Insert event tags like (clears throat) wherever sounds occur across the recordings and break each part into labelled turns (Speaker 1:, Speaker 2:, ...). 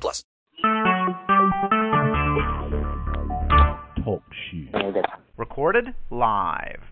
Speaker 1: plus.
Speaker 2: Talk shit. Recorded live.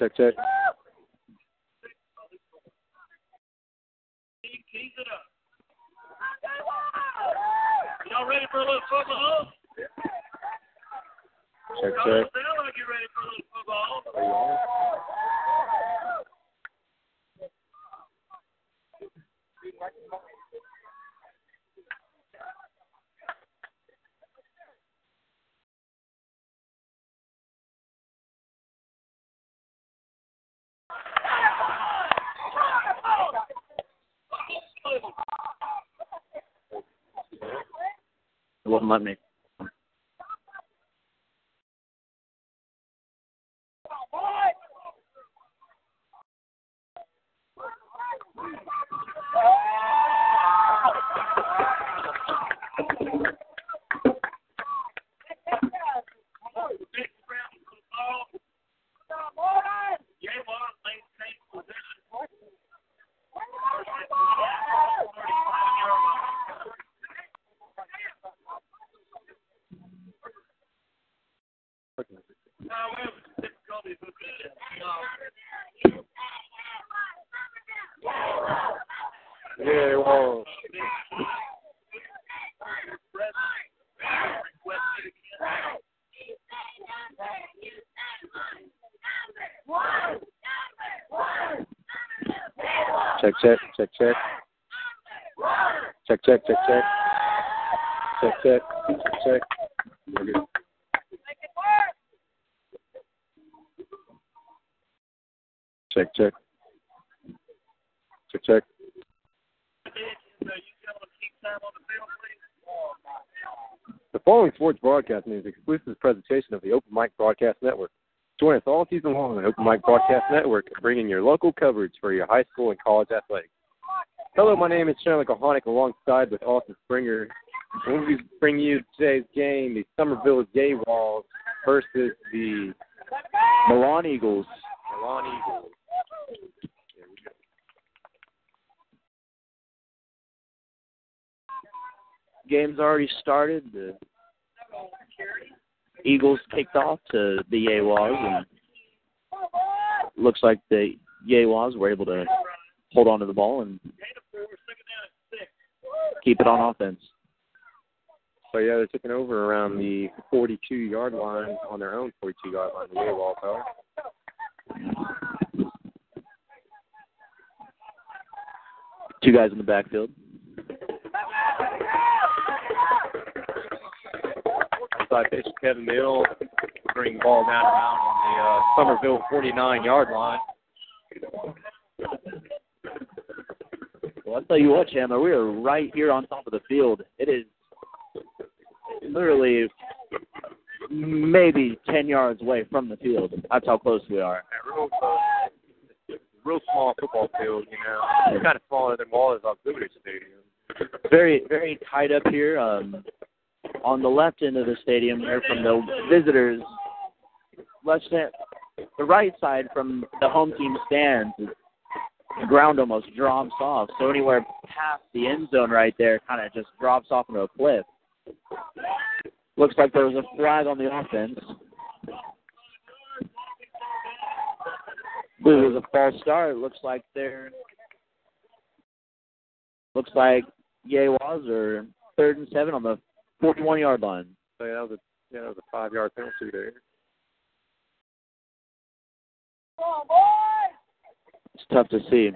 Speaker 3: Check, check.
Speaker 4: Keep it up. Y'all ready for a little football?
Speaker 3: Check,
Speaker 4: Y'all
Speaker 3: check.
Speaker 4: don't sound like you're ready for a little football.
Speaker 3: It wasn't letting me. Yeah, well. Check, check, check, check. Check, check, check, check good. Check, check. Check, check. The following sports broadcast is an exclusive presentation of the Open Mic Broadcast Network. Join us all season long on Open Mic Broadcast Network, bringing your local coverage for your high school and college athletics. Hello, my name is Chandler Kohanic, alongside with Austin Springer. We bring you today's game, the Somerville Gay Walls versus the Milano Eagles. Milano Eagles.
Speaker 5: Game's already started. The Eagles kicked off to the Yeguas, and looks like the Yeguas were able to hold on to the ball and keep it on offense.
Speaker 3: So yeah, they're taking over around the 42 yard line on their own 42 yard line. The Wall are.
Speaker 5: Two guys in the backfield.
Speaker 3: Outside pitch, Kevin Mill bring the ball down around on the uh, Somerville 49 yard line.
Speaker 5: Well, I'll tell you what, Chandler, we are right here on top of the field. It is literally maybe 10 yards away from the field. That's how close we are.
Speaker 3: Yeah, real, uh, real small football field, you know. It's kind of smaller than Wallace Auxiliary Stadium.
Speaker 5: Very, very tight up here. Um, on the left end of the stadium here from the visitors, left hand, the right side from the home team stands, the ground almost drops off. So anywhere past the end zone right there kind of just drops off into a cliff. Looks like there was a flag on the offense. It was a false start. It looks like they're looks like Yeguas are third and seven on the 41 yard line.
Speaker 3: So yeah, that was a yeah, that was a five yard penalty there.
Speaker 5: It's tough to see.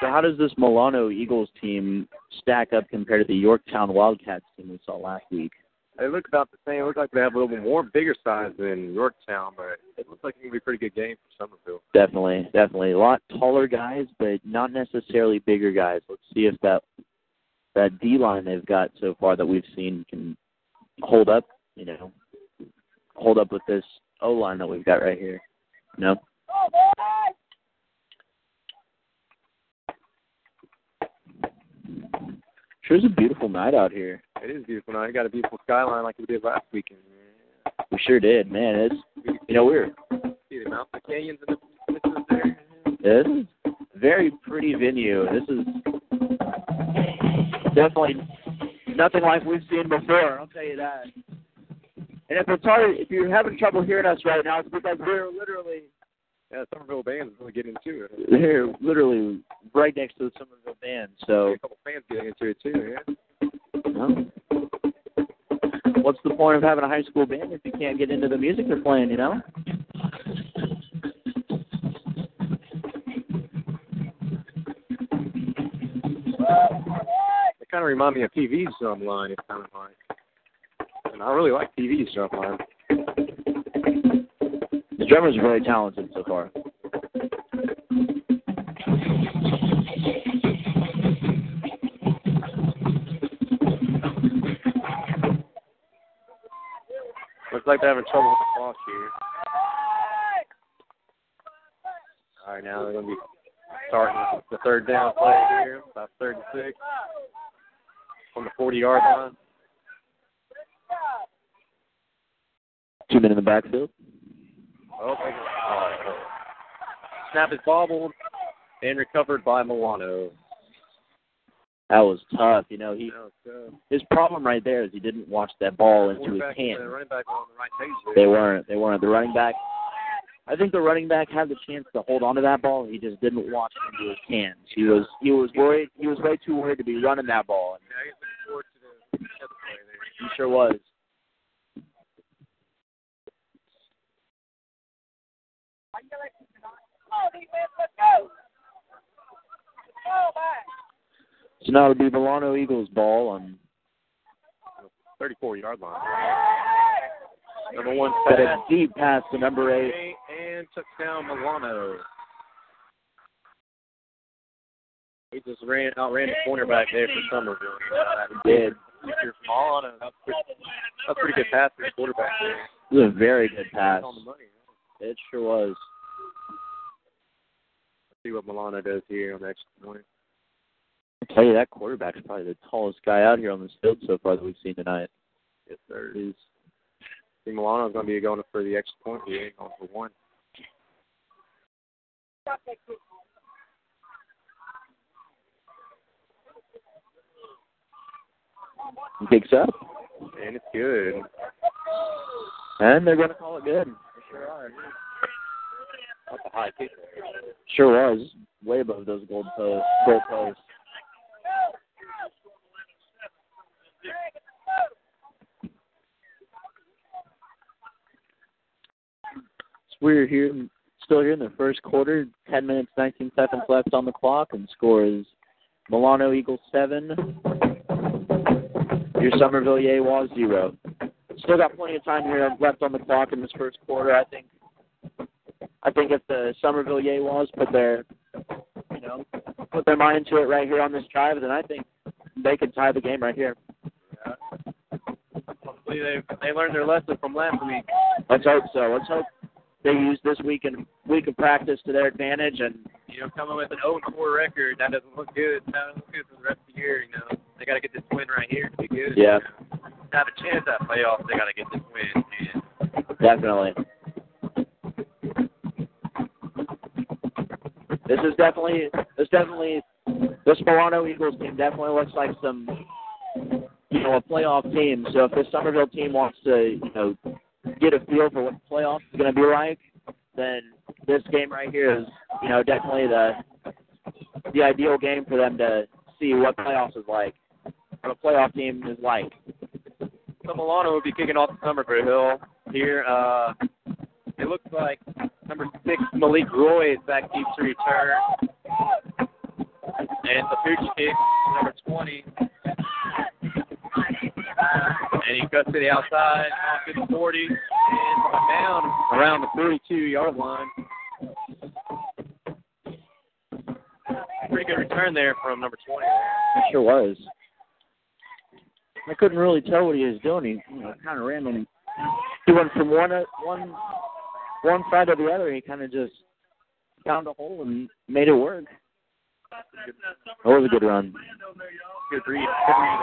Speaker 5: So how does this Milano Eagles team stack up compared to the Yorktown Wildcats team we saw last week?
Speaker 3: They look about the same. It looks like they have a little bit more bigger size than Yorktown, but it looks like it's gonna be a pretty good game for Somerville.
Speaker 5: Definitely, definitely. A lot taller guys, but not necessarily bigger guys. Let's see if that that D line they've got so far that we've seen can hold up, you know, hold up with this O line that we've got right here. No? Oh, Sure is a beautiful night out here.
Speaker 3: It is beautiful night. You got a beautiful skyline like we did last weekend.
Speaker 5: We sure did, man. It's you know we're
Speaker 3: See the mountain canyons and the distance there.
Speaker 5: this is a very pretty venue. This is definitely nothing like we've seen before. I'll tell you that. And if it's hard, if you're having trouble hearing us right now, it's because we're literally
Speaker 3: Yeah, Somerville band's really getting into it.
Speaker 5: we're literally right next to the Somerville band. So
Speaker 3: a couple fans getting into it too. Yeah.
Speaker 5: well, what's the point of having a high school band if you can't get into the music they're playing? You know.
Speaker 3: They kind of remind me of TV's drum line. It's kind of like, and I really like TV's drum line.
Speaker 5: The drummers are very talented so far.
Speaker 3: Looks like they're having trouble with the clock here. All right, now they're going to be starting the third down play here, about third and six on the 40 yard line.
Speaker 5: Two men in the backfield.
Speaker 3: Oh, oh, oh. Snap is bobbled and recovered by Milano.
Speaker 5: That was tough. You know, he his problem right there is he didn't watch that ball into his hand.
Speaker 3: the running back on the right page there.
Speaker 5: They weren't. They weren't. The running back. I think the running back had the chance to hold on to that ball. He just didn't watch it into his hands. He was he was worried. He was way too worried to be running that ball.
Speaker 3: Yeah, he's looking forward to the other play there.
Speaker 5: He sure. So now it'll be Milano Eagles ball on
Speaker 3: 34 yard line. Number one pass.
Speaker 5: a deep pass to number eight.
Speaker 3: And took down Milano. He just ran outran the cornerback there for Somerville.
Speaker 5: He did.
Speaker 3: Milano. That's pretty, that's a pretty good pass for the quarterback there.
Speaker 5: It was a very good pass.
Speaker 3: On the money.
Speaker 5: It sure was.
Speaker 3: See what Milano does here on the extra point.
Speaker 5: I tell you, that quarterback's probably the tallest guy out here on this field so far that we've seen tonight.
Speaker 3: Yes, sir. It is. See, Milano's going to be going for the extra point here, going for one.
Speaker 5: He Picks up,
Speaker 3: and it's good.
Speaker 5: and they're going to call it good.
Speaker 3: They sure are. That's a high.
Speaker 5: Sure was way above those gold posts. Goal posts. We're here, still here in the first quarter. Ten minutes, nineteen seconds left on the clock, and score is Milano Eagles seven. Your Somerville Yegua zero. Still got plenty of time here left on the clock in this first quarter. I think. I think if the Somerville Yeguas put their, you know, put their mind to it right here on this drive, then I think they could tie the game right here.
Speaker 3: Hopefully they they learned their lesson from last week.
Speaker 5: Let's hope so. Let's hope they use this week and week of practice to their advantage and
Speaker 3: You know, coming with an 0 4 record, that doesn't look good. That doesn't look good for the rest of the year. You know, they got to get this win right here to be good.
Speaker 5: Yeah.
Speaker 3: Have a chance at playoffs, they got to get this win. And
Speaker 5: definitely. This is definitely this definitely this Milano Eagles team definitely looks like some you know, a playoff team. So if this Somerville team wants to, you know, get a feel for what the playoffs is gonna be like, then this game right here is, you know, definitely the the ideal game for them to see what playoffs is like. What a playoff team is like.
Speaker 3: So Milano will be kicking off the Somerville here. Uh, it looks like number six Malik Roy is back deep to return. And the pooch kick, number 20. And he cuts to the outside, off the 40, and down around the 42 yard line. Pretty good return there from number 20.
Speaker 5: It sure was. I couldn't really tell what he was doing. He you know, kind of random. He went from one one one side or the other. He kind of just found a hole and made it work. That was a good run.
Speaker 3: Good read. Good read.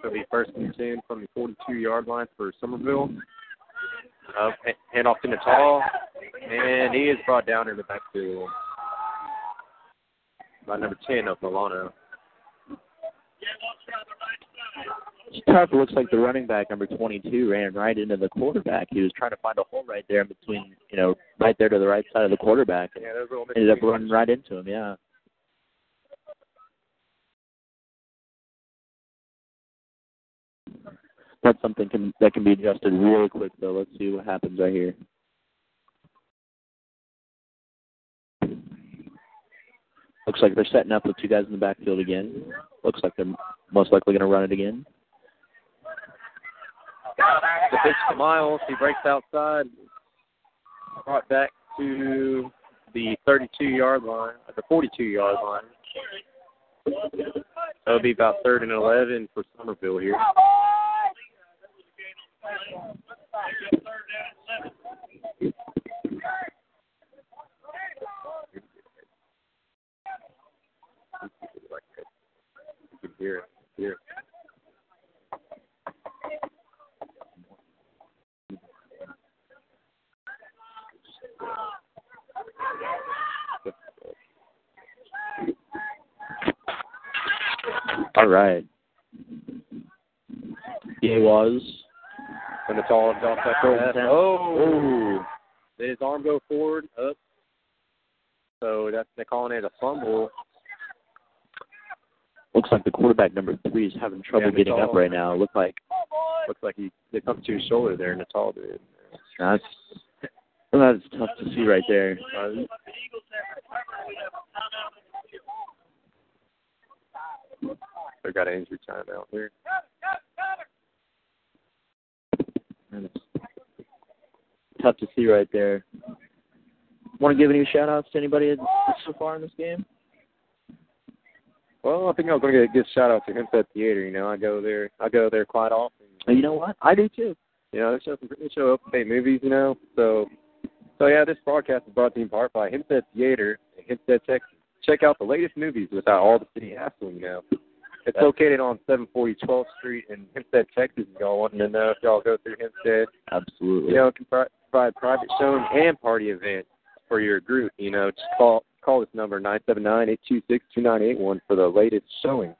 Speaker 3: It'll be first and 10 from the 42 yard line for Somerville. Uh, hand off to Natal, and he is brought down in the backfield by number 10 of Milano.
Speaker 5: It's tough. It looks like the running back, number 22, ran right into the quarterback. He was trying to find a hole right there in between, you know, right there to the right side of the quarterback. And
Speaker 3: Yeah,
Speaker 5: ended up running right into him, yeah. That's something can, that can be adjusted really quick, though. Let's see what happens right here. Looks like they're setting up with two guys in the backfield again. Looks like they're most likely going to run it again.
Speaker 3: The pitch to Miles. He breaks outside. Brought back to the 32 yard line, the 42 yard line. That'll be about third and 11 for Somerville here. You can hear it. Hear it.
Speaker 5: All right. He was.
Speaker 3: And it's all off that
Speaker 5: Third
Speaker 3: pass.
Speaker 5: and ten.
Speaker 3: Oh, did his arm go forward, up? So that's they're calling it a fumble.
Speaker 5: Looks like the quarterback number three is having trouble
Speaker 3: Yeah,
Speaker 5: getting up right now. Looks like
Speaker 3: Looks like he they come to his shoulder there, and Natal did.
Speaker 5: that's that's tough to see right there.
Speaker 3: Uh, they got an injury timeout here.
Speaker 5: That's tough to see right there. Want to give any shout outs to anybody so far in this game?
Speaker 3: Well, I think I was going to get a shout out to Hempstead Theater. You know, I go there. I go there quite often.
Speaker 5: And you know what? I do too.
Speaker 3: You know, they show some, they show up to date movies. You know, so so yeah, this broadcast is brought to you in part by Hempstead Theater in Hempstead, Texas. Check out the latest movies without all the city hassle. You know, It's located on 740 12th Street in Hempstead, Texas. If y'all wanting to know if y'all go through Hempstead,
Speaker 5: Absolutely.
Speaker 3: you know, it can pro- provide private showing and party events for your group. You know, just call call this number nine seven nine eight two six two nine eight one for the latest showing.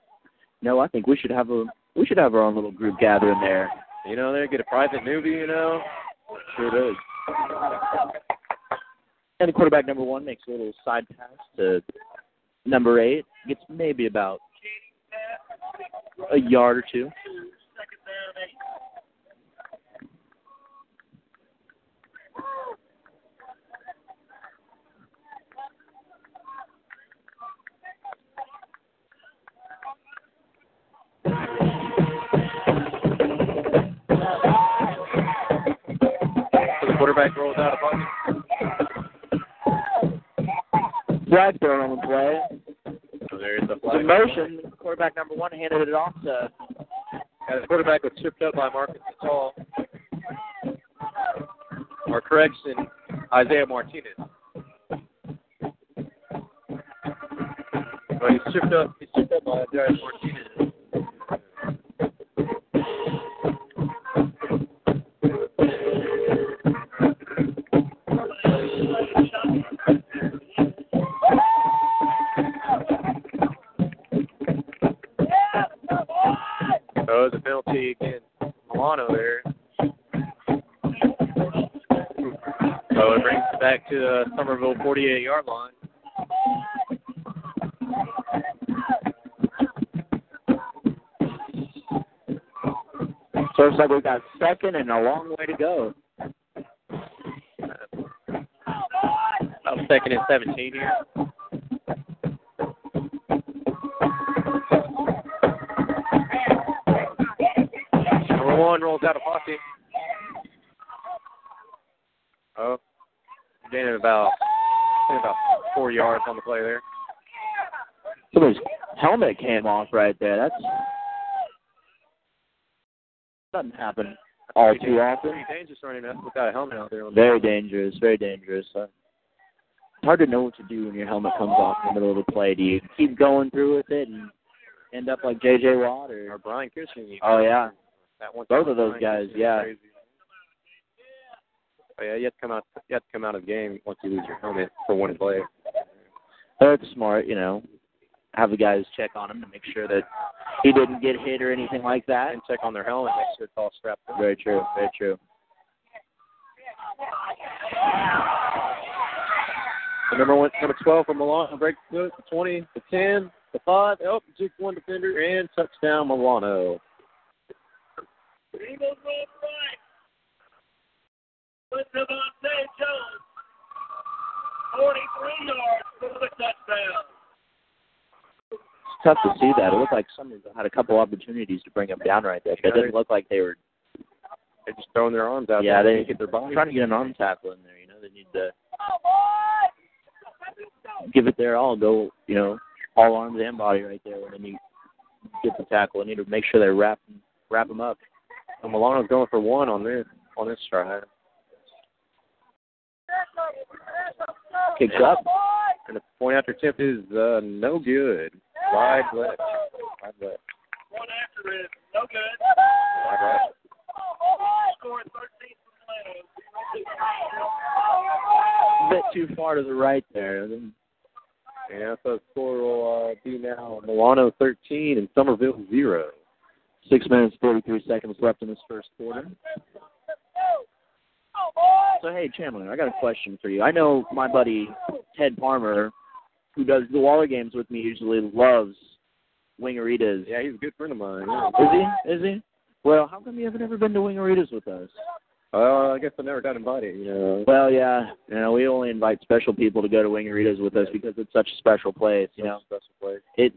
Speaker 5: No, I think we should have a we should have our own little group gathering there.
Speaker 3: You know, they get a private newbie. You know, sure does.
Speaker 5: And the quarterback number one makes a little side pass to number eight. Gets maybe about a yard or two.
Speaker 3: Quarterback rolls out of.
Speaker 5: Flag thrown on the play.
Speaker 3: So there's the
Speaker 5: The motion. Quarterback number one handed it off to
Speaker 3: And the quarterback was tripped up by Marcus Gasol. Or correction, Isaiah Martinez. But he's tripped up. He's tripped up by Isaiah Martinez. 48 yard line.
Speaker 5: So it's like we've got second and a long way to go.
Speaker 3: About second and 17 here. Yards on the play there.
Speaker 5: Somebody's helmet came off right there. That's doesn't happen all too often.
Speaker 3: Pretty dangerous running up without a helmet out there.
Speaker 5: Very dangerous. Very dangerous. Uh, it's hard to know what to do when your helmet comes off in the middle of the play. Do you keep going through with it and end up like J.J. Watt or?
Speaker 3: or Brian even.
Speaker 5: Oh yeah.
Speaker 3: That one
Speaker 5: Both of those
Speaker 3: Brian
Speaker 5: guys, yeah.
Speaker 3: crazy. But yeah, you have to come out. You have to come out of the game once you lose your helmet for one play.
Speaker 5: That's smart, you know. Have the guys check on him to make sure that he didn't get hit or anything like that.
Speaker 3: And check on their helmet, make sure it's all strapped in.
Speaker 5: Very true. Very true.
Speaker 3: The number one, number twelve for Milano breaks the foot, twenty the ten the five. Oh, jigs one defender and touchdown Milano.
Speaker 4: Eagles roll right. With Devontae Jones. 43 yards for the touchdown.
Speaker 5: It's tough to see that. It looked like Summers had a couple opportunities to bring him down right there. It didn't look like they were
Speaker 3: They're just throwing their arms out. There.
Speaker 5: Yeah,
Speaker 3: they get their body.
Speaker 5: trying to get an arm tackle in there. You know, they need to give it their all. Go, you know, all arms and body right there when they need get the tackle. They need to make sure they wrap wrap them up.
Speaker 3: So Milano's going for one on this on this try.
Speaker 5: Kicks up.
Speaker 3: And the point after tip is uh, no good. Wide left. Wide left.
Speaker 4: One after it. No good.
Speaker 3: Wide left.
Speaker 4: Scoring 13 for
Speaker 5: A bit too far to the right there.
Speaker 3: Yeah, so the score will uh, be now Milano 13 and Somerville 0.
Speaker 5: Six minutes thirty three seconds left in this first quarter. So hey Chandler, I got a question for you. I know my buddy Ted Palmer, who does the Waller games with me, usually loves wingaritas.
Speaker 3: Yeah, he's a good friend of mine. Yeah.
Speaker 5: Is he? Is he? Well, how come you haven't ever been to wingaritas with us?
Speaker 3: Uh, I guess I never got invited. You know.
Speaker 5: Well, yeah, you know, we only invite special people to go to wingaritas with us because it's such a special place. You know,
Speaker 3: special place.
Speaker 5: it's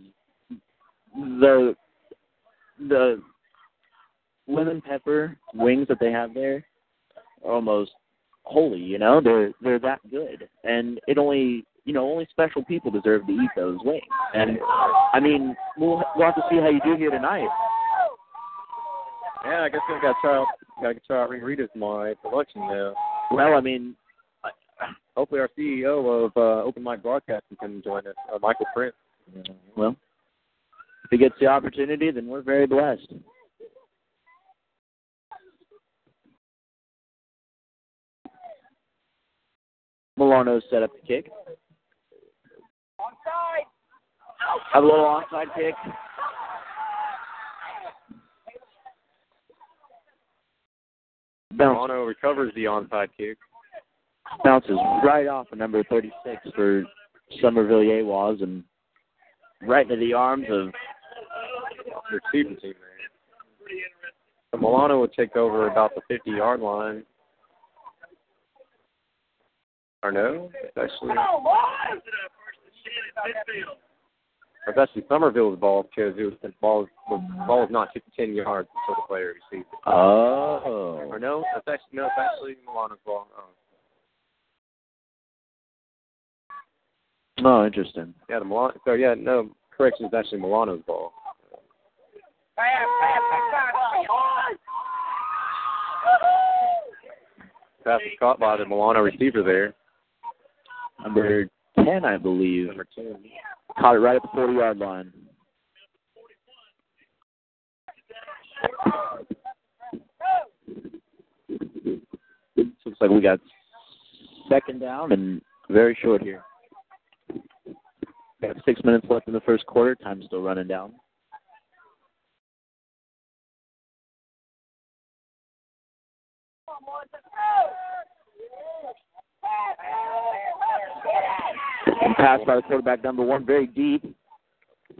Speaker 5: the the lemon pepper wings that they have there are almost holy. You know, they're they're that good, and it only you know only special people deserve to eat those wings. And I mean, we'll we'll have to see how you do here tonight.
Speaker 3: Yeah, I guess we've got to try out. Got to try out Wingaritas tomorrow for luncheon now.
Speaker 5: Well, I mean,
Speaker 3: Hopefully, our CEO of uh, Open Mic Broadcasting can join us, uh, Michael Prince.
Speaker 5: well, if he gets the opportunity, then we're very blessed. Milano set up the kick. Have a little onside kick. Bounce,
Speaker 3: Milano recovers the onside kick.
Speaker 5: bounces right off of number 36 for Somerville Yeguas and right into the arms of
Speaker 3: The receiving team there. So Milano would take over about the 50 yard line. Or no? It's actually, it's actually Somerville's ball because it was the ball, the ball was not 10 yards until the player received it.
Speaker 5: Oh.
Speaker 3: Or no? That's actually, no, it's actually Milano's ball. Oh.
Speaker 5: Oh, interesting.
Speaker 3: Yeah, the Milano. So yeah, no correction. It's actually Milano's ball. Pass was caught by the Milano receiver there.
Speaker 5: Number 10, I believe.
Speaker 3: Number ten.
Speaker 5: Caught it right at the 40 yard line. Looks like we got second down and very short here. Got six minutes left in the first quarter. Time's still running down. And pass by the quarterback number one, very deep.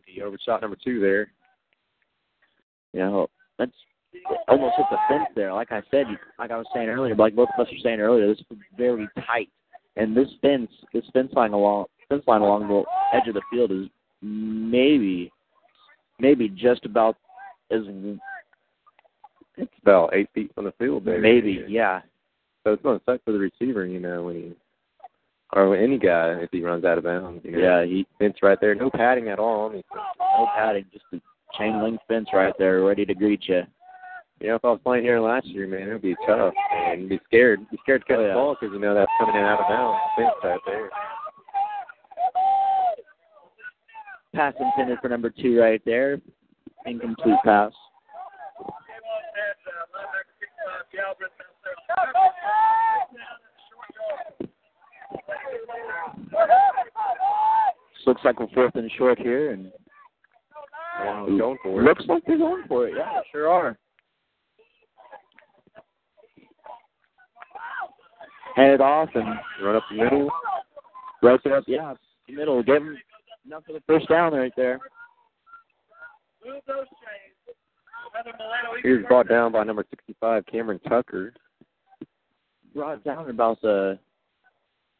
Speaker 3: He overshot number two there.
Speaker 5: You know, that's almost hit the fence there. Like I said, like I was saying earlier, like both of us were saying earlier, this is very tight. And this fence, this fence line along fence line along the edge of the field is maybe, maybe just about as
Speaker 3: It's about eight feet from the field there.
Speaker 5: maybe, yeah.
Speaker 3: So it's going to suck for the receiver, you know, when he or any guy if he runs out of bounds. You know?
Speaker 5: Yeah, he
Speaker 3: fence right there, no padding at all. I mean,
Speaker 5: no padding, just a chain link fence right there, ready to greet you.
Speaker 3: you know, if I was playing here last year, man, it would be tough and be scared, be scared to catch
Speaker 5: Oh, yeah.
Speaker 3: the ball because you know that's coming in out of bounds. Fence right there.
Speaker 5: Pass intended for number two right there. Incomplete pass. This looks like we're fourth and short here, and
Speaker 3: Milano's going for it.
Speaker 5: looks like they're going for it. Yeah, sure are. Hand it off and
Speaker 3: Run up the middle.
Speaker 5: right up, yeah, the middle. Give him enough for the first down right there.
Speaker 3: Here's brought down by number 65, Cameron Tucker.
Speaker 5: Brought down about the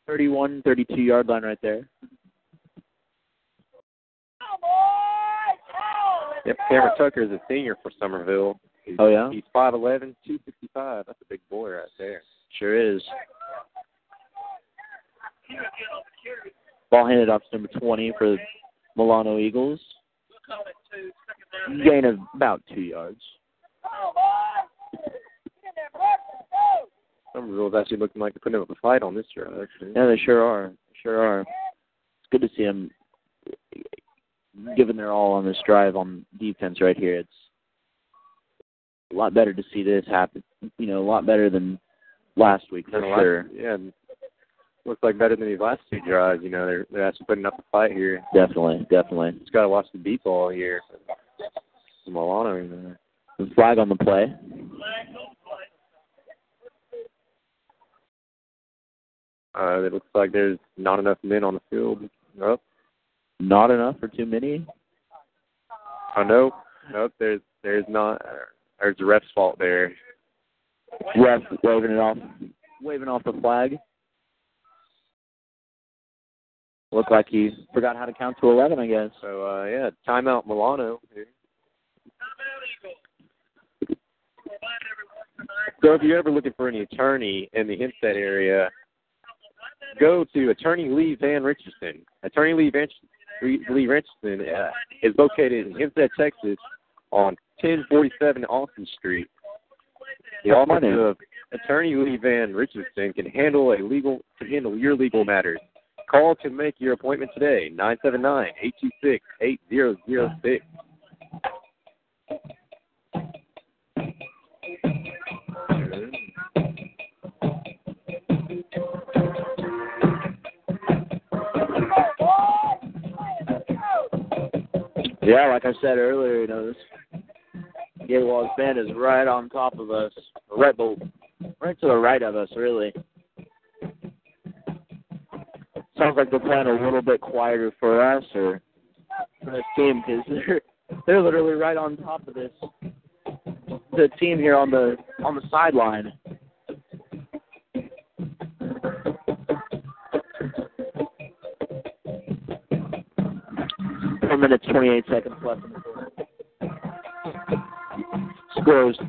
Speaker 5: 31, 32 yard line right there.
Speaker 3: Yep, Cameron Tucker is a senior for Somerville. He's,
Speaker 5: Oh, yeah?
Speaker 3: He's 5'11", 265. That's a big boy right there.
Speaker 5: Sure is. Ball handed off to number 20 for the Milano Eagles. Gain of about two yards.
Speaker 3: Somerville's actually looking like they're putting up a fight on this drive. Actually.
Speaker 5: Yeah, they sure are. Sure are. It's good to see them giving their all on this drive on defense right here. It's a lot better to see this happen. You know, a lot better than last week for
Speaker 3: last-
Speaker 5: sure.
Speaker 3: Yeah, looks like better than these last two drives. You know, they're they're actually putting up a fight here.
Speaker 5: Definitely, definitely.
Speaker 3: Just got to watch the deep ball here. Milano, know.
Speaker 5: The flag on the play.
Speaker 3: Uh, it looks like there's not enough men on the field. Nope.
Speaker 5: Not enough or too many.
Speaker 3: Oh no, nope. There's there's not. There's the ref's fault there.
Speaker 5: Ref waving it off, waving off the flag. Looked like he forgot how to count to eleven. I guess.
Speaker 3: So uh, yeah, timeout Milano. Here. So if you're ever looking for any attorney in the Hempstead area, go to Attorney Lee Van Richardson. Attorney Lee Van Lee Richardson uh, is located in Hempstead, Texas, on 1047 Austin Street. The office of Attorney Lee Van Richardson can handle a legal can handle your legal matters. Call to make your appointment today, 979-826-8006.
Speaker 5: Yeah, like I said earlier, you know, this Yeguas band is right on top of us, right, be- right to the right of us, really. Sounds like they're playing a little bit quieter for us or for this team because they're they're literally right on top of this the team here on the on the sideline. Minutes, 28 seconds left in the quarter. Scores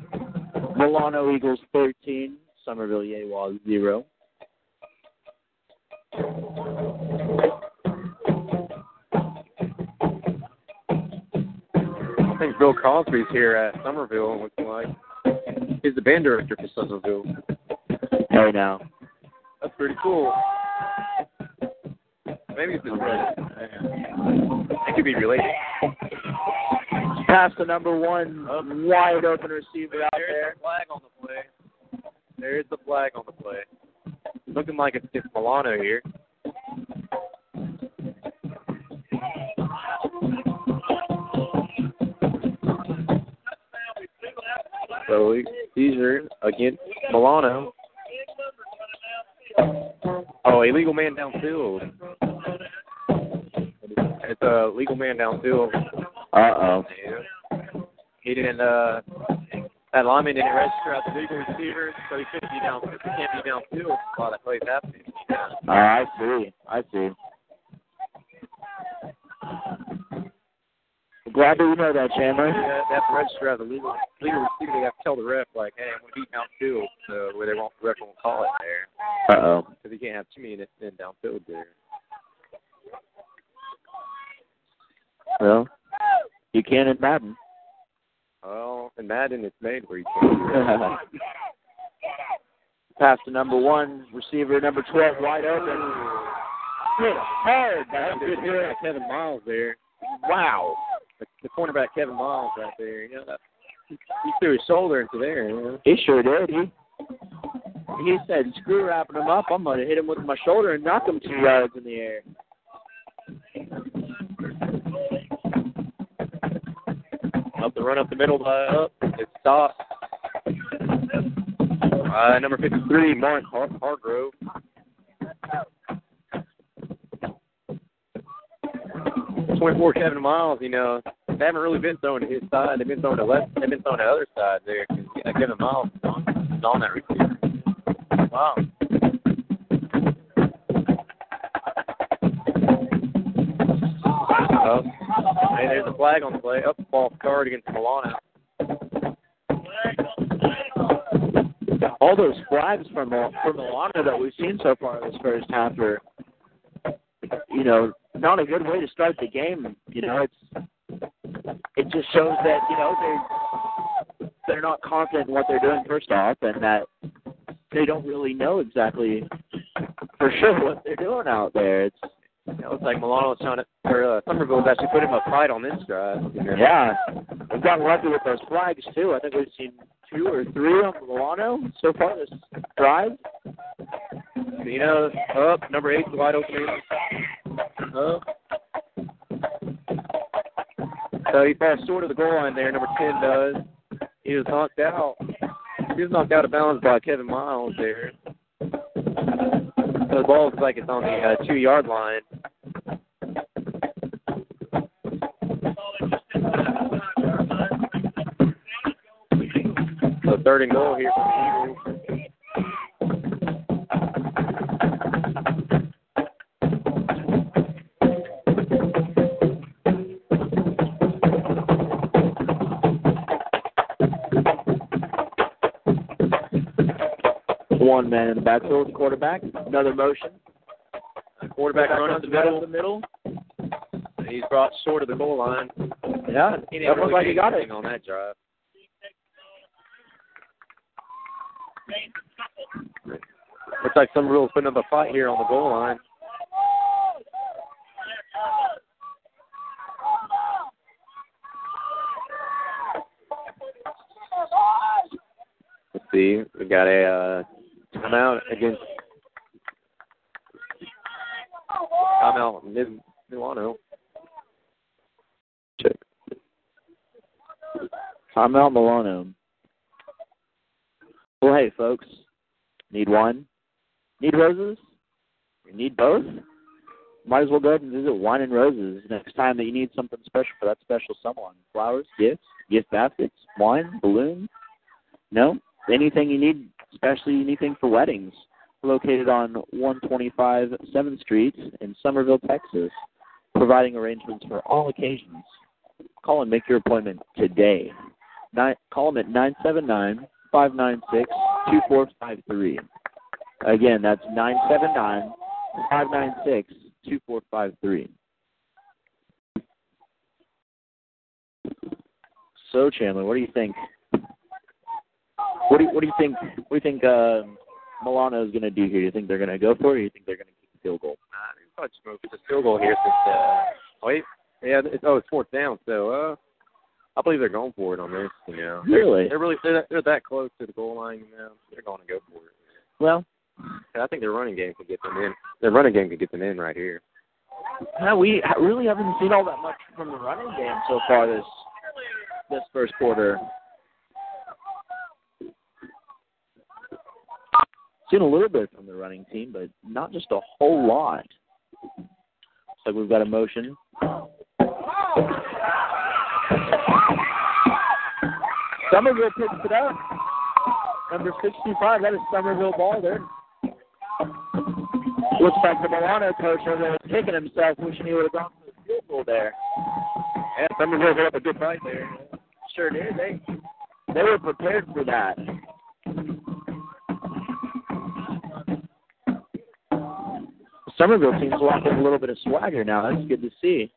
Speaker 5: Milano Eagles 13, Somerville Yegua 0.
Speaker 3: I think Bill Cosby's here at Somerville. Looks like he's the band director for Somerville.
Speaker 5: Hey now.
Speaker 3: That's pretty cool. Maybe it's brother. It could be related.
Speaker 5: Pass the number one, wide open receiver out there.
Speaker 3: There's the flag on the play. There's the flag on the play. Looking like it's, it's Milano here. So these are against Milano. Oh, illegal man downfield. It's a legal man downfield.
Speaker 5: Uh oh.
Speaker 3: He didn't. uh That lineman didn't register as a legal receiver, so he couldn't be down. He can't be downfield while that play's happening.
Speaker 5: Uh, I see. I see. Glad that you know that, Chandler.
Speaker 3: Yeah, they have to register as a legal legal receiver. They have to tell the ref like, "Hey, I'm be downfield," so where they won't the ref won't call it there
Speaker 5: Uh oh.
Speaker 3: because you can't have too many in downfield there.
Speaker 5: Well, you can in Madden.
Speaker 3: Well, in Madden, it's made where you can't. (laughs)
Speaker 5: Pass to number one, receiver number 12, wide open. Hit hard.
Speaker 3: That's a good hit by Kevin Miles there.
Speaker 5: Wow.
Speaker 3: The, the cornerback Kevin Miles right there. You know, that, he, he threw his shoulder into there. You know?
Speaker 5: He sure did. He he said, "Screw wrapping him up. I'm going to hit him with my shoulder and knock him two yards in the air."
Speaker 3: Up the run up the middle, uh, up. It stopped. Uh, number 53, Mark Har- Hargrove. Twenty-four, Kevin Miles. You know, they haven't really been thrown to his side. They've been thrown to left. They've been thrown to the other side there. Kevin Miles is on, on that receiver. Wow. Oh, hey, there's a flag on the play. Up false card against Milano.
Speaker 5: All those flags from uh, from Milano that we've seen so far in this first half are, you know, not a good way to start the game. You know, it's it just shows that you know they're they're not confident in what they're doing first off, and that they don't really know exactly for sure what they're doing out there. It's
Speaker 3: You know, it's like Milano's trying to, or uh, Somerville's actually put him a fight on this drive. You know?
Speaker 5: Yeah, we've gotten lucky with those flags too. I think we've seen two or three on the Milano so far this drive.
Speaker 3: You know, up number eight, wide open. Up. So he falls short of the goal line there. Number ten does. He was knocked out. He was knocked out of bounds by Kevin Miles there. So the ball looks like it's on the uh, two yard line. Third and goal here for the Eagles.
Speaker 5: One man in the backfield, quarterback. Another motion.
Speaker 3: Quarterback run up the middle.
Speaker 5: the middle.
Speaker 3: He's brought short of the goal line.
Speaker 5: Yeah,
Speaker 3: He
Speaker 5: that
Speaker 3: really
Speaker 5: like he got it.
Speaker 3: on that drive. Looks like some rules putting up a fight here on the goal line. Let's see. We got a uh, timeout against timeout Mil- Milano. Check.
Speaker 5: Timeout Milano. Well, hey, folks. Need one? Need roses? You need both? Might as well go ahead and visit Wine and Roses next time that you need something special for that special someone. Flowers, gifts, gift baskets, wine, balloons. No? Anything you need, especially anything for weddings. Located on 125 7th Street in Somerville, Texas, providing arrangements for all occasions. Call and make your appointment today. Nine, call them at 979 596 2453. Again, that's 979 596 2453. So, Chandler, what do you think? What do you, what do you think? What do you think uh, Milano is going to do here? Do you think they're going to go for it, or do you think they're going to kick the field goal?
Speaker 3: Nah, they probably just move the field goal here since. Uh, wait, yeah, it's, oh, it's fourth down. So, uh, I believe they're going for it on this. You know,
Speaker 5: Really?
Speaker 3: they're really they're, they're that close to the goal line. You know, they're going to go for it.
Speaker 5: Well,
Speaker 3: I think their running game could get them in. Their running game could get them in right here.
Speaker 5: no, we really haven't seen all that much from the running game so far this this first quarter. Seen a little bit from the running team, but not just a whole lot. Like we've got a motion. Somerville picks it up. Number 65, that is Somerville ball there. Looks like the Milano coach was kicking himself, wishing he would have gone for the field goal there.
Speaker 3: Yeah, Somerville put up a good fight there.
Speaker 5: Sure did. They they were prepared for that. Somerville team's walking a little bit of swagger now. That's good to see.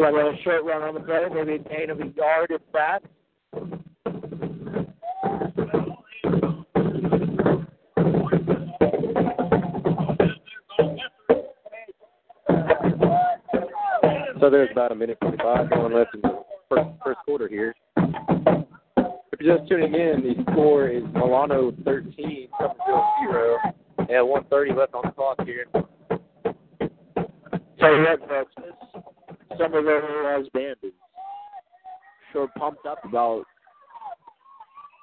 Speaker 5: Looks a little short run on the play, maybe a gain of a yard if that.
Speaker 3: So there's about a minute 45 going left in the first, first quarter here. If you're just tuning in, the score is Milano 13, Somerville 0. Yeah, 130 left on the clock here.
Speaker 5: Tell you what, folks, this Somerville Rose band is sure pumped up about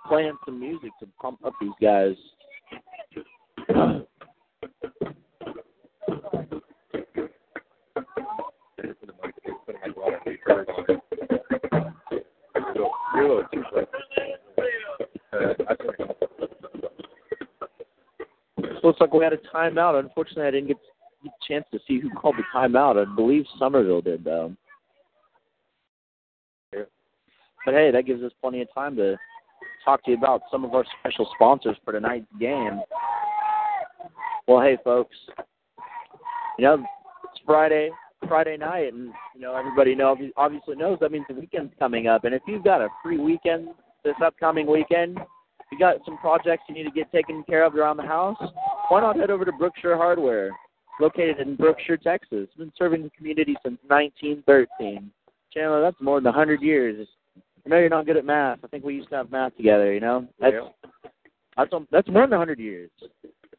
Speaker 5: playing some music to pump up these guys. Looks like we had a timeout. Unfortunately, I didn't get, a chance to see who called the timeout. I believe Somerville did, though. But hey, that gives us plenty of time to talk to you about some of our special sponsors for tonight's game. Well, hey, folks, you know it's Friday, Friday night, and you know everybody know obviously knows that means the weekend's coming up. And if you've got a free weekend this upcoming weekend, you got some projects you need to get taken care of around the house, why not head over to Brookshire Hardware, located in Brookshire, Texas. It's been serving the community since 1913. Chandler, that's more than 100 years. I know you're not good at math. I think we used to have math together, you know? That's, that's, that's more than 100 years.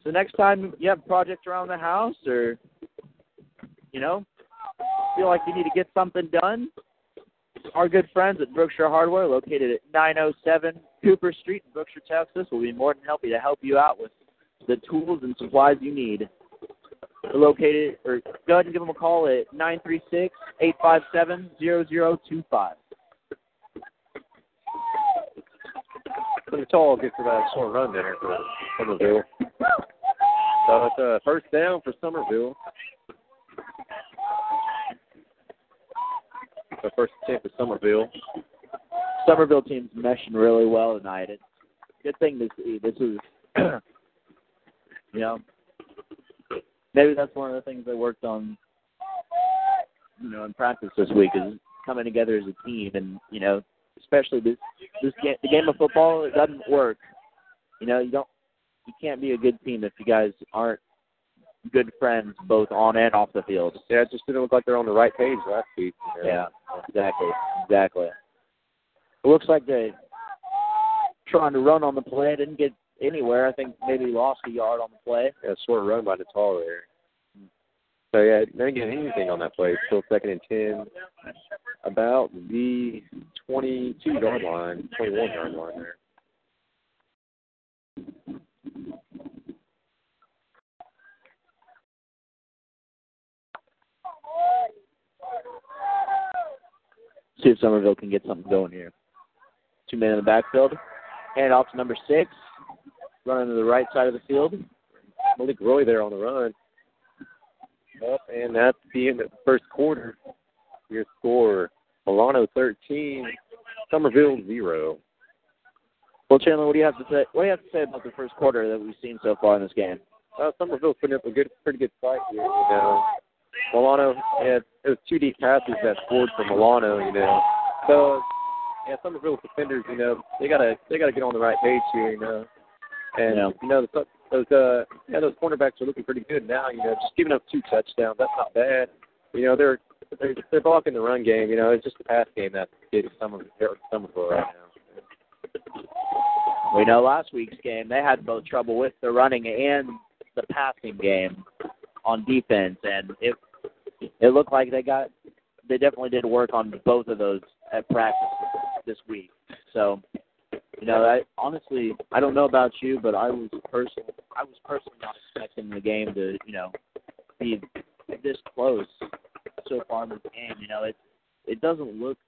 Speaker 5: So next time you have projects around the house or, you know, feel like you need to get something done, our good friends at Brookshire Hardware, located at 907 Cooper Street in Brookshire, Texas, will be more than happy to help you out with the tools and supplies you need. Located, or go ahead and give them a call at 936 857 0025.
Speaker 3: Pretty tall gets to that short run there for Somerville. So it's a first down for Somerville. The first attempt for Somerville.
Speaker 5: Somerville team's meshing really well tonight. It's a good thing to see. This is, (clears throat) you know, maybe that's one of the things they worked on, you know, in practice this week is coming together as a team and, you know, especially this this game, the game of football, it doesn't work. You know, you don't, you can't be a good team if you guys aren't good friends both on and off the field.
Speaker 3: Yeah, it just didn't look like they're on the right page last week. you know.
Speaker 5: Yeah, exactly, exactly. It looks like they trying to run on the play didn't get anywhere. I think maybe lost a yard on the play.
Speaker 3: Yeah, short run by Natal there. So yeah, they didn't get anything on that play. Still second and ten, about the twenty-two yard line, twenty-one yard line there.
Speaker 5: See if Somerville can get something going here. Two men in the backfield. Hand off to number six. Running to the right side of the field.
Speaker 3: Malik Roy there on the run. Up and that's the end of the first quarter. Your score: Milano thirteen, Somerville zero.
Speaker 5: Well, Chandler, what do you have to say? What do you have to say about the first quarter that we've seen so far in this game?
Speaker 3: Uh, Somerville's putting up a good, pretty good fight here. You know, Milano had it was two deep passes that scored for Milano. You know, so yeah, Somerville's defenders. You know, they gotta they gotta get on the right page here. You know, and
Speaker 5: Yeah.
Speaker 3: you know the, those uh yeah those cornerbacks are looking pretty good now. You know, just giving up two touchdowns that's not bad. You know, they're they're, they're blocking the run game. You know, it's just the pass game that's getting Somerville Somerville right now.
Speaker 5: We know last week's game they had both trouble with the running and the passing game on defense, and it it looked like they got they definitely did work on both of those at practice this week. So, you know, I honestly I don't know about you, but I was personally I was personally not expecting the game to you know be this close so far in this game. You know, it it doesn't look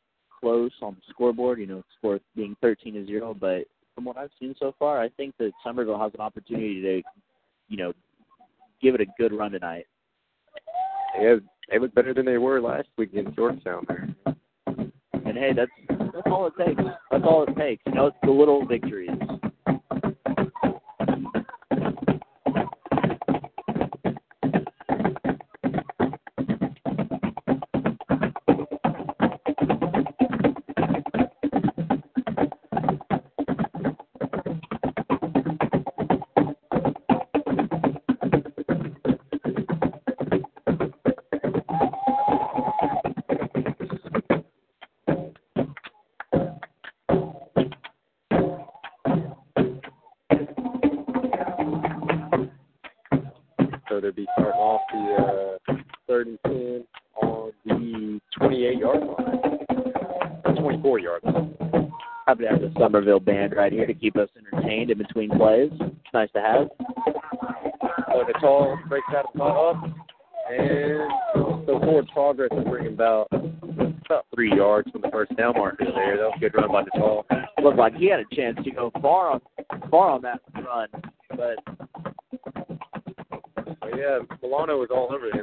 Speaker 5: close on the scoreboard. You know, score being thirteen to zero, but from what I've seen so far, I think that Somerville has an opportunity to, you know, give it a good run tonight.
Speaker 3: Yeah, they look better than they were last week in Georgetown there.
Speaker 5: Hey, that's that's all it takes. That's all it takes. You know, it's the little victories. To keep us entertained in between plays. It's nice to have.
Speaker 3: So Natal breaks out of the up, and so forward progress is bringing about about three yards from the first down marker there. That was a good run by Natal.
Speaker 5: Looked like he had a chance to go far on far on that run, but
Speaker 3: But yeah, Milano was all over him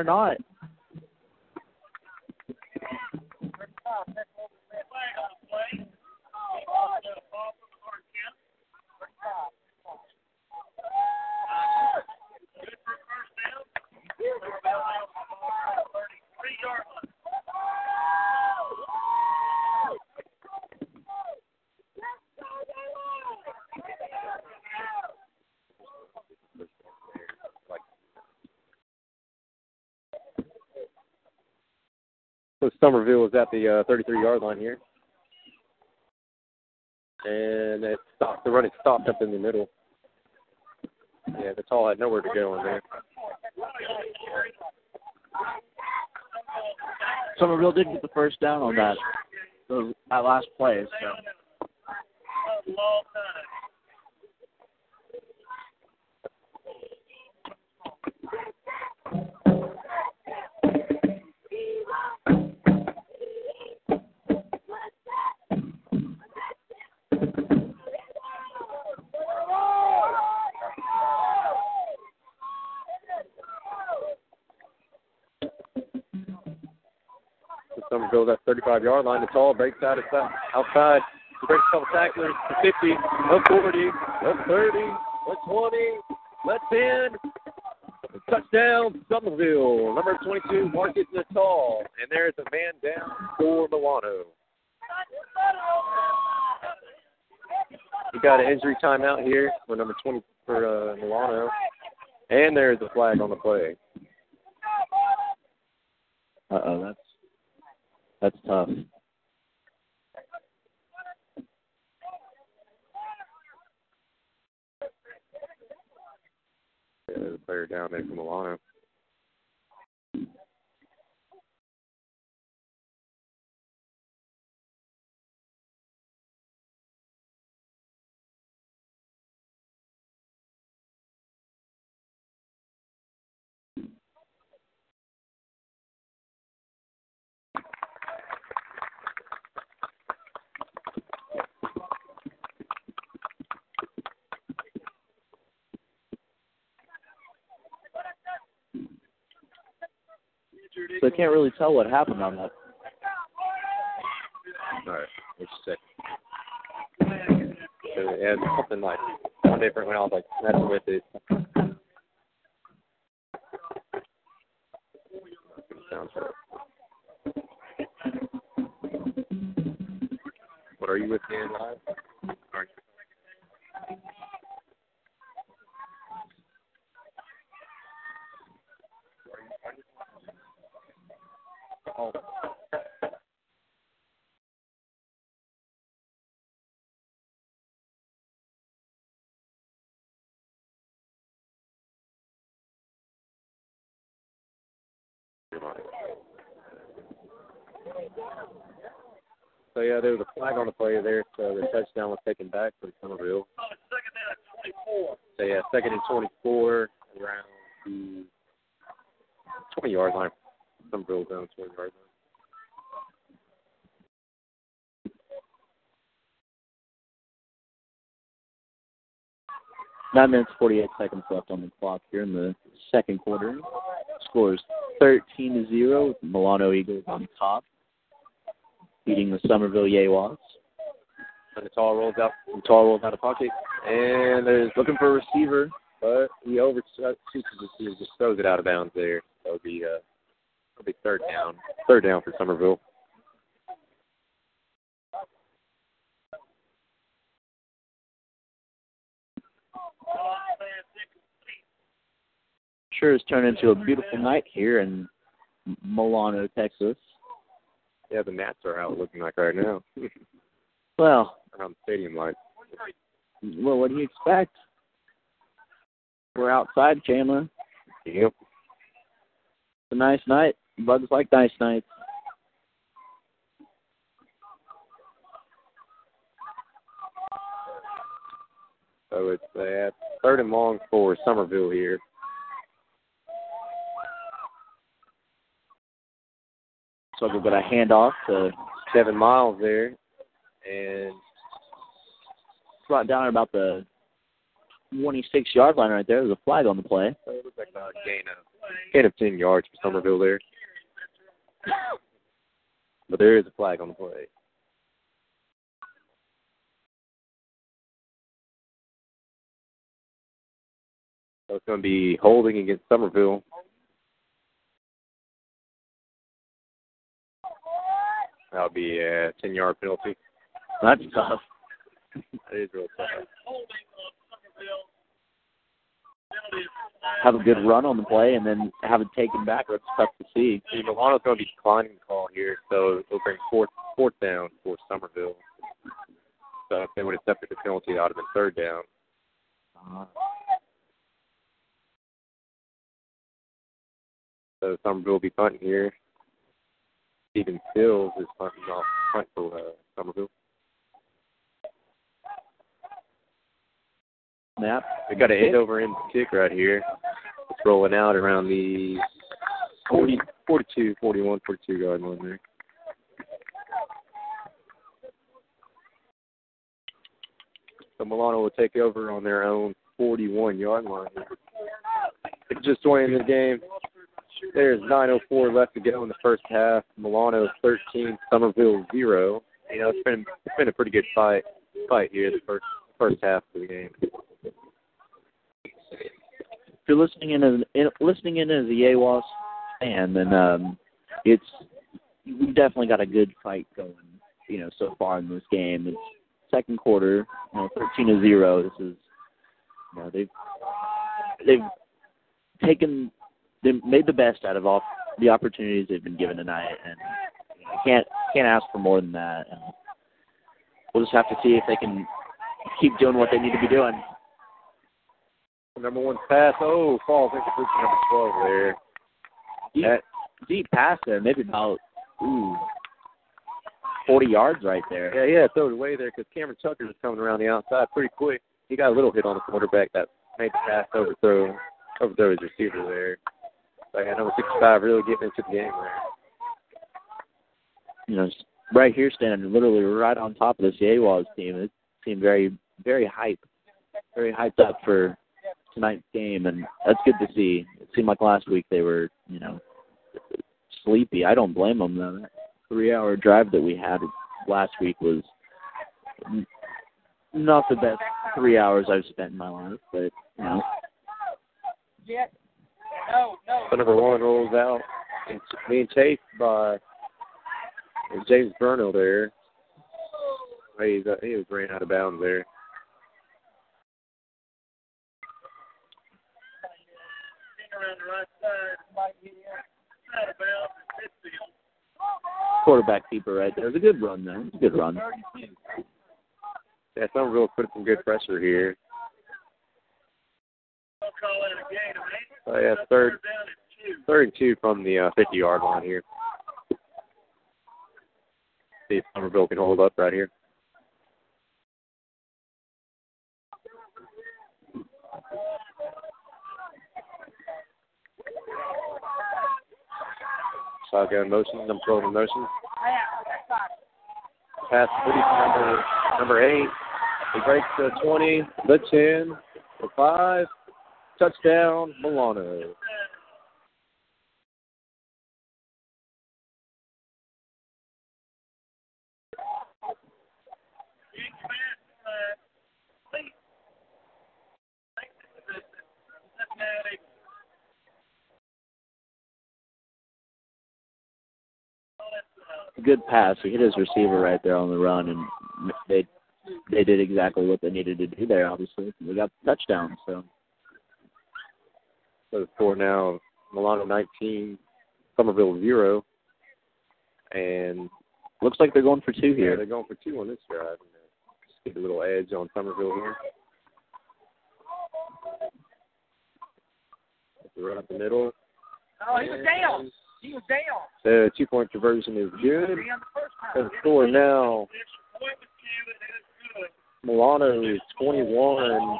Speaker 5: or not.
Speaker 3: The uh, 33 yard line here. And it stopped. The running stopped up in the middle. Yeah, Natal had nowhere to go in there.
Speaker 5: Somerville did get the first down on that that last play. So
Speaker 3: line. It's all breaks out it's outside. He breaks a couple tacklers. to 50, up 40, up 30, up 20, let 10. Touchdown, Somerville. Number 22, Marcus Natal. And there's a man down for Milano. We got an injury timeout here for number 20 for uh, Milano. And there's a flag on the play.
Speaker 5: Uh oh, that's that's tough.
Speaker 3: Yeah, there's a player down there for Milano.
Speaker 5: So I can't really tell what happened on that.
Speaker 3: All right, let's check. So it something like one different when I was like messing with it. Sounds right. What are you with Dan live? Are you- Oh. So yeah, there was a flag on the play there, so the touchdown back for Somerville.
Speaker 4: Oh, second down at 24.
Speaker 3: So yeah, second and twenty-four around the twenty yard line. Somerville down the twenty yard line.
Speaker 5: Nine minutes, 48 seconds left on the clock here in the second quarter. Scores 13 to 0 Milano Eagles on top, beating the Somerville Yeguas.
Speaker 3: And Natal rolls out. Natal rolls out of pocket, and there's looking for a receiver, but he overshoots the receiver, just throws it out of bounds there. That would be uh, that'll be third down. Third down for Somerville.
Speaker 5: Sure has turned into a beautiful night here in Milano, Texas.
Speaker 3: Yeah, the gnats are out looking like right now (laughs)
Speaker 5: Well,
Speaker 3: around the stadium line.
Speaker 5: well, what do you expect? We're outside, Chandler.
Speaker 3: Yep.
Speaker 5: It's a nice night. Bugs like nice nights.
Speaker 3: So it's that third and long for Somerville here.
Speaker 5: So we've got a handoff to
Speaker 3: Seven miles there, and
Speaker 5: brought down at about the 26 yard line right there. There's a flag on the play.
Speaker 3: so it looks like a gain of gain of ten yards for Somerville there. But there is a flag on the play. So it's going to be holding against Somerville. That'll be a ten yard penalty.
Speaker 5: That's tough.
Speaker 3: That is real tough.
Speaker 4: Holding of Somerville. Penalty is
Speaker 5: Have a good run on the play and then have it taken back. That's tough to see.
Speaker 3: See, Milano's going to be declining the call here, so it'll bring fourth fourth down for Somerville. So if they would have accepted the penalty, that would have been third down. So Somerville will be punting here. Stephen Sills is punting off punt for uh, Somerville.
Speaker 5: Snap.
Speaker 3: We got an end over end kick right here. It's rolling out around the 40, 42, 41, 42 yard line there. So Milano will take over on their own 41 yard line. It's Just joining the game. There's 9:04 left to go in the first half. Milano 13, Somerville zero. You know, it's been it's been a pretty good fight fight here the first first half of the game.
Speaker 5: You're listening in as in, listening in as a Yeguas fan, then um, it's we definitely got a good fight going. You know, so far in this game, it's second quarter, you know, 13 to zero. This is, you know, they've they've taken they made the best out of all the opportunities they've been given tonight, and you know, can't can't ask for more than that. And we'll just have to see if they can keep doing what they need to be doing.
Speaker 3: Number one pass. Oh, falls into number 12 there.
Speaker 5: Deep,
Speaker 3: That-
Speaker 5: deep pass there, maybe about ooh, 40 yards right there.
Speaker 3: Yeah, yeah, throw it away there because Cameron Tucker is coming around the outside pretty quick. He got a little hit on the quarterback that made the pass overthrow, overthrow his receiver there. Like number 65 really getting into the game there.
Speaker 5: You know, right here standing literally right on top of this Yeguas team. It seemed very, very hype, very hyped up for tonight's game, and that's good to see. It seemed like last week they were, you know, sleepy. I don't blame them though. That three-hour drive that we had last week was not the best three hours I've spent in my life, but you know,
Speaker 3: So number one rolls out and being chased by James Burnell there. He's, he was ran out of bounds there.
Speaker 4: around the right side, might be out of bounds in midfield.
Speaker 5: Quarterback keeper right there. It was a good run though. It was a good run.
Speaker 3: Yeah, Somerville put some good pressure here. Oh yeah, third third and two from the uh, 50 yard line here. See if Somerville can hold up right here. Shotgun motion, I'm throwing in motion. Pass to number, number 8. He breaks the 20, the 10, the 5. Touchdown, Milano.
Speaker 5: A good pass. He hit his receiver right there on the run, and they they did exactly what they needed to do there. Obviously, they got the touchdown. So
Speaker 3: So the score now, Milano 19, Somerville 0. And
Speaker 5: looks like they're going for two
Speaker 3: yeah,
Speaker 5: here.
Speaker 3: they're going for two on this drive. Just get a little edge on Somerville here. Right up the middle.
Speaker 4: Oh, he was down. He was down.
Speaker 3: The two point conversion is good.
Speaker 4: He the first time.
Speaker 3: So the score now,
Speaker 4: Point was cute, and it is good.
Speaker 3: Milano is 21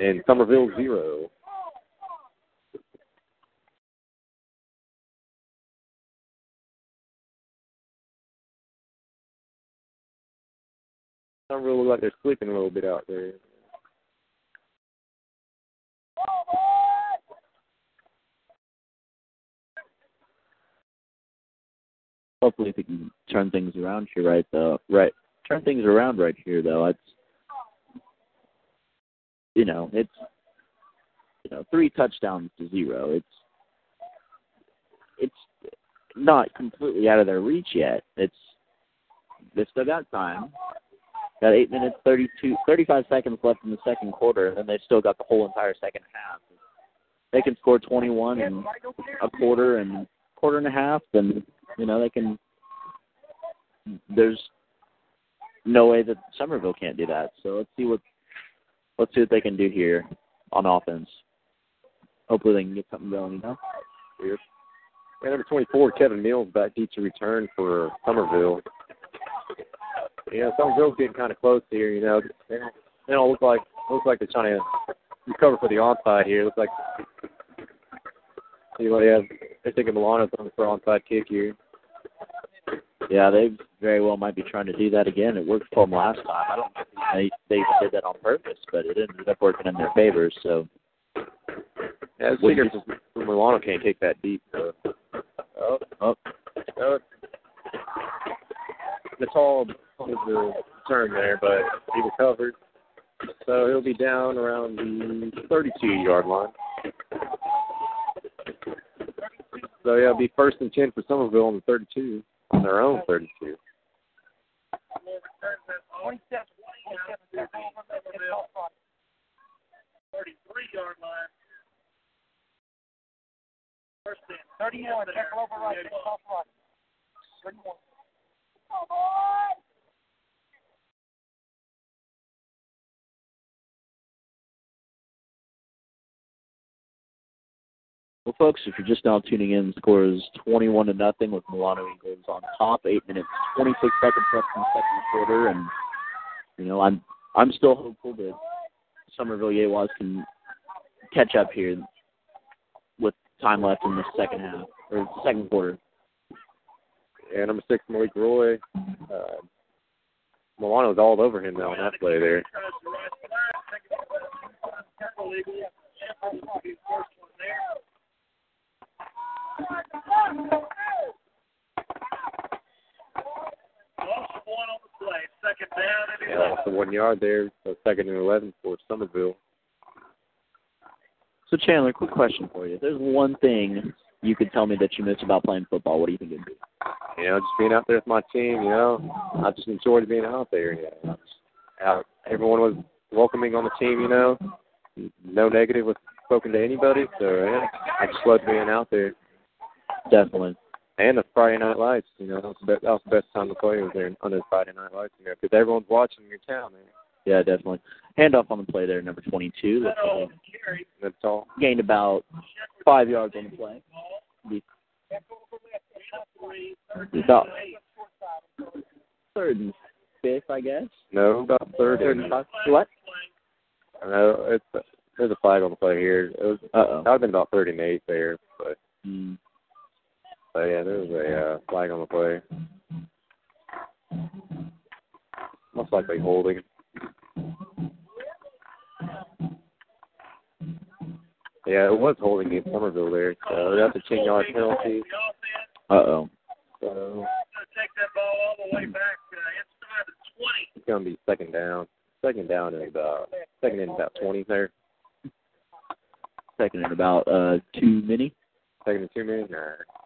Speaker 3: and Somerville 0. Somerville look like they're sleeping a little bit out there.
Speaker 5: Hopefully, we can turn things around here, right? Though, right? Turn things around right here, though. It's you know, it's you know, three touchdowns to zero. It's it's not completely out of their reach yet. It's they still got time. Got eight minutes, 32, 35 seconds left in the second quarter, and then they've still got the whole entire second half. They can score 21 in a quarter and quarter and a half, then you know they can. There's no way that Somerville can't do that. So let's see what let's see what they can do here on offense. Hopefully they can get something going. You know.
Speaker 3: Weird. And number 24, Kevin Mills, back deep to return for Somerville. Yeah, Somerville's getting kind of close here. You know, they don't, they don't look like look like they're trying to recover for the onside here. Looks like Know, yeah, they're thinking Milano's on for onside kick here.
Speaker 5: Yeah, they very well might be trying to do that again. It worked for them last time. I don't think they they did that on purpose, but it ended up working in their favor. So
Speaker 3: Yeah, it's figured
Speaker 5: you-
Speaker 3: Milano can't kick that deep. So. Oh,
Speaker 5: oh,
Speaker 3: oh. Tall was the turn there, but he recovered. So he'll be down around the 32-yard line. So yeah, it'll be first and 10 for Somerville on the 32, on their own 32.
Speaker 4: Thirty-three yard line. First and thirty-one. Check over right. Off right. Thirty-one.
Speaker 5: Well, folks, if you're just now tuning in, the score is 21 to nothing with Milano Eagles on top. Eight minutes, 26 seconds left in the second quarter, and you know I'm I'm still hopeful that Somerville Yeguas can catch up here with time left in the second half or second quarter.
Speaker 3: Yeah, number six, Malik Roy. Uh, Milano's all over him now on that play there.
Speaker 4: Second down and
Speaker 3: Yeah, lost the one yard there. So second and 11 for Somerville.
Speaker 5: So Chandler, quick question for you. If there's one thing you could tell me that you miss about playing football, what do you think it'd be?
Speaker 3: You know, just being out there with my team. You know, I just enjoyed being out there. You know, out, everyone was welcoming on the team. You know, no negative was spoken to anybody. So yeah, I just loved being out there.
Speaker 5: Definitely.
Speaker 3: And the Friday Night Lights. You know, that was the best, that was the best time to play was there under the Friday Night Lights. You know, because everyone's watching your town. Man.
Speaker 5: Yeah, definitely. Handoff on the play there, number 22. Looks like
Speaker 3: That's all.
Speaker 5: gained about five yards on the play. About third and fifth, I guess.
Speaker 3: No, about third and
Speaker 5: five. What?
Speaker 3: No, it's there's a flag on the play here. It was
Speaker 5: Uh
Speaker 3: that would have been about third and eight there, but.
Speaker 5: Mm.
Speaker 3: But yeah, there was a uh, flag on the play. Most likely holding. Yeah, it was holding against Somerville there. So that's a ten yard penalty.
Speaker 5: Uh oh.
Speaker 3: So
Speaker 4: take that ball all the way back uh, inside the twenty.
Speaker 3: it's gonna be second down. Second down and about second and about twenty there.
Speaker 5: Second and about uh two mini.
Speaker 3: Second and two minutes. Nah.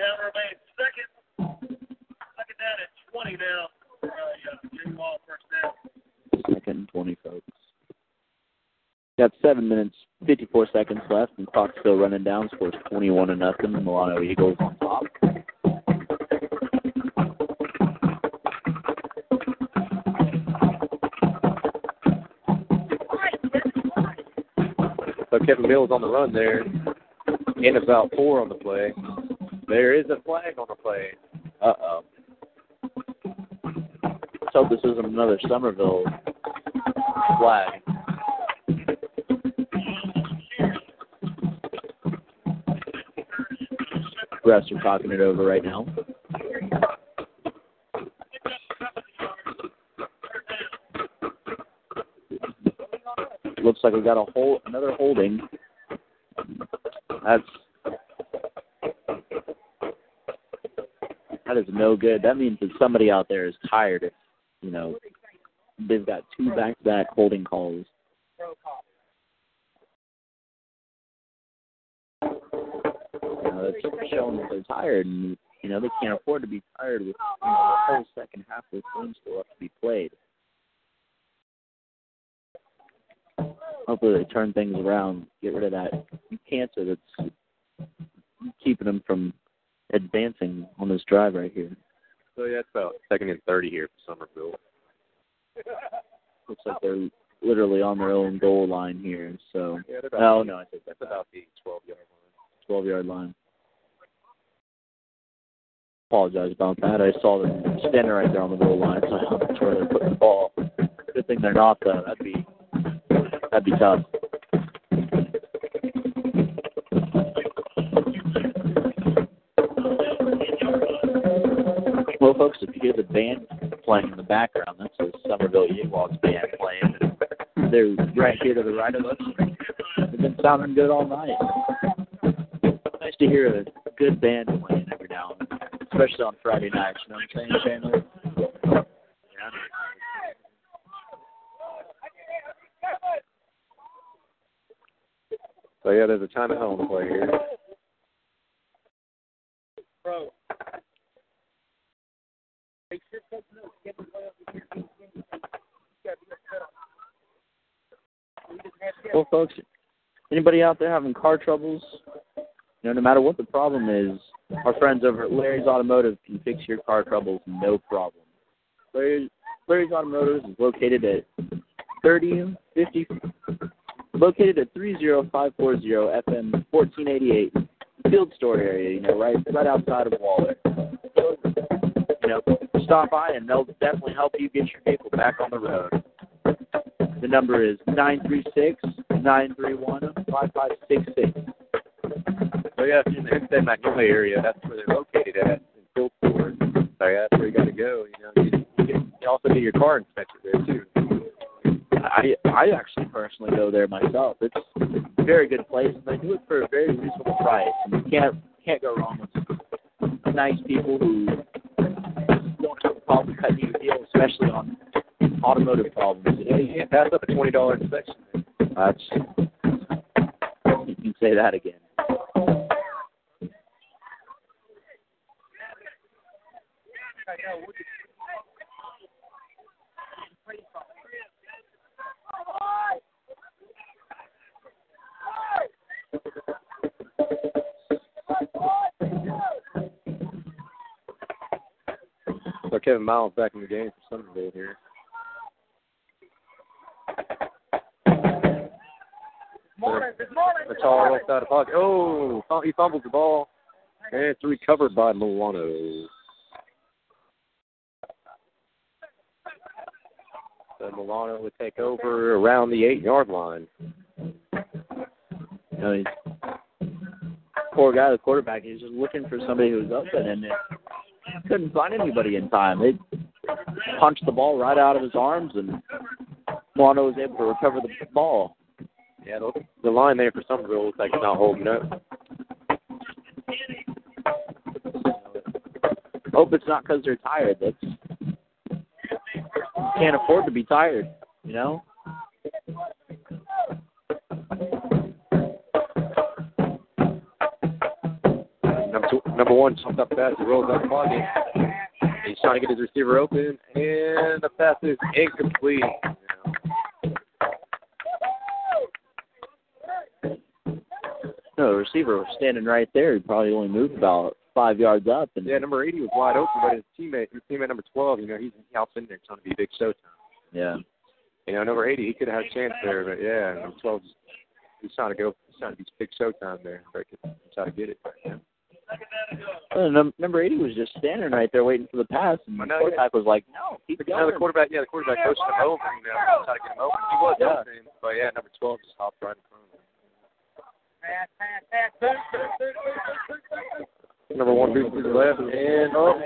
Speaker 4: Down remains second. Second down at twenty now. Uh, yeah, Jim Wall first down.
Speaker 5: Second and twenty, folks. Got seven minutes, fifty-four seconds left, and clock's still running down. Scores twenty-one to nothing. Milano Eagles on top.
Speaker 3: So Kevin Mills on the run there, and about four on the play. There is a flag on the plane.
Speaker 5: Uh oh. Let's hope this isn't another Somerville flag. Refs are talking it over right now. Looks like we got a hold, another holding. That's that is no good. That means that somebody out there is tired. You know they've got two back-to-back holding calls. You know, that's showing that they're tired, and you know they can't afford to be tired with you know, the whole second half of the game still left to be played. Hopefully, they turn things around, get rid of that cancer that's keeping them from advancing on this drive right here.
Speaker 3: So yeah, it's about second and thirty here for Somerville. (laughs)
Speaker 5: Looks like they're literally on their own goal line here. So,
Speaker 3: Yeah,
Speaker 5: oh no, I think
Speaker 3: that's
Speaker 5: that's
Speaker 3: about the twelve yard line.
Speaker 5: 12 yard line. Apologize about that. I saw them standing right there on the goal line, so not sure they're putting the ball. Good thing they're not though. That'd be that'd be tough. Folks, if you hear the band playing in the background, that's the Somerville Yeguas band playing. They're right here to the right of us. They've been sounding good all night. Nice to hear a good band playing every now and then, especially on Friday nights. You know what I'm saying, Chandler? Yeah.
Speaker 3: So yeah, there's a timeout on the play here.
Speaker 5: Well, folks, anybody out there having car troubles, you know, no matter what the problem is, our friends over at Larry's Automotive can fix your car troubles no problem. Larry, Larry's Automotive is located at 3050, located at 30540 FM 1488 Field Store area, you know, right, right outside of Waller. You know, stop by and they'll definitely help you get your vehicle back on the road. The number is nine three six nine three one five five six six.
Speaker 3: So yeah, if you're in the Magnolia area, that's where they're located at in Store. So yeah, that's where you got to go. You know, you, you, can, you also get your car inspected there too.
Speaker 5: I I actually personally go there myself. It's, it's a very good place, and they do it for a very reasonable price. And you can't can't go wrong with nice people who don't have a problem cutting you a deal, especially on automotive problems.
Speaker 3: Yeah, you can't pass up a twenty dollar inspection.
Speaker 5: That's you can say that again.
Speaker 3: So Kevin Miles back in the game for Somerville here. That's all left out of pocket. Oh, he fumbles the ball. And it's recovered by Milano. So Milano would take over around the eight yard line.
Speaker 5: You know, poor guy, the quarterback. He's just looking for somebody who's open, and it, couldn't find anybody in time. They punched the ball right out of his arms, and Milano was able to recover the ball.
Speaker 3: Yeah, the, line there for Somerville looks like it's not holding up.
Speaker 5: Hope it's not because they're tired. That's can't afford to be tired, you know.
Speaker 3: Number two, number one jumped up fast. He rolls the pocket. He's trying to get his receiver open, and the pass is incomplete.
Speaker 5: No, the receiver was standing right there. He probably only moved about five yards up. And
Speaker 3: Yeah, number 80 was wide open, but his teammate, his teammate number 12, you know, he's he hops in there trying to be big showtime.
Speaker 5: yeah,
Speaker 3: You know, number 80, he could have had a chance there, but yeah, number 12, he's trying to go, he's trying to be big showtime there. Break it, try to get it. But, yeah.
Speaker 5: Num- number eighty was just standing right there waiting for the pass, and the quarterback was like, "No, keep going."
Speaker 3: know, the quarterback, yeah, the quarterback coached him over, you know, trying to get him open. He was
Speaker 5: Yeah.
Speaker 3: open, but yeah, number 12 just hopped right in front of him. Number one boots to the left and up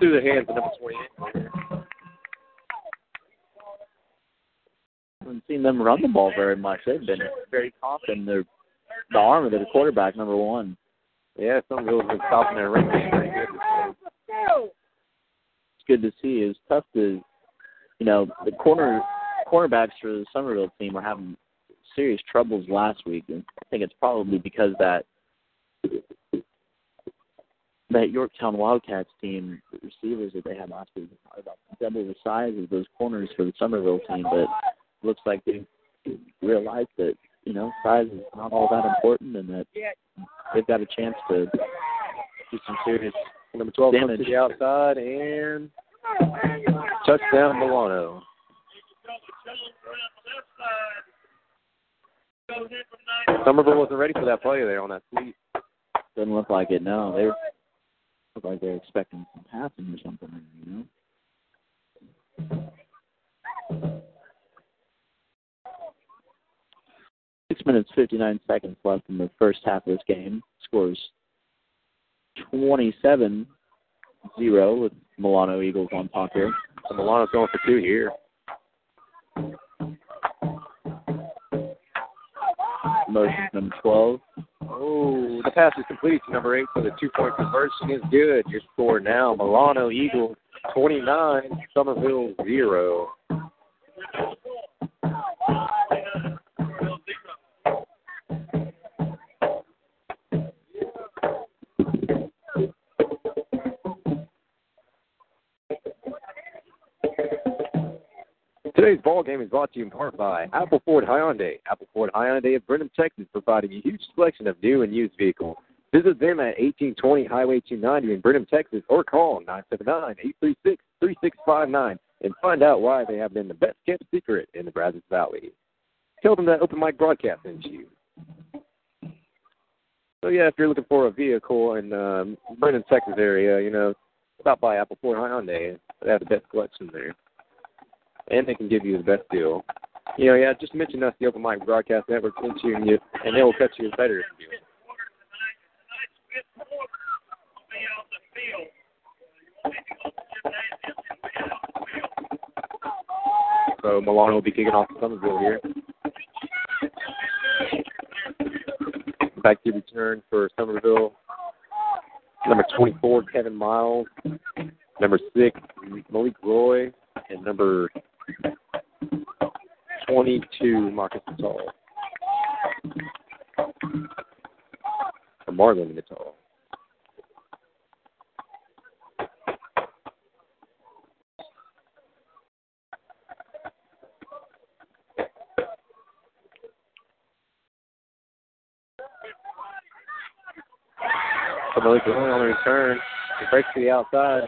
Speaker 3: to the hands of number 28.
Speaker 5: haven't seen them run the ball very much. They've been very confident in their the arm of their quarterback, number one.
Speaker 3: Yeah, some girls been stopping their ring game pretty good.
Speaker 5: It's good to see. It's tough to, you know, the corner cornerbacks for the Somerville team were having serious troubles last week, and I think it's probably because that that Yorktown Wildcats team, receivers that they had last week, are about double the size of those corners for the Somerville team. But looks like they realized that you know size is not all that important, and that they've got a chance to do some serious
Speaker 3: Number 12
Speaker 5: Damage.
Speaker 3: to the outside and touchdown Milano. Somerville wasn't ready for that play there on that sweep.
Speaker 5: Doesn't look like it. No, they look like they're expecting some passing or something. You know. Six minutes fifty nine seconds left in the first half of this game. Scores twenty seven zero with Milano Eagles on top here.
Speaker 3: So Milano's going for two here.
Speaker 5: Motion number 12.
Speaker 3: Oh, the pass is complete to number eight, for the two-point conversion is good. Your score now, Milano Eagles 29, Somerville 0. Today's ball game is brought to you in part by Apple Ford Hyundai. Apple Ford Hyundai of Brenham, Texas, providing a huge selection of new and used vehicles. Visit them at 1820 Highway 290 in Brenham, Texas, or call 979-836-3659 and find out why they have been the best kept secret in the Brazos Valley. Tell them that Open Mic Broadcast sent you. So yeah, if you're looking for a vehicle in um, Brenham, Texas area, you know, stop by Apple Ford Hyundai. They have the best collection there and they can give you the best deal. You know, yeah, just mention us, the Open Mic Broadcast Network, and, you, and they will cut you a better deal. So Milano will be kicking off Somerville here. Back to return for Somerville. Number 24, Kevin Miles. Number 6, Malik Roy. And number 22, Marcus Natal. Or Natal. So Malik Roy on the return. He breaks to the outside.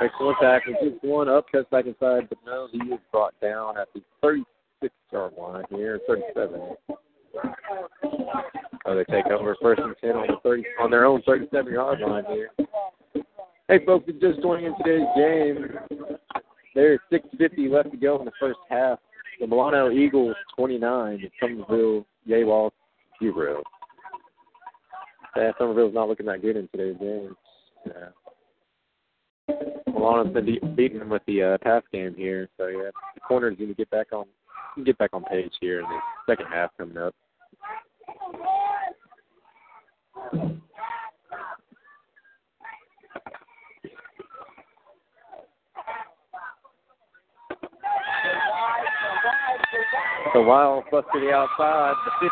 Speaker 3: One tackle, gets one up, cuts back inside, but no, he is brought down at the 36 yard line here, 37. Oh, they take over first and 10 on the 30 on their own 37 yard line here. Hey, folks, it's just joining in today's game. There's 6.50 left to go in the first half. The Milano Eagles 29, and Somerville Yegua 0. Yeah, Somerville's not looking that good in today's game. Yeah. Milano's been de- them with the uh, pass game here, so yeah, the corners need to get back on get back on page here in the second half coming up. So Wild bust to the outside, the 50,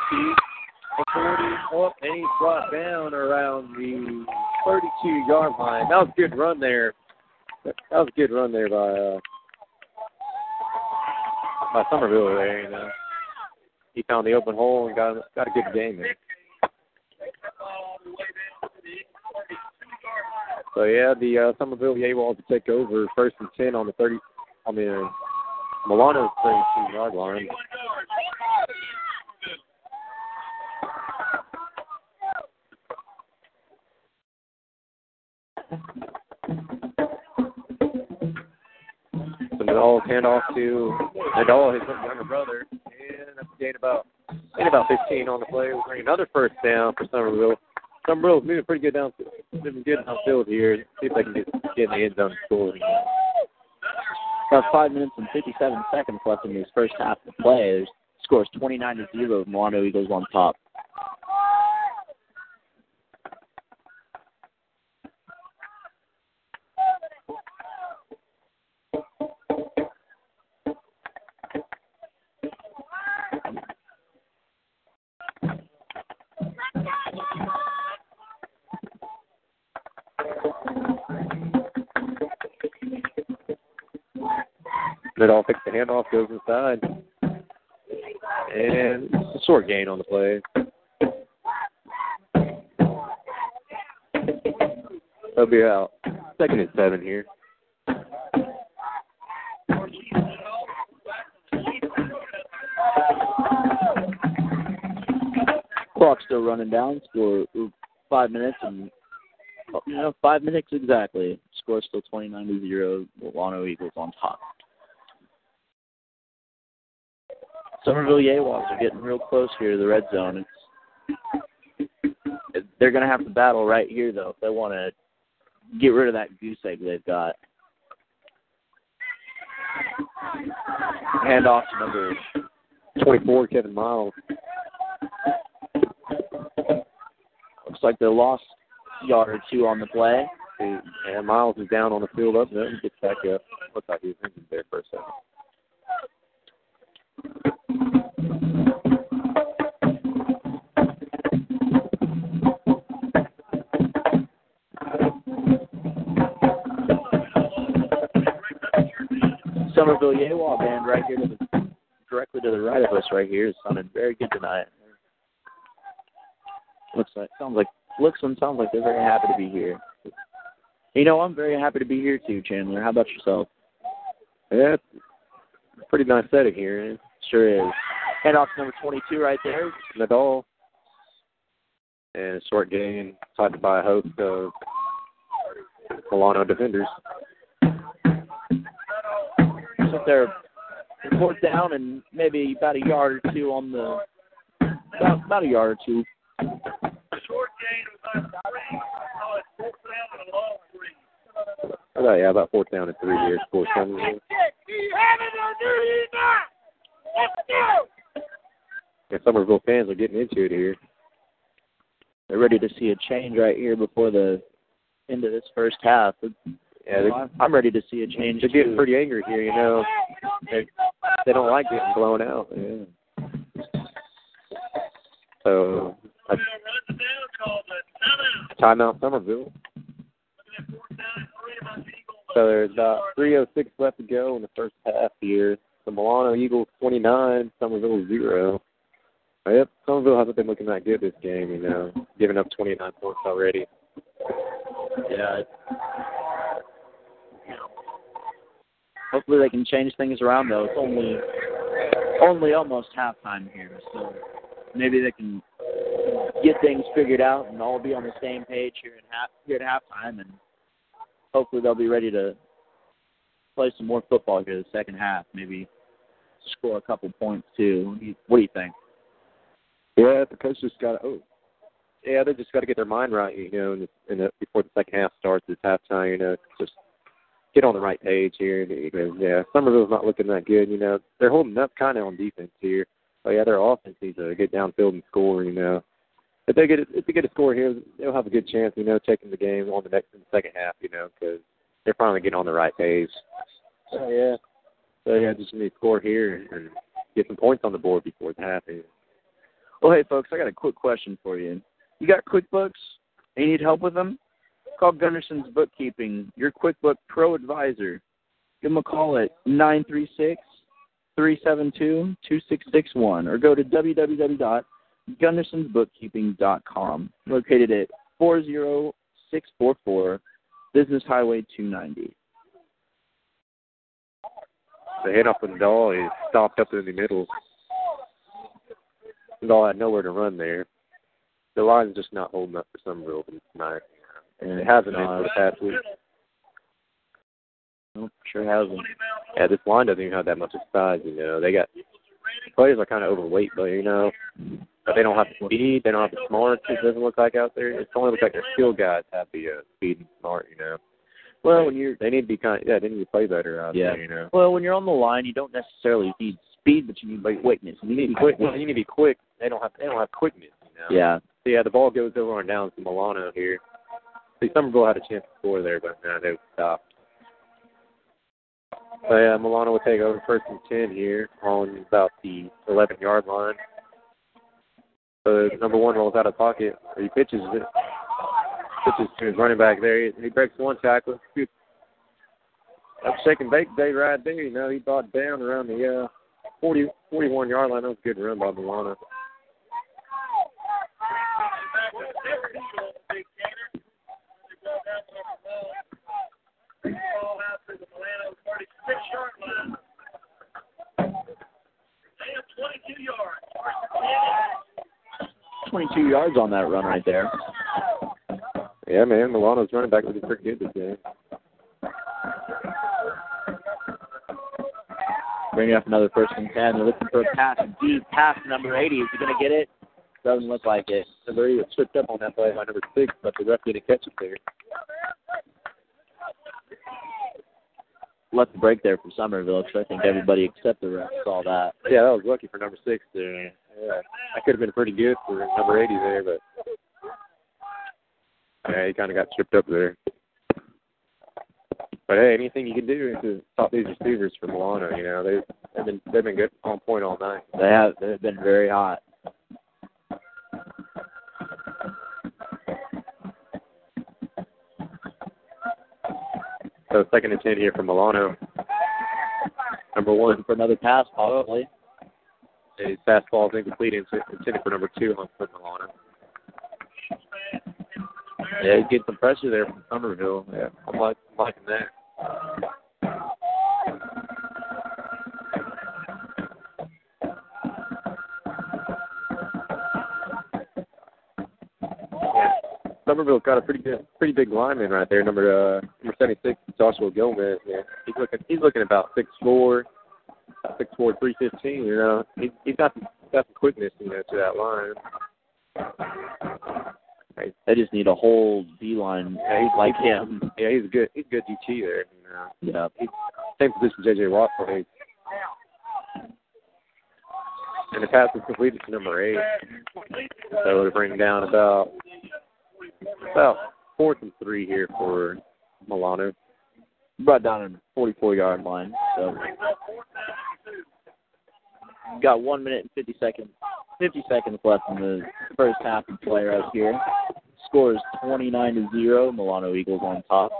Speaker 3: the 40, up, and he's brought down around the 32 yard line. That was a good run there. That was a good run there by uh, by Somerville there. You know, he found the open hole and got got a good game there. So yeah, the uh, Somerville Yegua to take over first and ten on the 30 on the uh, Milano's 32 yard line. So Natal hand off to Natal, his younger brother, and that's gain about gain about 15 on the play. We'll bring another first down for Somerville. Somerville's moving pretty good down, moving good downfield here. See if they can get, get in the end zone and score.
Speaker 5: About five minutes and 57 seconds left in this first half of play. Scores 29 to 0. Milano Eagles on top.
Speaker 3: Natal takes the handoff, goes inside, and a short gain on the play. They'll be out second and seven here.
Speaker 5: Clock still running down. Score five minutes and oh, you know five minutes exactly. Score still 29 to zero. Milano Eagles on top. Somerville Yeguas are getting real close here to the red zone. It's, they're going to have to battle right here, though, if they want to get rid of that goose egg they've got. Hand off to number
Speaker 3: 24, Kevin Miles.
Speaker 5: Looks like they lost yard or two on the play.
Speaker 3: And Miles is down on the field up there and gets back up. Looks like he was injured there for a second.
Speaker 5: Somerville Yegua band right here to the, directly to the right of us right here is sounding very good tonight. Looks like sounds like looks and sounds like they're very happy to be here. You know, I'm very happy to be here too, Chandler. How about yourself?
Speaker 3: Yeah, pretty nice setting here. Eh?
Speaker 5: Sure is. Hand off number 22 right there.
Speaker 3: Natal. And a short gain, tied by a host of Milano defenders.
Speaker 5: So they're fourth down and maybe about a yard or two on the about, about a yard or two.
Speaker 4: Short gain about three. Call it fourth down and three.
Speaker 3: Yeah, about fourth down and three here. Score Somerville. And Somerville fans are getting into it here.
Speaker 5: They're ready to see a change right here before the end of this first half.
Speaker 3: Yeah,
Speaker 5: I'm ready to see a change.
Speaker 3: they're getting pretty angry here, you know. They, they don't like getting blown out. Yeah. So, a
Speaker 4: Well, runs it down, calls it timeout.
Speaker 3: Somerville.
Speaker 4: Looking at fourth down and three about the Eagles.
Speaker 3: So there's about 3.06 left to go in the first half here. The Milano Eagles 29, Somerville 0. Yep, Somerville hasn't been looking that good this game, you know, giving up 29 points already.
Speaker 5: Yeah. Hopefully they can change things around though. It's only only almost halftime here, so maybe they can get things figured out and all be on the same page here in half here at halftime and hopefully they'll be ready to play some more football here in the second half, maybe score a couple points too. What do you, what do you think?
Speaker 3: Yeah, the coach just got to, oh, yeah, they just got to get their mind right, you know, in the, in the, before the second half starts. It's halftime, you know, just get on the right page here. Because, yeah, Somerville's not looking that good, you know. They're holding up kind of on defense here. But, yeah, their offense needs to get downfield and score, you know. If they get if they get a score here, they'll have a good chance, you know, taking the game on the next in the second half, you know, because they're finally getting on the right page. So yeah, so yeah, just need to score here and get some points on the board before the half ends.
Speaker 5: Well, hey, folks, I got a quick question for you. You got QuickBooks and you need help with them? Call Gunderson's Bookkeeping, your QuickBook Pro advisor. Give them a call at nine three six three seven two two six six one, or go to www.gundersonsbookkeeping.com, located at 40644 Business Highway 290.
Speaker 3: The handoff with Dahl is stopped up in the middle. Dahl had nowhere to run there. The line's just not holding up for Somerville tonight. And it hasn't been for the past week.
Speaker 5: Nope, sure hasn't.
Speaker 3: Yeah, this line doesn't even have that much of size, you know. They got players are kind of overweight, but you know, but they don't have the speed. They don't have the smarts. It doesn't look like out there. It's only looks like their skill guys have the uh, speed and smart, you know.
Speaker 5: Well, when you're
Speaker 3: They need to be kind. yeah, they need to play better out
Speaker 5: Yeah.
Speaker 3: there, you know.
Speaker 5: well when you're on the line, you don't necessarily need speed, but you need like quickness.
Speaker 3: You need quick. Well, you need to be quick. They don't have. They don't have quickness. You know?
Speaker 5: Yeah.
Speaker 3: So, yeah, the ball goes over and down to Milano here. See, Somerville had a chance to score there, but no, they stopped. So yeah, Milano will take over first and ten here on about the 11 yard line. So number one rolls out of pocket. He pitches it. Pitches his running back there. He, breaks one tackle. Shake and bake day right there. You know, he brought down around the uh, 40, 41 yard line. That was a good run by Milano.
Speaker 4: Ball out to the Milano 36 yard line. They have 22 yards. First and 10.
Speaker 5: 22 yards on that run right there.
Speaker 3: Yeah, man, Milano's running back looking pretty good this game.
Speaker 5: Bringing up another first and 10. They're looking for a pass deep pass number 80. Is he going to get it? Doesn't look like it.
Speaker 3: Number eight was tripped up on that play by number six, but the ref didn't catch it there.
Speaker 5: the break there for Somerville because I think everybody except the ref saw that.
Speaker 3: Yeah, that was lucky for number six there. Yeah, that could have been pretty good for number 80 there, but yeah, he kind of got tripped up there. But hey, anything you can do to stop these receivers from Milano, you know, they've they've been they've been good on point all night.
Speaker 5: They have they've been very hot.
Speaker 3: So second and ten here for Milano. Number one
Speaker 5: for another pass, possibly.
Speaker 3: His fastball is incomplete, intended for number two on Milano.
Speaker 5: Yeah, getting some pressure there from Somerville.
Speaker 3: Yeah, I'm, like, I'm liking that. Somerville's got a pretty good, pretty big lineman right there, number uh, number seventy six, Joshua Gilman. Yeah, he's looking, he's looking about six four, six four, three fifteen. You know, he, he's got some, got some quickness, you know, to that line.
Speaker 5: Right. They just need a whole D line
Speaker 3: Yeah,
Speaker 5: like him.
Speaker 3: Yeah, he's a good, he's a good DT there. You uh, know,
Speaker 5: Yeah.
Speaker 3: he's same position JJ Watt plays. And the pass is completed to number eight. So it'll bring down about about fourth and three here for Milano.
Speaker 5: Brought down in 44 yard line. So got one minute and 50 seconds. 50 seconds left in the first half of play right here. Score is 29 to zero. Milano Eagles on top.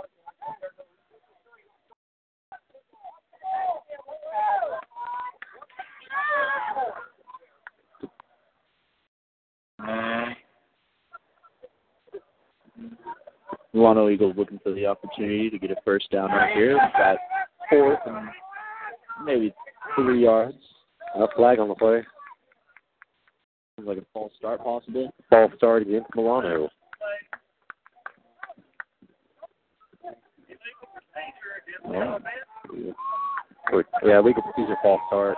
Speaker 5: Milano Eagles looking for the opportunity to get a first down right here. We've got fourth and maybe three yards.
Speaker 3: A flag on the play.
Speaker 5: Like a false start possibly.
Speaker 3: Ball start against Milano.
Speaker 5: Yeah.
Speaker 3: Yeah, legal procedure false start.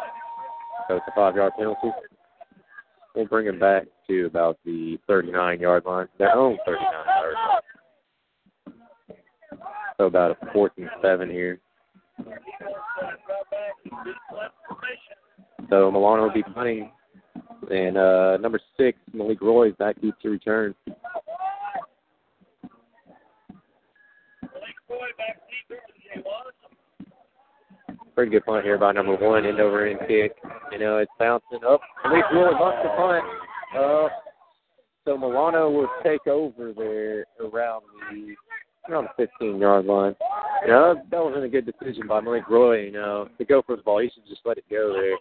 Speaker 3: So it's a five yard penalty. We'll bring it back to about the 39 yard line, their own 39 yard line. So about a fourth and seven here. So Milano will be punting. And uh, number six, Malik Roy is back to return. Pretty good punt here by number one, end over end kick. You know, it's bouncing up. Malik Roy lost the punt. Uh, so Milano will take over there around the around the 15 yard line. You know, that wasn't a good decision by Malik Roy. You know, to go for the ball, he should just let it go there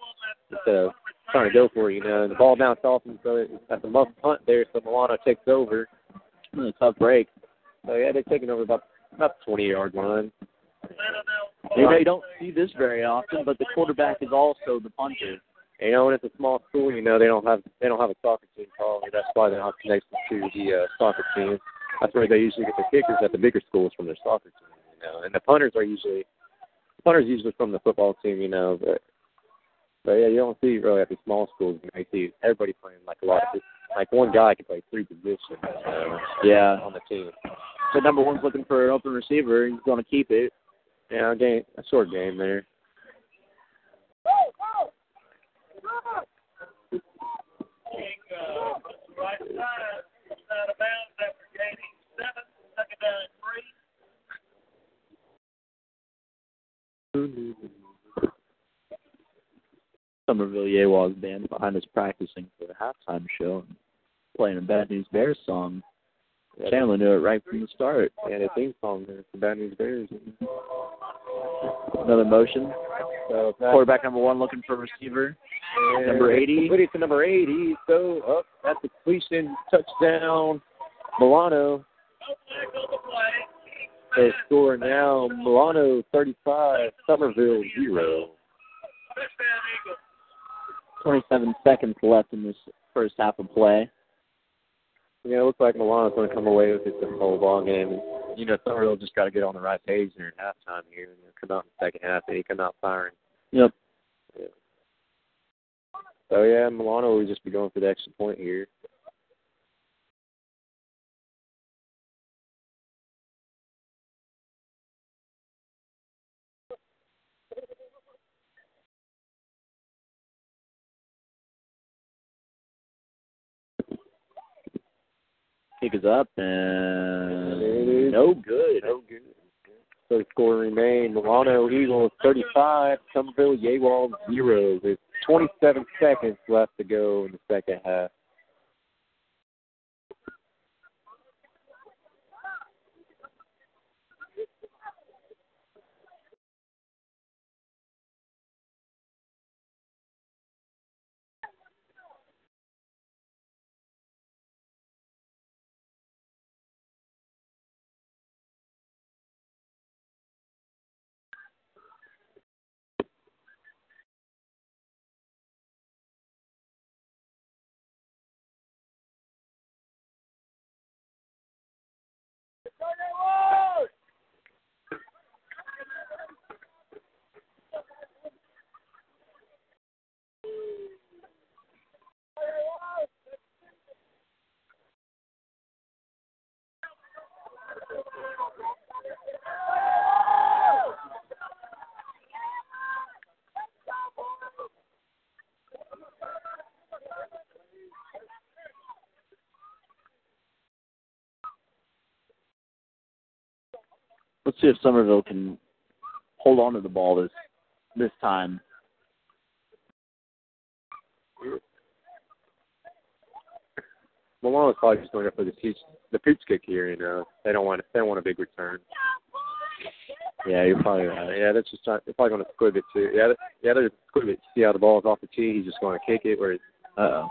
Speaker 3: of trying to go for it. You know, and the ball bounced off him, so it- that's a muff punt there. So Milano takes over.
Speaker 5: A tough break.
Speaker 3: So yeah, they're taking over about about the 20 yard line.
Speaker 5: You know, you don't see this very often, but the quarterback is also the punter.
Speaker 3: You know, when it's a small school, you know they don't have they don't have a soccer team probably. That's why they're not connected to the uh, soccer team. That's where they usually get their kickers at the bigger schools from their soccer team. You know, and the punters are usually punters usually from the football team. You know, but but yeah, you don't see really at the small schools. You, know, you see everybody playing like a lot of like one guy can play three positions uh,
Speaker 5: Yeah.
Speaker 3: on the team.
Speaker 5: So number one's looking for an open receiver. He's going to keep it.
Speaker 3: Yeah, a game a short game there.
Speaker 4: Right side, out of bounds after gaining seven, second down and three.
Speaker 5: Somerville Yegua's band behind us practicing for the halftime show and playing a Bad News Bears song. Chandler knew it right from the start.
Speaker 3: Yeah, the theme song there for Bad News Bears.
Speaker 5: Another motion.
Speaker 3: So
Speaker 5: Quarterback number one looking for receiver.
Speaker 3: And
Speaker 5: Number 80.
Speaker 3: Put it to number 80. So up. That's a completion. Touchdown. Milano. They score now. Milano 35. Somerville 0.
Speaker 5: 27 seconds left in this first half of play.
Speaker 3: Yeah, it looks like Milano's going to come away with it this whole ball game. You know, Somerville just got to get on the right page during halftime here and come out in the second half and he come out firing.
Speaker 5: Yep.
Speaker 3: Yeah. So yeah, Milano will just be going for the extra point here.
Speaker 5: Kick is up and no good.
Speaker 3: No good. So score remain Milano Eagles 35, Somerville Yegua 0 with 27 seconds left to go in the second half.
Speaker 5: Let's see if Somerville can hold on to the ball this this time.
Speaker 3: Milano's probably just going up for the peach, the pooch kick here. You know, they don't want they don't want a big return. Yeah, you're probably right. Yeah, that's just trying, they're probably going to squib it too. Yeah, yeah, they're squib it. See how the ball's off the tee? He's just going to kick it. Where,
Speaker 5: Uh oh.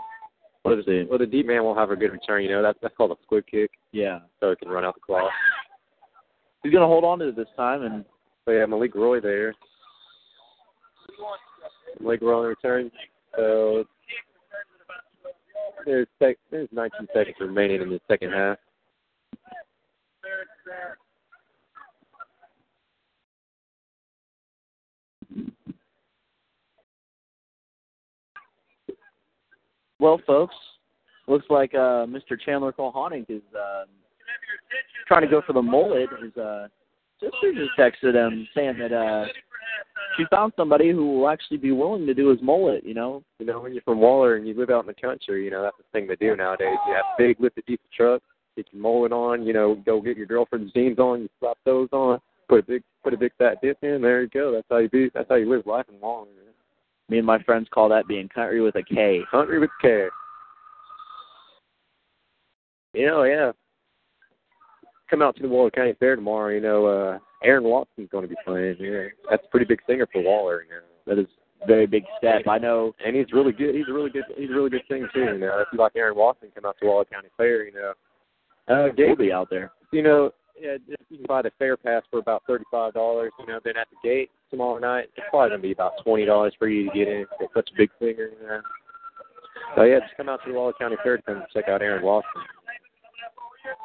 Speaker 3: well,
Speaker 5: Let's
Speaker 3: well, the deep man won't have a good return. You know, that's that's called a squib kick,
Speaker 5: Yeah.
Speaker 3: so it can run out the clock.
Speaker 5: He's gonna hold on to it this time and
Speaker 3: So yeah, Malik Roy there. Malik Roy on the return. So there's sec- there's 19 seconds remaining in the second half.
Speaker 5: well folks, looks like uh Mr. Chandler Colhonic is uh trying to go for the mullet. His uh sister just texted him saying that uh she found somebody who will actually be willing to do his mullet, you know.
Speaker 3: You know, when you're from Waller and you live out in the country, you know that's the thing to do nowadays. You have big lifted diesel trucks, get your mullet on. You know, go get your girlfriend's jeans on. You slap those on. Put a big put a big fat dip in. There you go. That's how you be. That's how you live life in Waller.
Speaker 5: Me and my friends call that being country with a K.
Speaker 3: Country with care. You know, yeah. Come out to the Waller County Fair tomorrow. You know, uh Aaron Watson's going to be playing. Yeah, that's a pretty big singer for Waller. You know.
Speaker 5: That is very big step. I know
Speaker 3: and he's really good. He's a really good. He's a really good singer too. You know, if you like Aaron Watson, come out to Waller County Fair. You know, uh,
Speaker 5: we'll be out there.
Speaker 3: You know, yeah, you can buy the fair pass for about thirty-five dollars. You know, then at the gate tomorrow night, it's probably gonna be about twenty dollars for you to get in. It's such a big singer. You know. So yeah, just come out to the Waller County Fair to come check out Aaron Watson.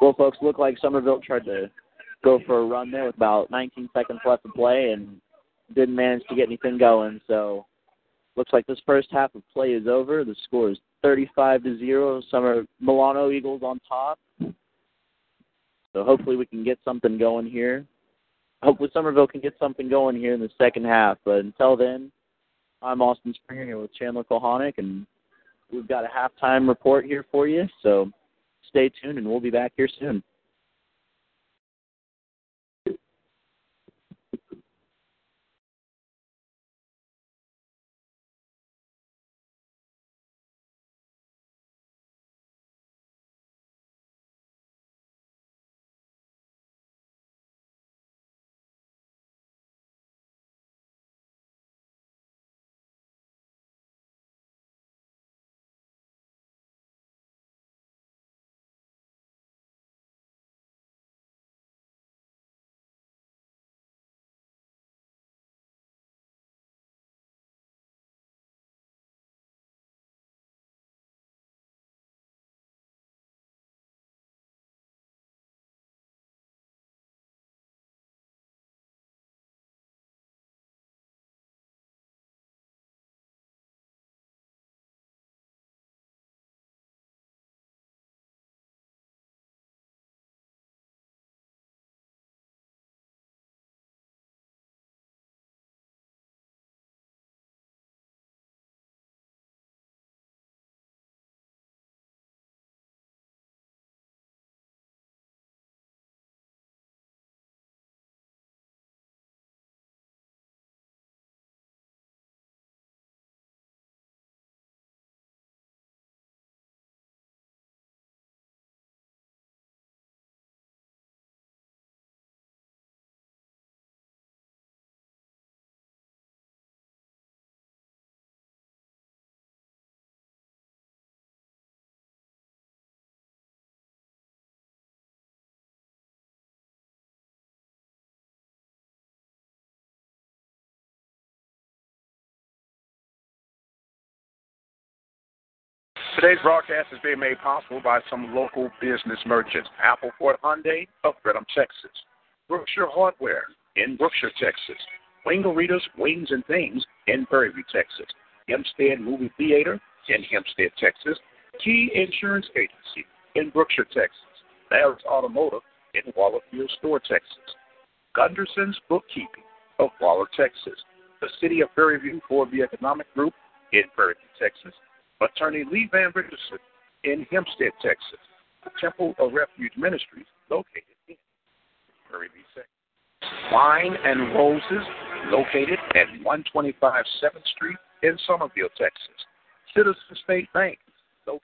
Speaker 5: Well, folks, looked like Somerville tried to go for a run there with about 19 seconds left to play and didn't manage to get anything going. So, looks like this first half of play is over. The score is 35 to zero. Summer Milano Eagles on top. So hopefully we can get something going here. Hopefully Somerville can get something going here in the second half. But until then, I'm Austin Springer here with Chandler Kohanic, and we've got a halftime report here for you. So stay tuned, and we'll be back here soon.
Speaker 6: Today's broadcast is being made possible by some local business merchants. Apple Ford Hyundai of Brenham, Texas. Brookshire Hardware in Brookshire, Texas. Wingaritas, Wings and Things in Prairie View, Texas. Hempstead Movie Theater in Hempstead, Texas. Key Insurance Agency in Brookshire, Texas. Barrett's Automotive in Wallerfield Store, Texas. Gunderson's Bookkeeping of Waller, Texas. The City of Prairie View Ford Economic Group in Prairie Texas. Attorney Lee Van Richardson in Hempstead, Texas. Temple of Refuge Ministries located in Prairie Texas. Wine and Roses located at 125 7th Street in Somerville, Texas. Citizen State Bank located.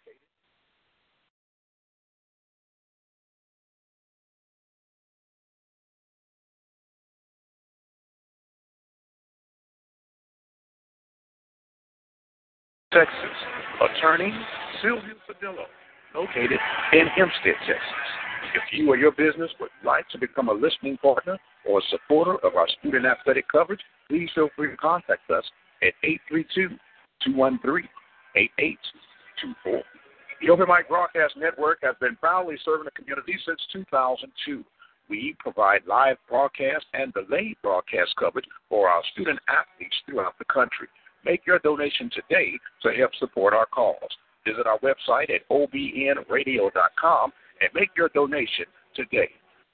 Speaker 6: Texas. Attorney Sylvia Padillo, located in Hempstead, Texas. If you or your business would like to become a listening partner or a supporter of our student athletic coverage, please feel free to contact us at 832 213 8824. The Open Mic Broadcast Network has been proudly serving the community since 2002. We provide live broadcast and delayed broadcast coverage for our student athletes throughout the country. Make your donation today to help support our cause. Visit our website at obnradio.com and make your donation today.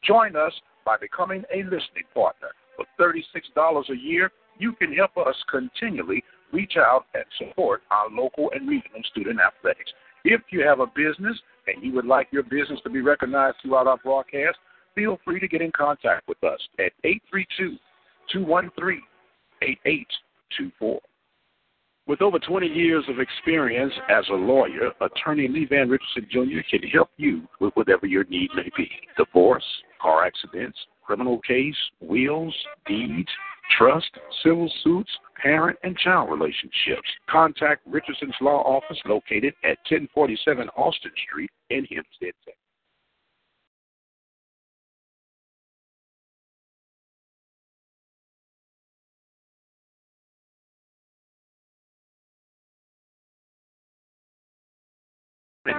Speaker 6: Join us by becoming a listening partner. For $36 a year, you can help us continually reach out and support our local and regional student athletics. If you have a business and you would like your business to be recognized throughout our broadcast, feel free to get in contact with us at 832 213 8824. With over 20 years of experience as a lawyer, attorney Lee Van Richardson Jr. can help you with whatever your need may be divorce, car accidents, criminal case, wills, deeds, trust, civil suits, parent and child relationships. Contact Richardson's Law Office located at 1047 Austin Street in Hempstead, Texas. At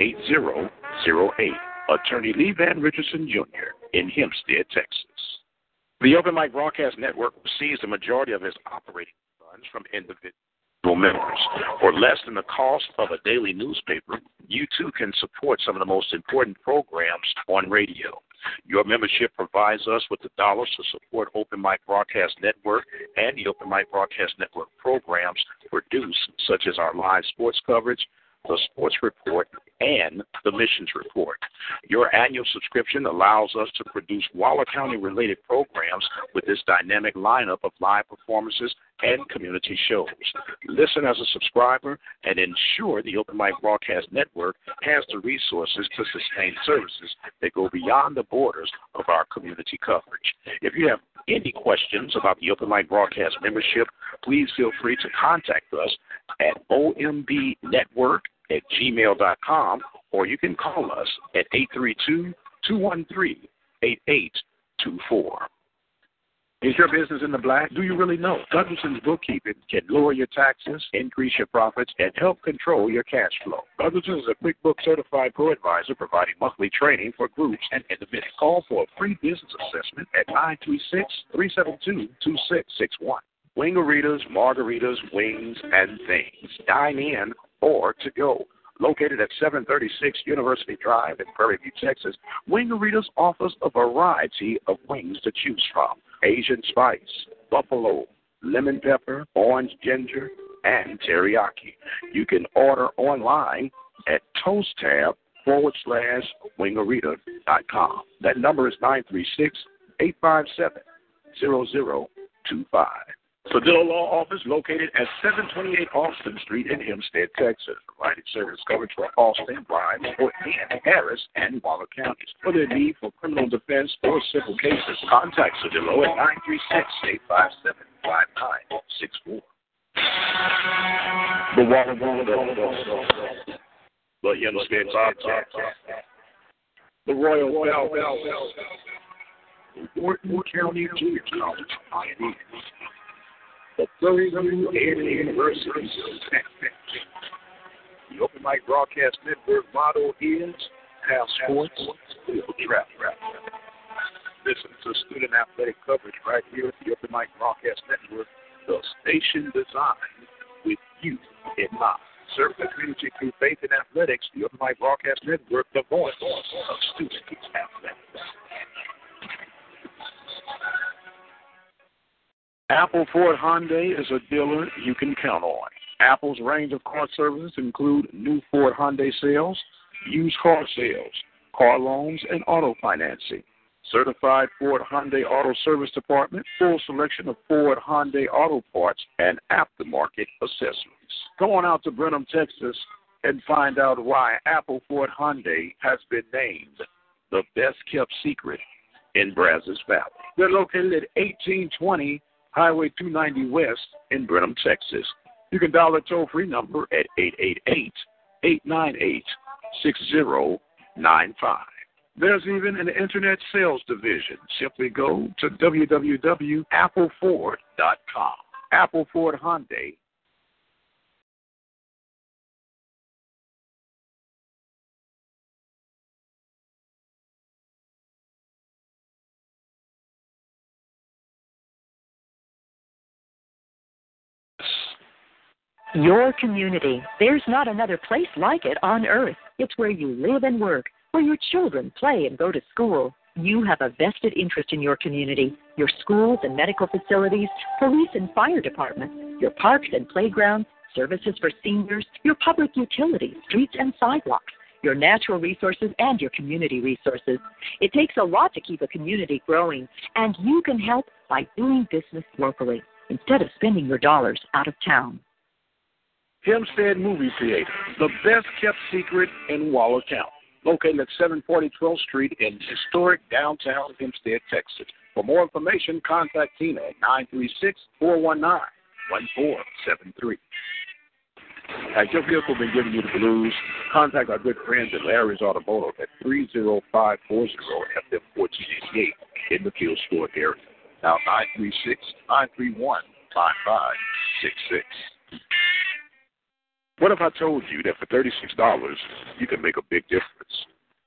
Speaker 6: 979-826-8008. Attorney Lee Van Richardson Jr. in Hempstead, Texas. The Open Mic Broadcast Network receives the majority of its operating funds from individual members. For less than the cost of a daily newspaper, you too can support some of the most important programs on radio. Your membership provides us with the dollars to support Open Mic Broadcast Network and the Open Mic Broadcast Network programs produced, such as our live sports coverage, the sports report, and the missions report. Your annual subscription allows us to produce Waller County related programs with this dynamic lineup of live performances and community shows. Listen as a subscriber and ensure the Open Mic Broadcast Network has the resources to sustain services that go beyond the borders of our community coverage. If you have any questions about the Open Mic Broadcast membership, please feel free to contact us at ombnetwork at gmail.com or you can call us at 832 213 8824. Is your business in the black? Do you really know? Gunderson's Bookkeeping can lower your taxes, increase your profits, and help control your cash flow. Gunderson is a QuickBooks certified pro advisor providing monthly training for groups and individuals. Call for a free business assessment at 936 372 2661. Wingaritas, margaritas, wings, and things. Dine in or to go. Located at 736 University Drive in Prairie View, Texas, Wingaritas offers a variety of wings to choose from Asian spice, buffalo, lemon pepper, orange ginger, and teriyaki. You can order online at toasttab forward slash wingarita.com. That number is 936 857 0025. Padilla Law Office located at 728 Austin Street in Hempstead, Texas, providing service coverage for Austin, Grimes, Fort Bend, Harris, and Waller counties. For their need for criminal defense or civil cases, contact Cedillo at 936-857-5964. The Waller Waller The Hempstead Bobcats. The Royal The Wharton County Junior College Pioneers the Prairie View University Open Mic Broadcast Network motto is Have Sports, Trap Rap. Listen to student athletic coverage right here at the Open Mic Broadcast Network, the station designed with you in mind. Serve the community through faith in athletics, the Open Mic Broadcast Network, the voice of student athletics. Apple Ford Hyundai is a dealer you can count on. Apple's range of car services include new Ford Hyundai sales, used car sales, car loans, and auto financing. Certified Ford Hyundai Auto Service Department, full selection of Ford Hyundai auto parts and aftermarket accessories. Go on out to Brenham, Texas, and find out why Apple Ford Hyundai has been named the best kept secret in Brazos Valley. They're located at 1820 Highway 290 West in Brenham, Texas. You can dial the toll free number at 888 898 6095. There's even an internet sales division. Simply go to www.appleford.com. Apple Ford Hyundai.
Speaker 7: Your community. There's not another place like it on earth. It's where you live and work, where your children play and go to school. You have a vested interest in your community, your schools and medical facilities, police and fire departments, your parks and playgrounds, services for seniors, your public utilities, streets and sidewalks, your natural resources, and your community resources. It takes a lot to keep a community growing, and you can help by doing business locally instead of spending your dollars out of town.
Speaker 6: Hempstead Movie Theater, the best kept secret in Waller County. Located at 740 12th Street in historic downtown Hempstead, Texas. For more information, contact Tina at 936 419 1473. Has your vehicle been giving you the blues? Contact our good friends at Larry's Automotive at 30540 FM 1488 in the Field Store area. Now 936 931 5566. What if I told you that for $36, you can make a big difference?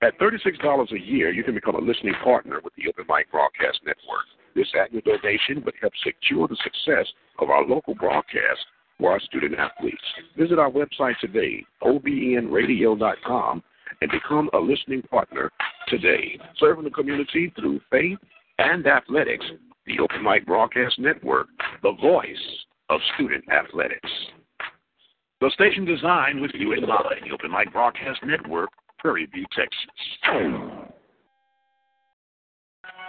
Speaker 6: At $36 a year, you can become a listening partner with the Open Mic Broadcast Network. This annual donation would help secure the success of our local broadcast for our student athletes. Visit our website today, obnradio.com, and become a listening partner today. Serving the community through faith and athletics, the Open Mic Broadcast Network, the voice of student athletics. The station designed with you in mind, the Open Mic Broadcast Network, Prairie View, Texas.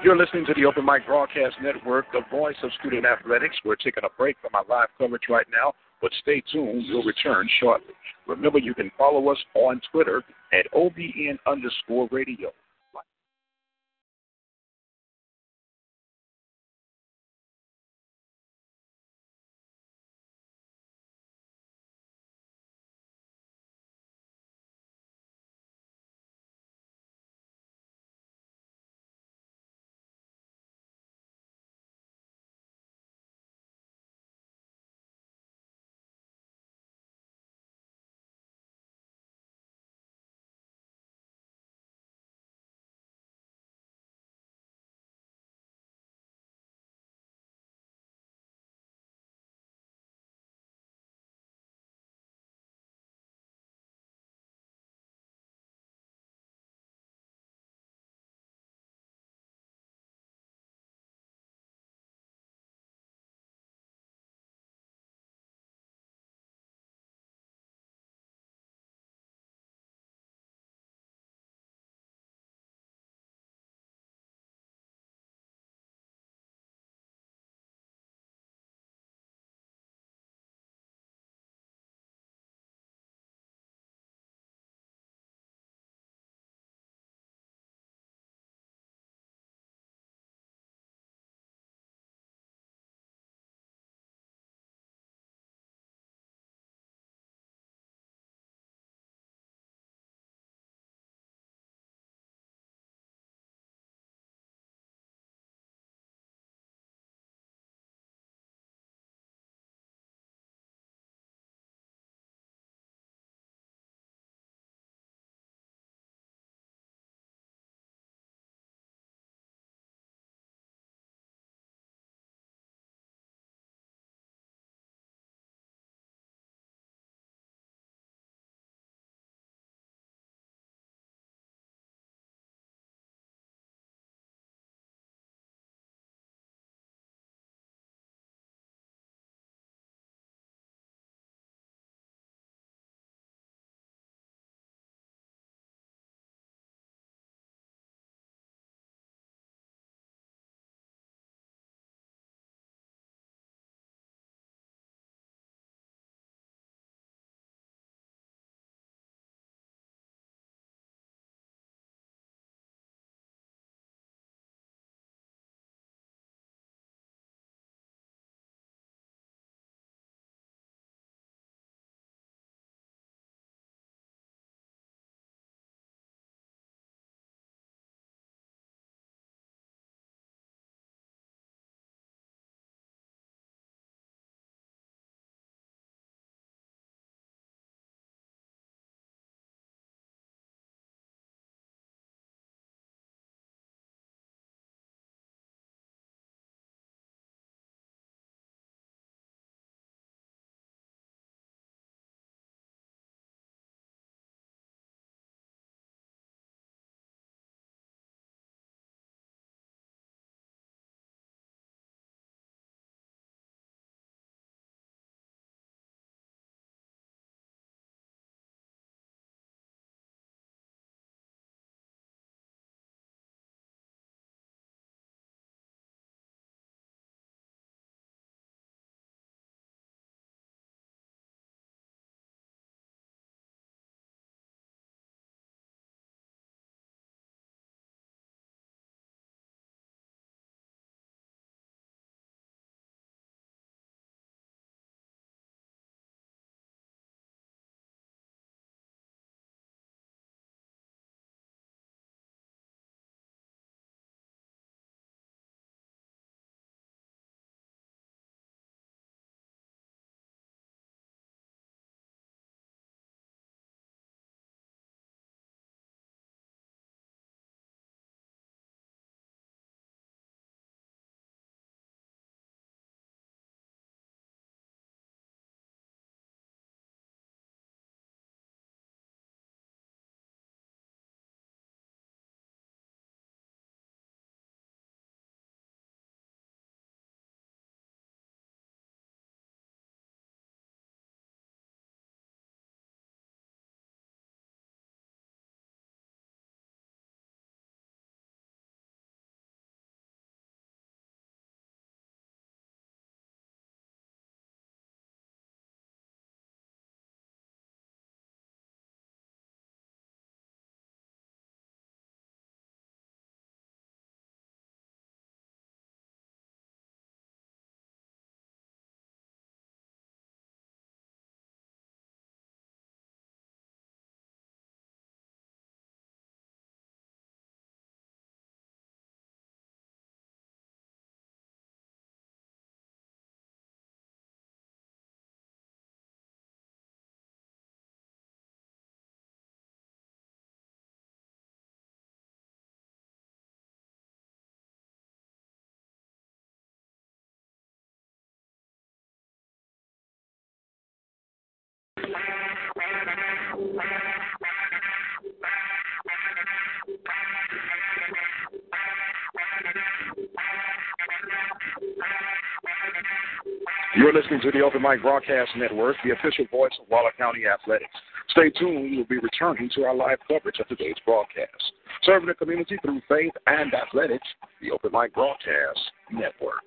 Speaker 6: You're listening to the Open Mic Broadcast Network, the voice of student athletics. We're taking a break from our live coverage right now, but stay tuned. We'll return shortly. Remember, you can follow us on Twitter at OBN underscore radio. You're listening to the Open Mic Broadcast Network, the official voice of Waller County Athletics. Stay tuned. We will be returning to our live coverage of today's broadcast. Serving the community through faith and athletics, the Open Mic Broadcast Network.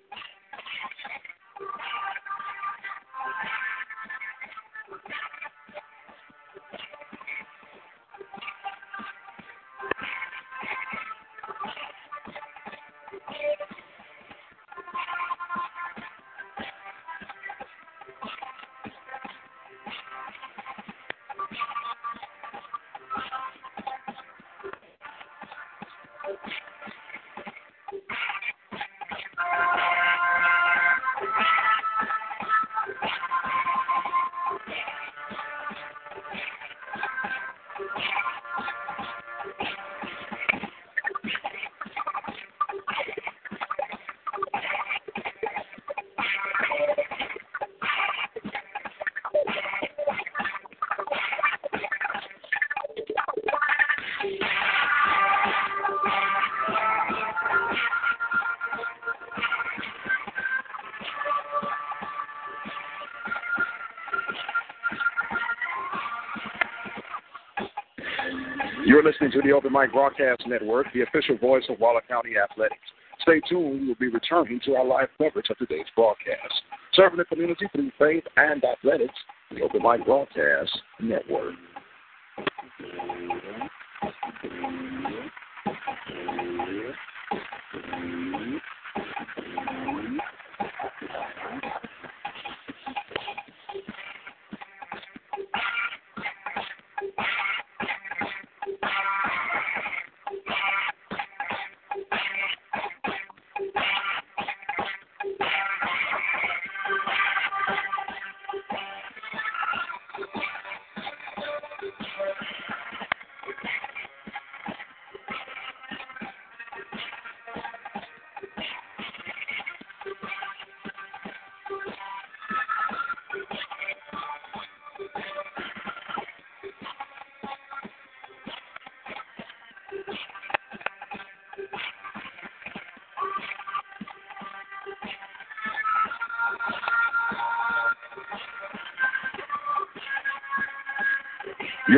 Speaker 6: Listening to the Open Mic Broadcast Network, the official voice of Waller County Athletics. Stay tuned. We will be returning to our live coverage of today's broadcast. Serving the community through faith and athletics, the Open Mic Broadcast Network.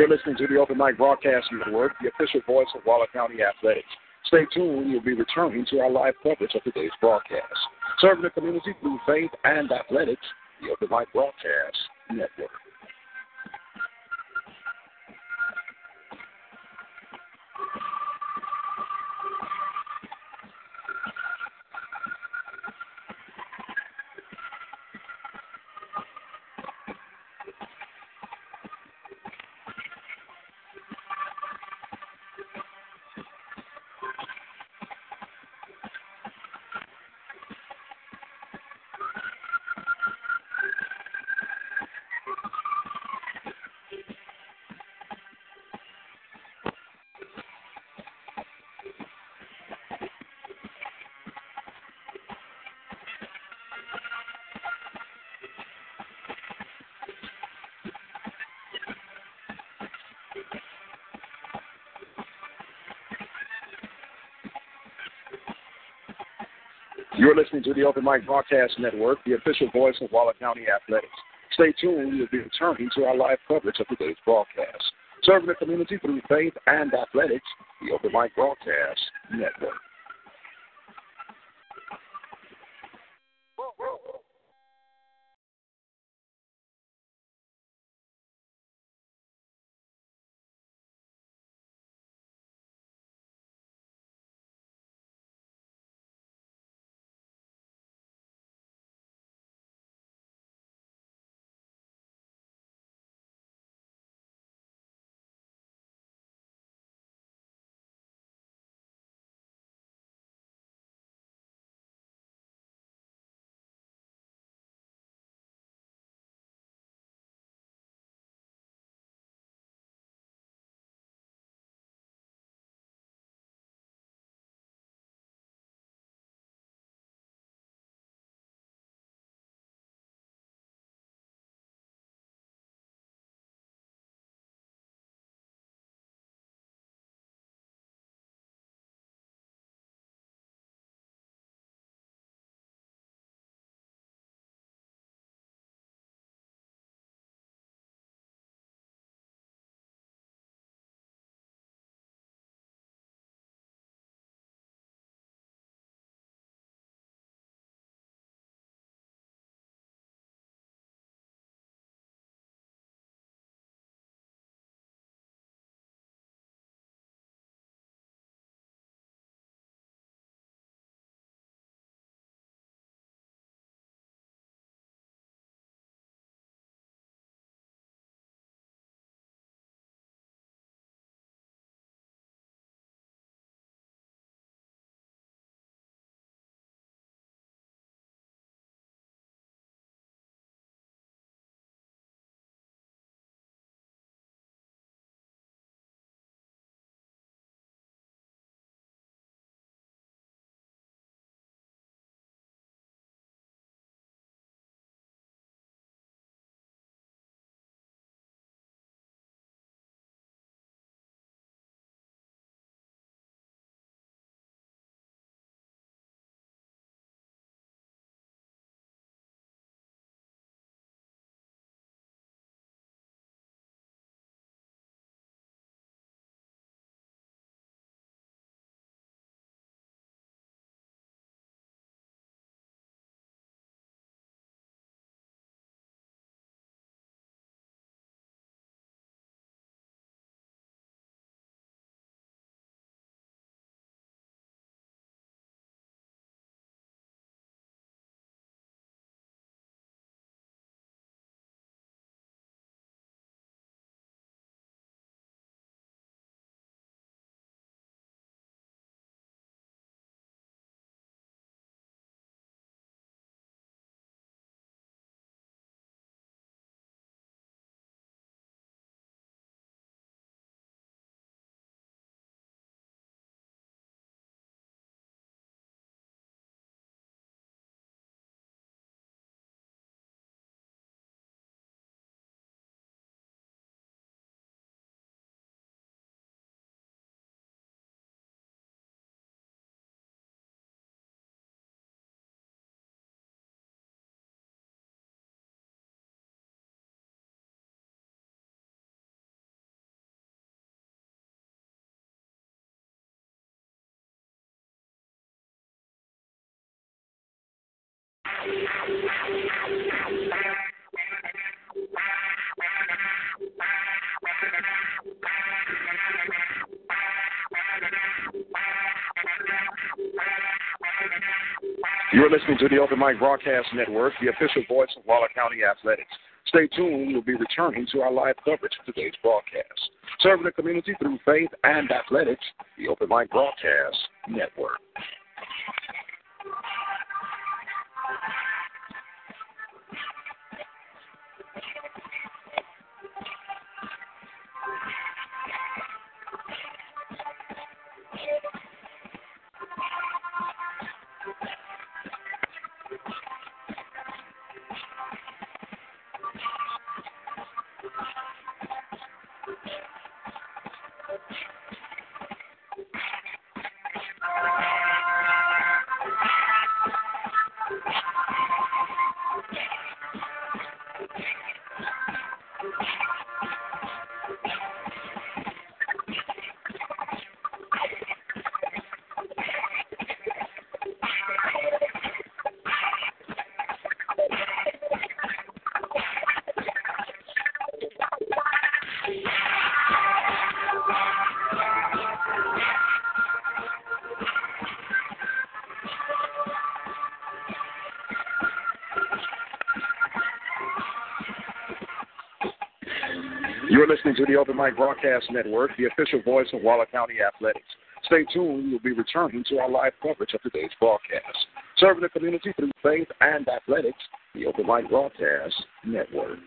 Speaker 6: You're listening to the Open Mic Broadcast Network, the official voice of Waller County Athletics. Stay tuned. We will be returning to our live coverage of today's broadcast. Serving the community through faith and athletics, the Open Mic Broadcast Network. You're listening to the Open Mic Broadcast Network, the official voice of Waller County Athletics. Stay tuned. We will be returning to our live coverage of today's broadcast. Serving the community through faith and athletics, the Open Mic Broadcast Network. You're listening to the Open Mic Broadcast Network, the official voice of Waller County Athletics. Stay tuned. We'll be returning to our live coverage of today's broadcast. Serving the community through faith and athletics, the Open Mic Broadcast Network. Listening to the Open Mic Broadcast Network, the official voice of Waller County Athletics. Stay tuned. We'll be returning to our live coverage of today's broadcast. Serving the community through faith and athletics, the Open Mic Broadcast Network.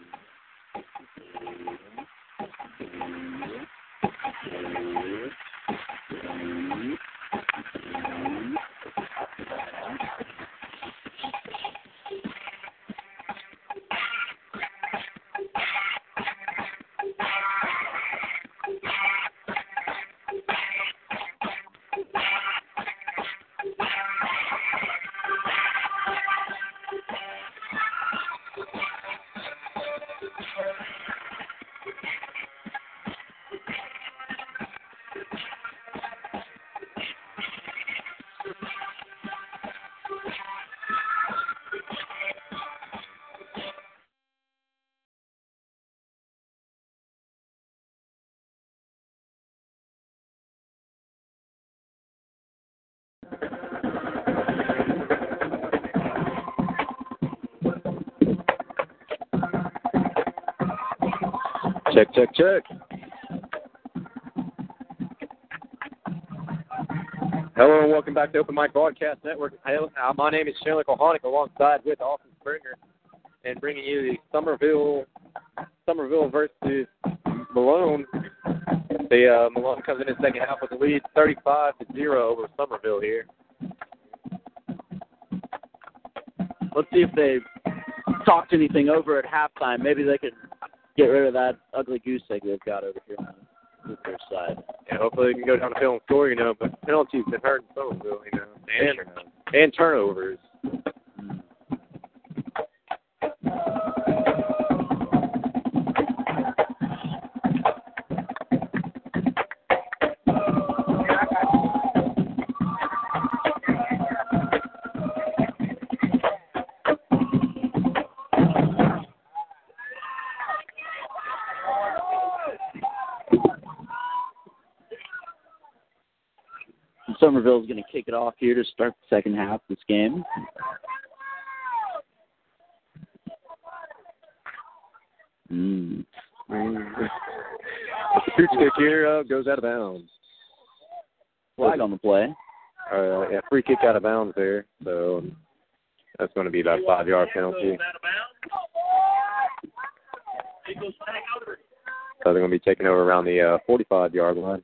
Speaker 3: Check. Hello and welcome back to Open Mic Broadcast Network. Uh, My name is Chandler Kohanic alongside with Austin Springer and bringing you the Somerville Somerville versus Malone. The uh, Malone comes in the second half with the lead 35 to 0 over Somerville here.
Speaker 5: Let's see if they talked anything over at halftime. Maybe they could get rid of that ugly goose egg they've got over here on the their side.
Speaker 3: And hopefully they can go down the field and score, you know, but penalties been hurting Somerville, you know, and, and turnovers.
Speaker 5: Somerville's going to kick it off here to start the second half of this game. Mm.
Speaker 3: The stick here uh, goes out of bounds.
Speaker 5: Flag on the play.
Speaker 3: Uh, yeah, free kick out of bounds there. So that's going to be about a five yard penalty. So they're going to be taking over around the uh, 45 yard line.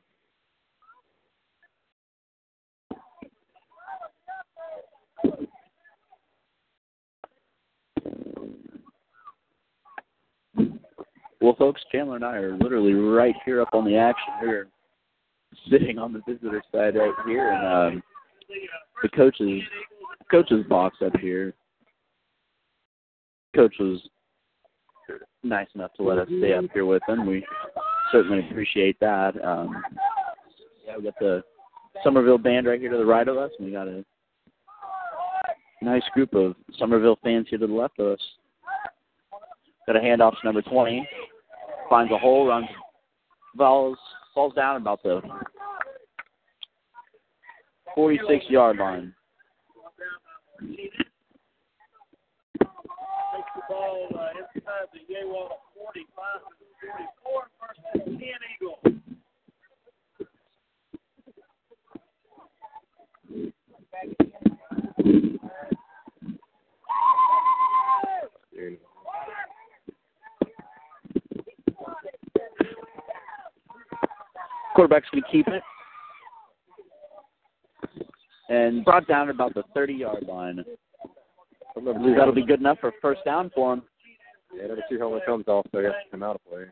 Speaker 5: Well, folks, Chandler and I are literally right here up on the action. We're sitting on the visitor side right here, and um, the coaches coaches box up here. Coach was nice enough to let us stay up here with him. We certainly appreciate that. Um, yeah, we got the Somerville band right here to the right of us, and we got a nice group of Somerville fans here to the left of us. Got a handoff to number 20. Finds a hole, runs, falls, falls down about the 46 yard line.
Speaker 4: Ball uh, inside the Yegua 45 to 44. First and 10 Eagle.
Speaker 5: Quarterback's going to keep it. And brought down at about the 30 yard line. I believe that'll be good enough for first down for him.
Speaker 3: Yeah, number two helmet comes off, so guess come out of play.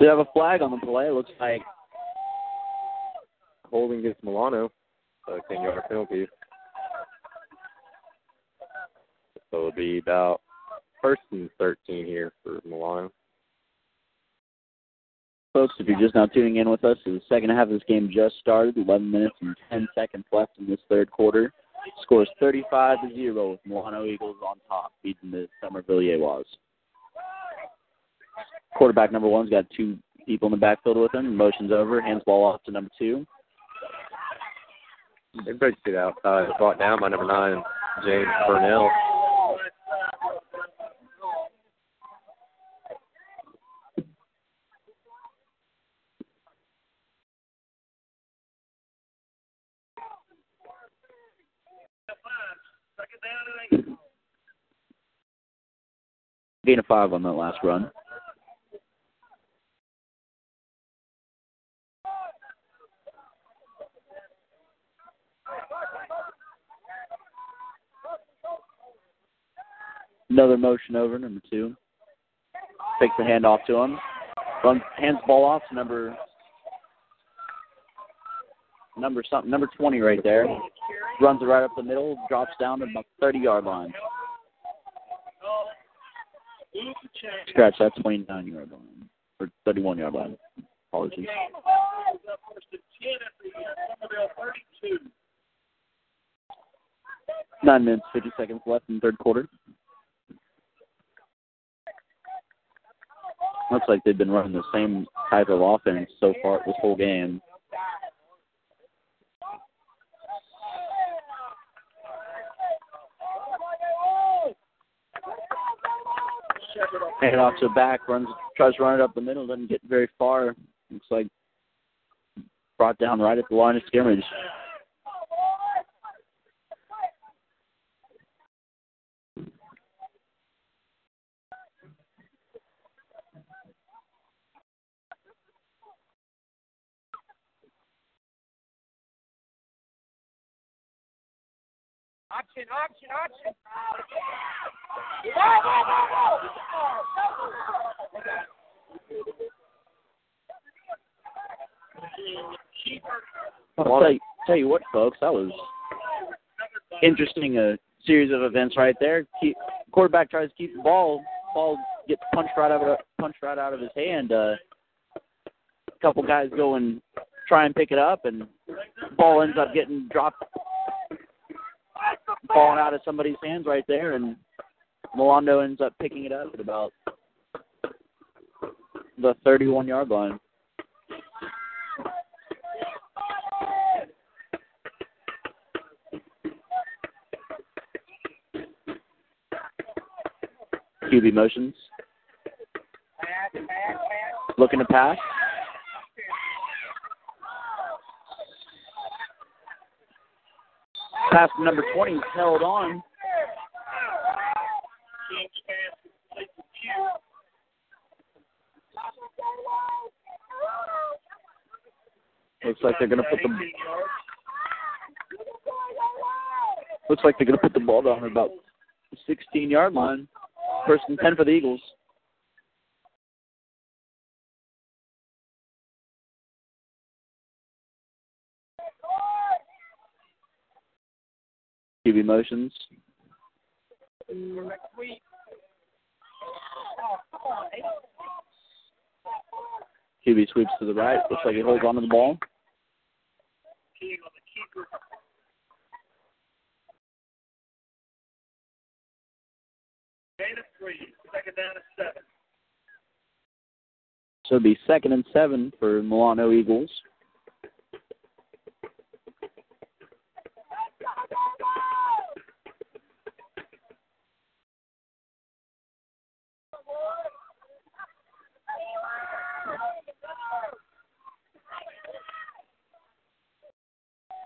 Speaker 5: They have a flag on the play. It looks like
Speaker 3: Holding against Milano, so 10 yard penalty. So it'll be about first and 13 here for Milano.
Speaker 5: Folks, if you're just now tuning in with us, the second half of this game just started. 11 minutes and 10 seconds left in this third quarter. Scores 35 to 0 with Milano Eagles on top, beating the Somerville Yeguas. Quarterback number one's got two people in the backfield with him. Motions over, hands ball off to number two.
Speaker 3: Everybody see the outside. It's brought down by number nine, James Burnell.
Speaker 5: Gain of five on that last run. Another motion over, number two. Takes the hand off to him. Runs, hands ball off to number number something, number 20 right there. Runs it right up the middle, drops down to about 30 yard line. Scratch that 29 yard line or 31 yard line. Apologies.
Speaker 4: First and 10 at the Somerville 32.
Speaker 5: Nine minutes, 50 seconds left in third quarter. Looks like they've been running the same type of offense so far this whole game. Hand off to the back, runs, tries to run it up the middle, doesn't get very far. Looks like brought down right at the line of scrimmage.
Speaker 4: Option, option, option.
Speaker 5: I'll tell you, tell you what, folks, that was interesting. A series of events right there. Keep, quarterback tries to keep the ball. Ball gets punched right out of punched right out of his hand. Uh, a couple guys go and try and pick it up, and ball ends up getting dropped, falling out of somebody's hands right there, and Milano ends up picking it up at about the 31 yard line. QB motions. Looking to pass. Pass to number 20 is held on. Looks like they're to put the looks like they're to put the ball down at about the 16 yard line. First and 10 for the Eagles. QB motions. QB sweeps to the right. Looks like he holds onto the ball. So it'll be second and seven for Milano Eagles.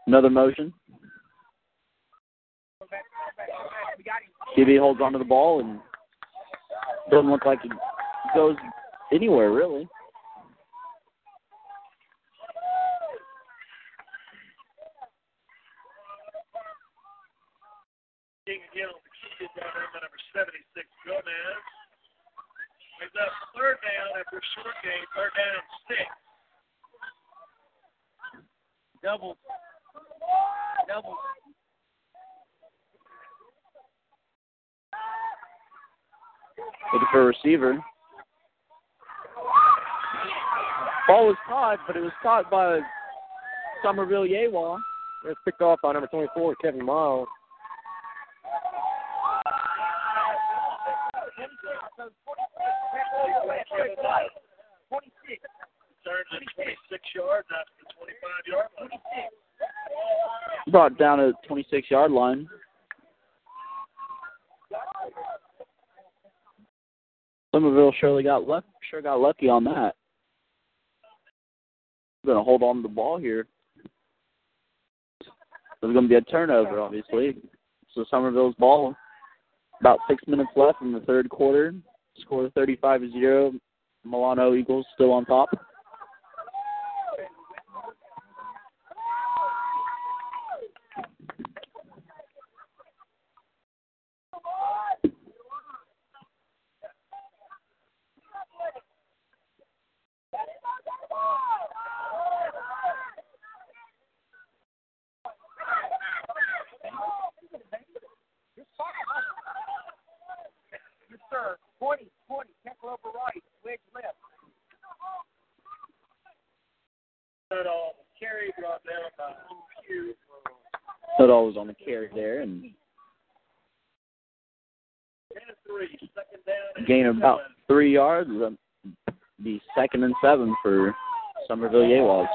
Speaker 5: Another motion. QB holds onto the ball and doesn't look like he goes anywhere really.
Speaker 4: Number 76, Gomez. Up third down after short game, third down and six. Double. Double.
Speaker 5: Looking for a receiver. Ball was caught, but it was caught by Somerville Yegua.
Speaker 3: It's picked off by number 24, Kevin Miles.
Speaker 4: Turns at 26 yards after the 25 yard line.
Speaker 5: Brought down at 26 yard line. Somerville surely got luck, sure got lucky on that. Going to hold on to the ball here. There's going to be a turnover, obviously. So Somerville's ball. About six minutes left in the third quarter. Score 35-0. Milano Eagles still on top.
Speaker 4: Sir. 20, 20, tackle over wedge left. That all carry brought down by Hugh.
Speaker 5: Nuttall was on the carry there and
Speaker 4: Gain of three, second down and
Speaker 5: gain about three yards. Be second and seven for Somerville Yeguas.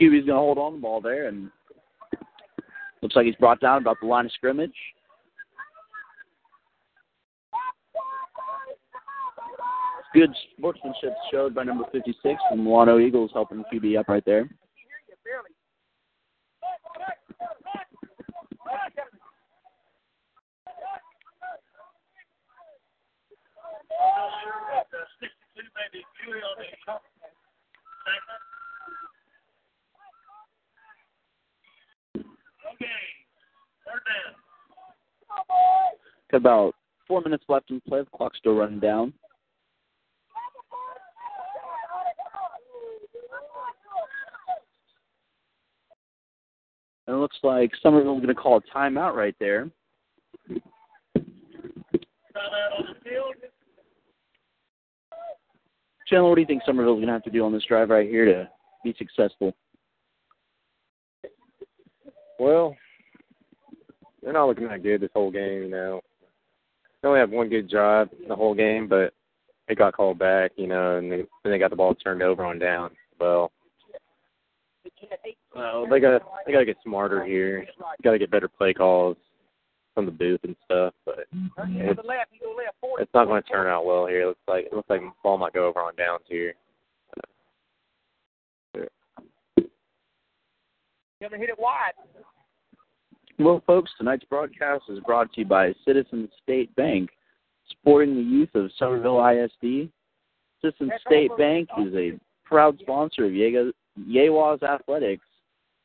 Speaker 5: QB's going to hold on the ball there, and looks like he's brought down about the line of scrimmage. Good sportsmanship showed by number 56 from Milano Eagles, helping QB up right there.
Speaker 4: Not sure what uh, 62 maybe Huey on the segment. Okay, third down.
Speaker 5: Got about four minutes left in play. The clock's still running down. And it looks like Somerville's going to call a timeout right there.
Speaker 4: Timeout on the field.
Speaker 5: Chandler, what do you think Somerville's going to have to do on this drive right here to be successful?
Speaker 3: Well, they're not looking that good this whole game, you know. They only have one good drive the whole game, but it got called back, you know, and they, then they got the ball turned over on down. Well, well, they got they got to get smarter here. Got to get better play calls from the booth and stuff. But mm-hmm. it's, it's not going to turn out well here. It looks like it looks like the ball might go over on downs here.
Speaker 4: You Gonna hit it wide.
Speaker 5: Well, folks, tonight's broadcast is brought to you by Citizen State Bank, supporting the youth of Somerville ISD. Citizen State Bank is a proud sponsor of Yega, Yegua's Athletics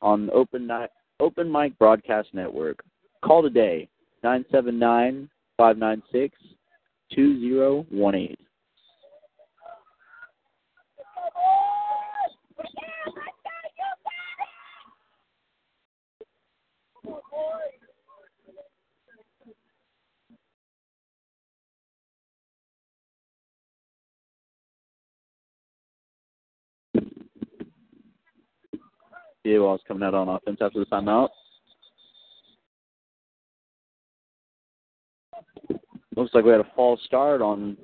Speaker 5: on Open Night, Open Mic Broadcast Network. Call today, 979 596 2018. Yegua's coming out on offense after the timeout. Looks like we had a false start on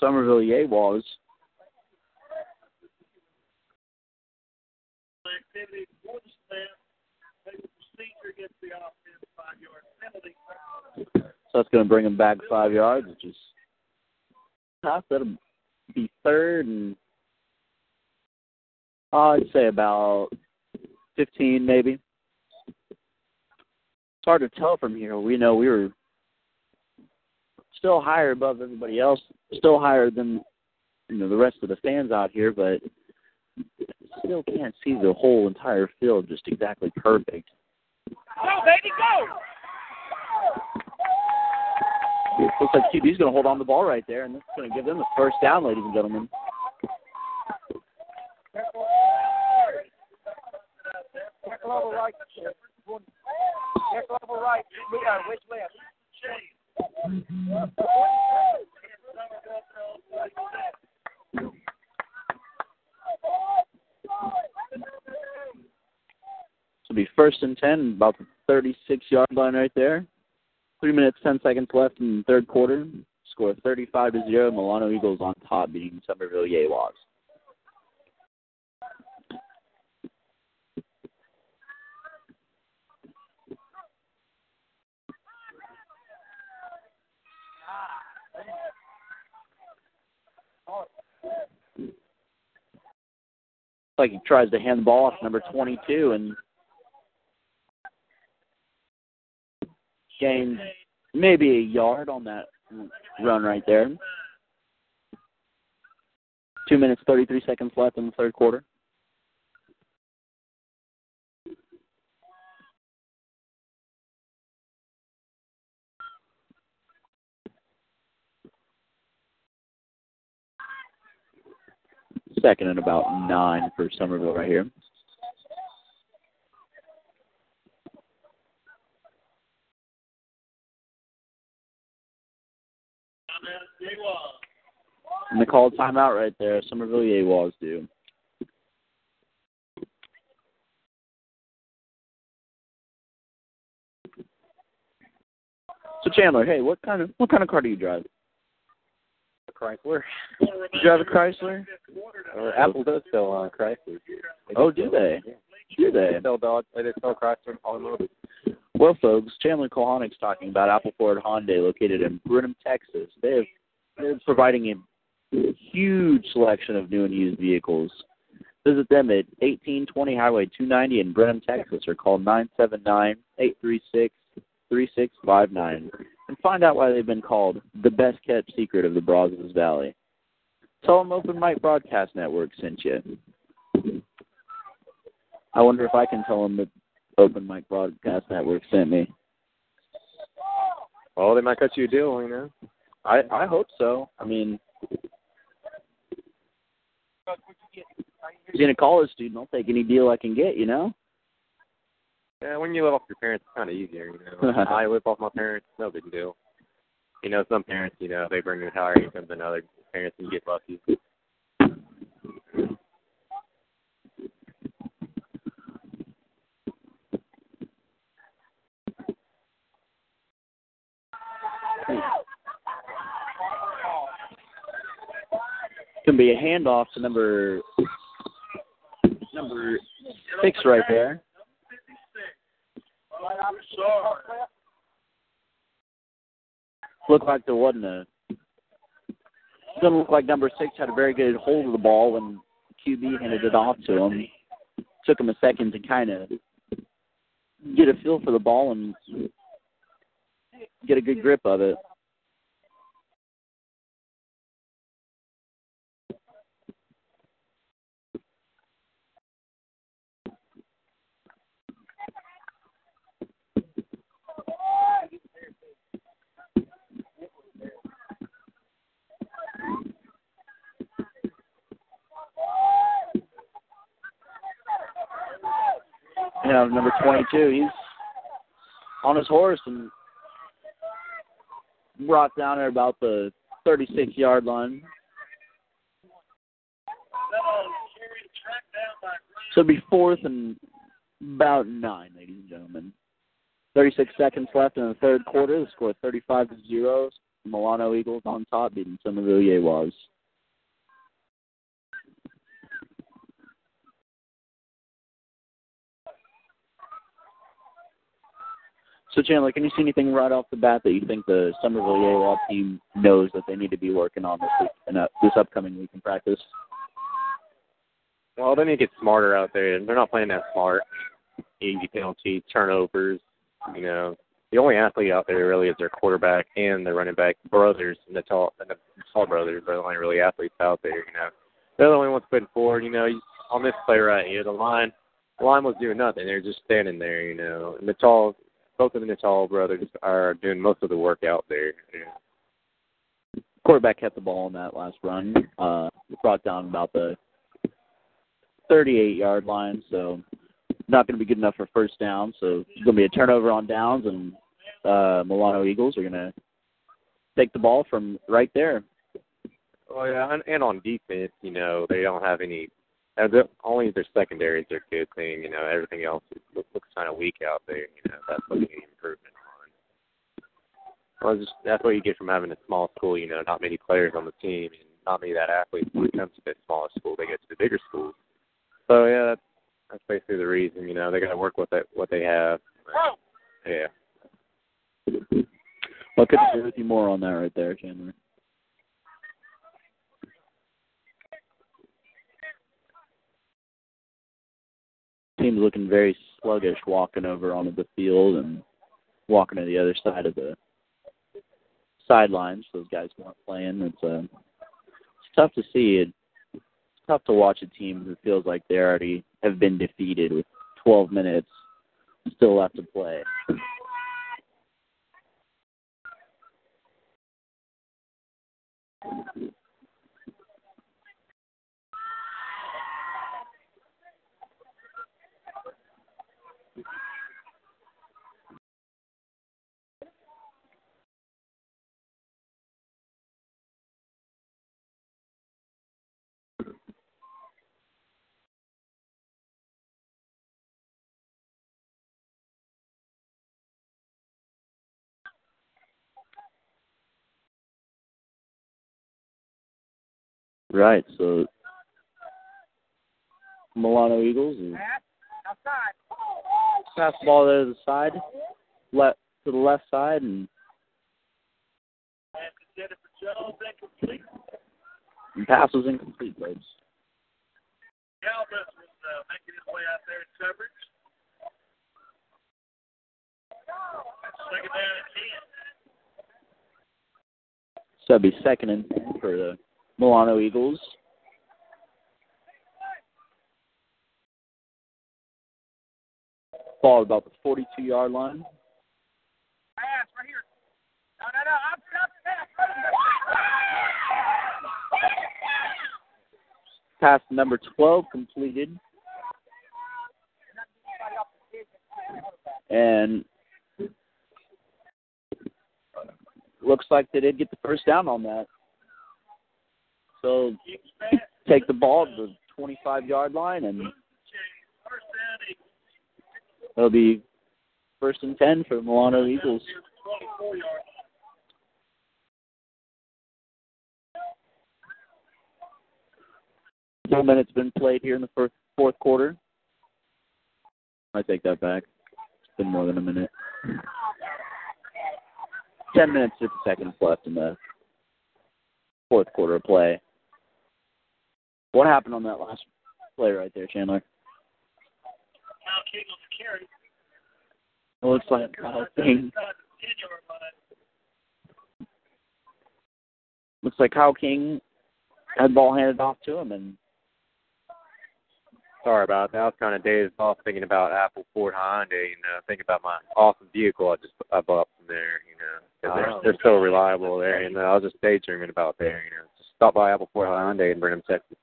Speaker 5: Somerville
Speaker 4: Yeguas.
Speaker 5: So that's going to bring him back five yards, which is tough. That'll be third and uh, I'd say about 15 maybe. It's hard to tell from here. We know we were still higher above everybody else, still higher than you know the rest of the fans out here, but still can't see the whole entire field just exactly perfect.
Speaker 4: Go, baby, go!
Speaker 5: Looks like QB's going to hold on the ball right there, and that's going to give them the first down, ladies and gentlemen.
Speaker 4: Neck level right. Neck level right. We got which left?
Speaker 5: Will be first and 10, about the 36 yard line right there. Three minutes, 10 seconds left in the third quarter. Score 35 to 0. Milano Eagles on top, beating Somerville Yeguas. Like he tries to hand the ball off number 22 and gains maybe a yard on that run right there. Two minutes, 33 seconds left in the third quarter. Second and about nine for Somerville right here. And they call timeout right there. Somerville Yeguas do. So Chandler, hey, what kind of what kind of car do you drive?
Speaker 3: Chrysler.
Speaker 5: You drive a Chrysler?
Speaker 3: Or Apple does sell uh, Chrysler.
Speaker 5: Oh, do they? Do they?
Speaker 3: They sell Dodge. They sell Chrysler automobiles.
Speaker 5: Well, folks, Chandler Kohanik's talking about Apple Ford Hyundai located in Brenham, Texas. They have, they're providing a huge selection of new and used vehicles. Visit them at 1820 Highway 290 in Brenham, Texas, or call 979 836 3659 and find out why they've been called the best kept secret of the Brazos Valley. Tell them Open Mic Broadcast Network sent you. I wonder if I can tell them that Open Mic Broadcast Network sent me.
Speaker 3: Well, they might cut you a deal, you know.
Speaker 5: I I hope so. I mean, being a college student, I'll take any deal I can get. You know.
Speaker 3: Yeah, when you live off your parents, it's kind of easier, you know. (laughs) I live off my parents, no big deal. You know, some parents, you know, they bring in higher income than other parents, and you get lucky.
Speaker 5: Can be a handoff to number number six right there. Looked like there wasn't a. Doesn't look like number six had a very good hold of the ball when QB handed it off to him. Took him a second to kind of get a feel for the ball and get a good grip of it. You know, number 22, he's on his horse and brought down at about the 36 yard line. So it'll be fourth and about nine, ladies and gentlemen. 36 seconds left in the third quarter. The score 35 to 0. Milano Eagles on top, beating Somerville Yeguas. So Chandler, can you see anything right off the bat that you think the Somerville Yegua team knows that they need to be working on this week, in, uh, this upcoming week in practice?
Speaker 3: Well, they need to get smarter out there. They're not playing that smart. Easy penalties, turnovers. You know, the only athlete out there really is their quarterback and their running back brothers, and the tall, and the tall brothers are the only really athletes out there. You know, they're the only ones putting forward. You know, on this play right here, the line, line was doing nothing. They're just standing there. You know, and the tall, both of the Natal brothers are doing most of the work out there. Yeah.
Speaker 5: Quarterback kept the ball on that last run. Uh, brought down about the 38 yard line, so not going to be good enough for first down. So it's going to be a turnover on downs, and uh, Milano Eagles are going to take the ball from right there.
Speaker 3: Well, yeah, and, and on defense, you know, they don't have any. Uh, the, only their secondaries are good thing. You know, everything else is, looks, looks kind of weak out there. You know, that's what you need improvement on. Well, just that's what you get from having a small school. You know, not many players on the team and not many that athletes. When it comes to that smaller school, they get to the bigger schools. So yeah, that's, that's basically the reason. You know, they got to work with it, what they have. Yeah.
Speaker 5: Well, I couldn't agree with you more on that right there, Chandler. Team's looking very sluggish walking over onto the field and walking to the other side of the sidelines. Those guys weren't playing. It's uh, it's tough to see. It, it's tough to watch a team who feels like they already have been defeated with 12 minutes still left to play. Right. So Milano Eagles is pass the ball there to the side, left to the left side, and, and pass was incomplete, folks.
Speaker 4: Galvin was uh, making his way out there in coverage. Second down and ten.
Speaker 5: So that'd be second and for the Milano Eagles. Ball about the 42 yard line.
Speaker 4: Pass right here. No, no, no. Up, up,
Speaker 5: Pass number 12 completed. And looks like they did get the first down on that. So take the ball to the 25 yard line and it'll be first and 10 for Milano Eagles. Four minutes been played here in the first, fourth quarter. I take that back. It's been more than a minute. Ten minutes, fifty seconds left in the fourth quarter of play. What happened on that last play right there, Chandler?
Speaker 4: Now King on the carry.
Speaker 5: It looks like Kyle King. Looks like Kyle King had ball handed off to him, and
Speaker 3: Sorry about that. I was kind of dazed off thinking about Apple Ford Hyundai. You know, thinking about my awesome vehicle I just I bought from there. You know, 'cause they're,
Speaker 5: Oh.
Speaker 3: they're so reliable there. And uh, I was just daydreaming about there. You know, just stop by Apple Ford Hyundai in Brenham, Texas.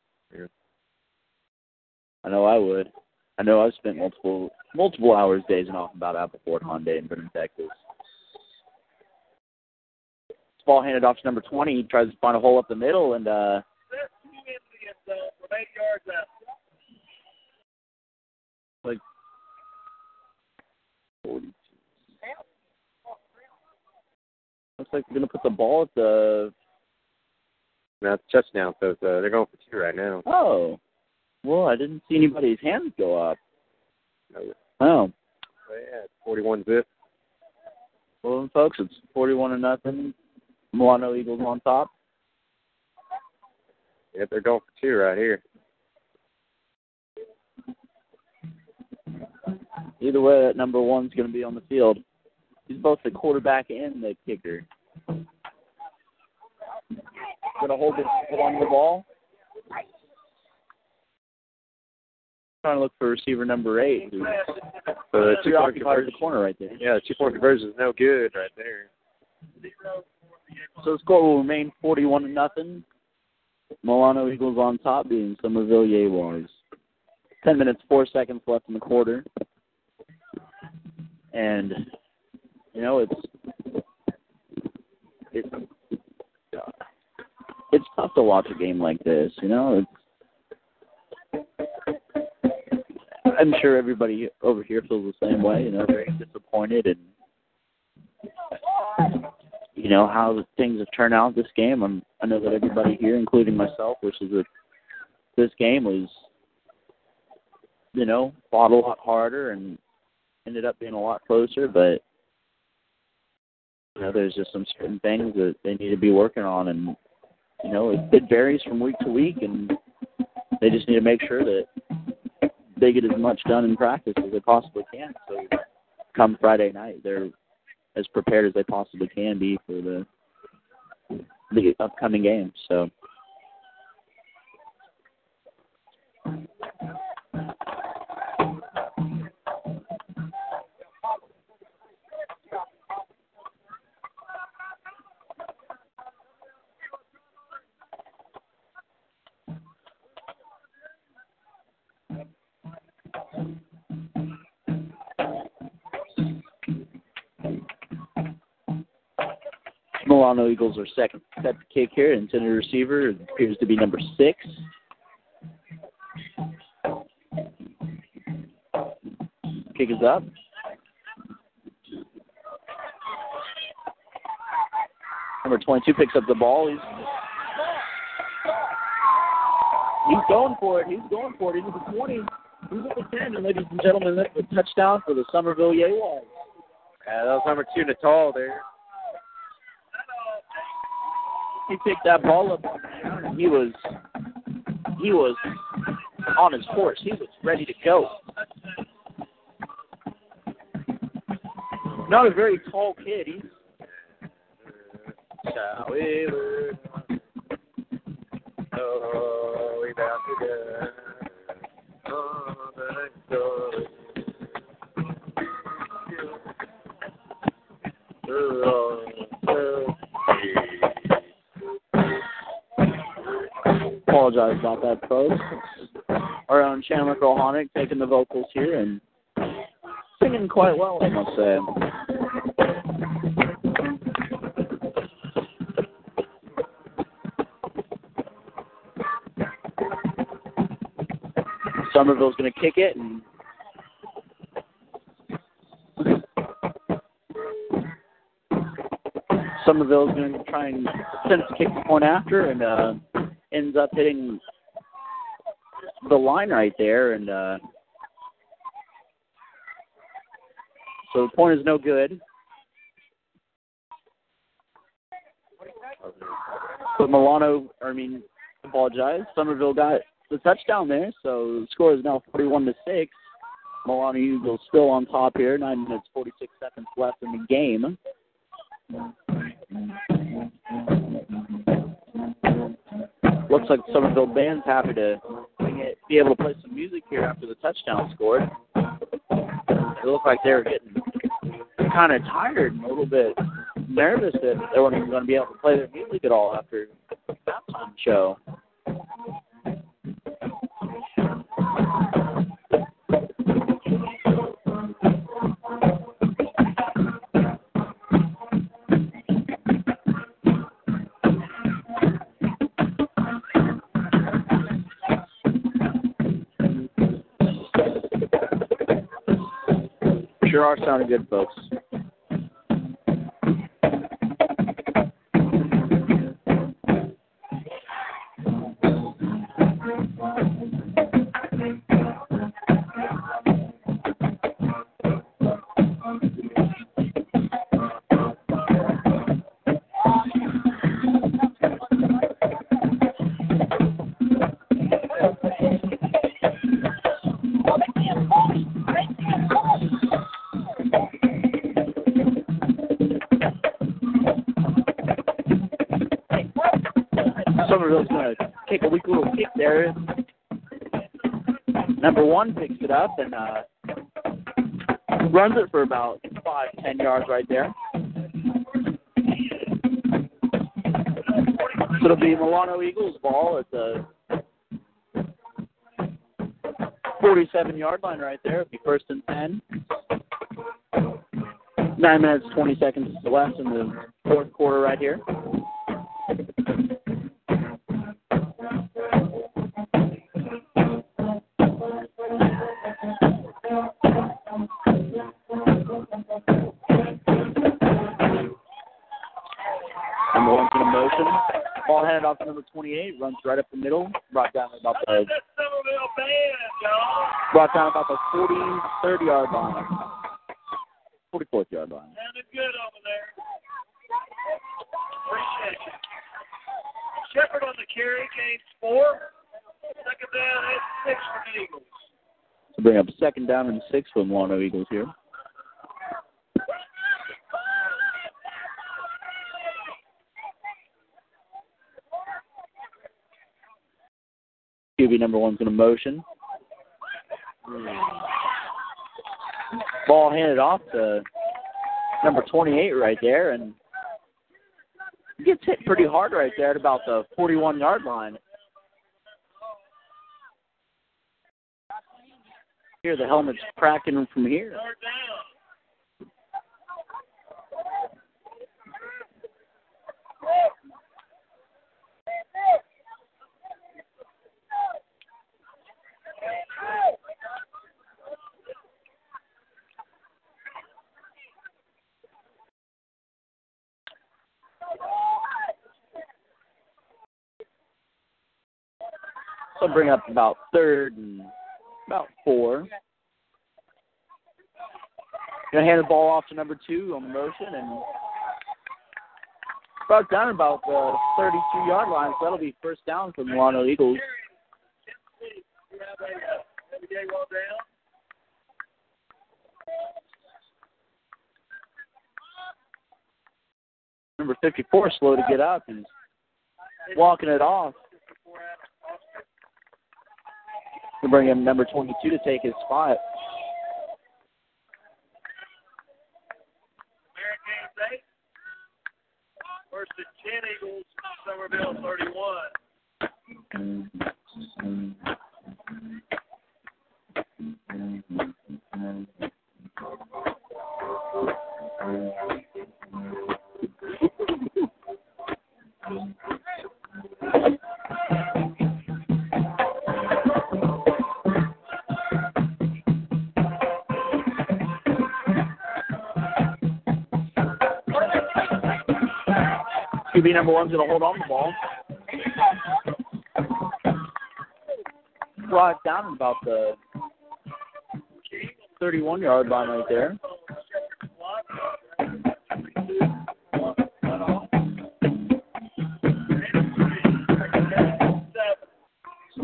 Speaker 5: I know I would. I know I've spent multiple multiple hours dazing off about Apple Appleford Hyundai and been in Brenham, Texas. Ball handed off to number 20. He tries to find a hole up the middle, and uh, like 42. Looks like they're going to put the ball at the.
Speaker 3: Now it's touchdown, so it's, uh, they're going for two right now.
Speaker 5: Oh. Well, I didn't see anybody's hands go up.
Speaker 3: Oh, no.
Speaker 5: Oh.
Speaker 3: oh. Yeah, it's 41 zip.
Speaker 5: Well, then, folks, it's 41 to nothing. Milano Eagles on top.
Speaker 3: Yep, they're going for two right here.
Speaker 5: Either way, that number one's going to be on the field. He's both the quarterback and the kicker. Going to hold it, hold on to the ball. Trying to look for receiver number eight. Who
Speaker 3: So the two point
Speaker 5: occupies the corner right there.
Speaker 3: Yeah, the two point conversion is no good right there.
Speaker 5: So the score will remain 41 to nothing. Milano Eagles on top, being Somerville Yeguas. 10 minutes, 4 seconds left in the quarter. And, you know, it's it's it's tough to watch a game like this, you know. It's I'm sure everybody over here feels the same way, you know, very disappointed and you know how things have turned out this game. I'm, I know that everybody here, including myself, wishes that this game was, you know, fought a lot harder and ended up being a lot closer. But you know, there's just some certain things that they need to be working on, and you know, it, it varies from week to week, and they just need to make sure that they get as much done in practice as they possibly can. So come Friday night, they're as prepared as they possibly can be for the the upcoming game. So Milano Eagles are second set to kick here. Intended receiver appears to be number six. Kick is up. Number 22 picks up the ball. He's he's going for it. He's going for it. He's at the 20. He's at the 10. And ladies and gentlemen, that's a touchdown for the Somerville Yeguas.
Speaker 3: Yeah, that was number two, Natal there.
Speaker 5: He picked that ball up he was he was on his horse. He was ready to go. Not a very tall kid. He's? Apologize about that, folks. Our own Chandler Krohonic taking the vocals here and singing quite well, I must say. Somerville's going to kick it, and Somerville's going to try and to kick the point after, and uh, ends up hitting the line right there, and uh, so the point is no good. But Milano, I mean, apologize. Somerville got the touchdown there, so the score is now 41 to six. Milano Eagles still on top here. Nine minutes 46 seconds left in the game. Looks like Somerville band's happy to be able to play some music here after the touchdown scored. It looked like they were getting kind of tired and a little bit nervous that they weren't even going to be able to play their music at all after halftime show. Are sounding good, folks. It up and uh, runs it for about five, ten yards right there. So it'll be Milano Eagles ball at the 47 yard line right there. It'll be first and 10. Nine minutes, 20 seconds left in the fourth quarter right here. Ball off to number 28. Runs right up the middle. Brought down about the
Speaker 4: That's Somerville band, y'all.
Speaker 5: brought down about the 40, 30 yard line. 44th yard line.
Speaker 4: Sounded good over there. Appreciate you. Shepard on the carry, gains four. Second down and six for the Eagles.
Speaker 5: To bring up second down and six for the Milano Eagles here. Number one's in a motion. Ball handed off to number 28 right there, and gets hit pretty hard right there at about the 41 yard line. Here, the helmet's cracking from here.
Speaker 4: Third down.
Speaker 5: So bring up about third and about four. Gonna hand the ball off to number two on the motion and brought down about the 32 yard line. So that'll be first down for the Milano Eagles. Number 54 slow to get up and walking it off. To bring in number 22 to take his spot. Number one's going to hold on the ball. Brought down about the 31 yard line right there.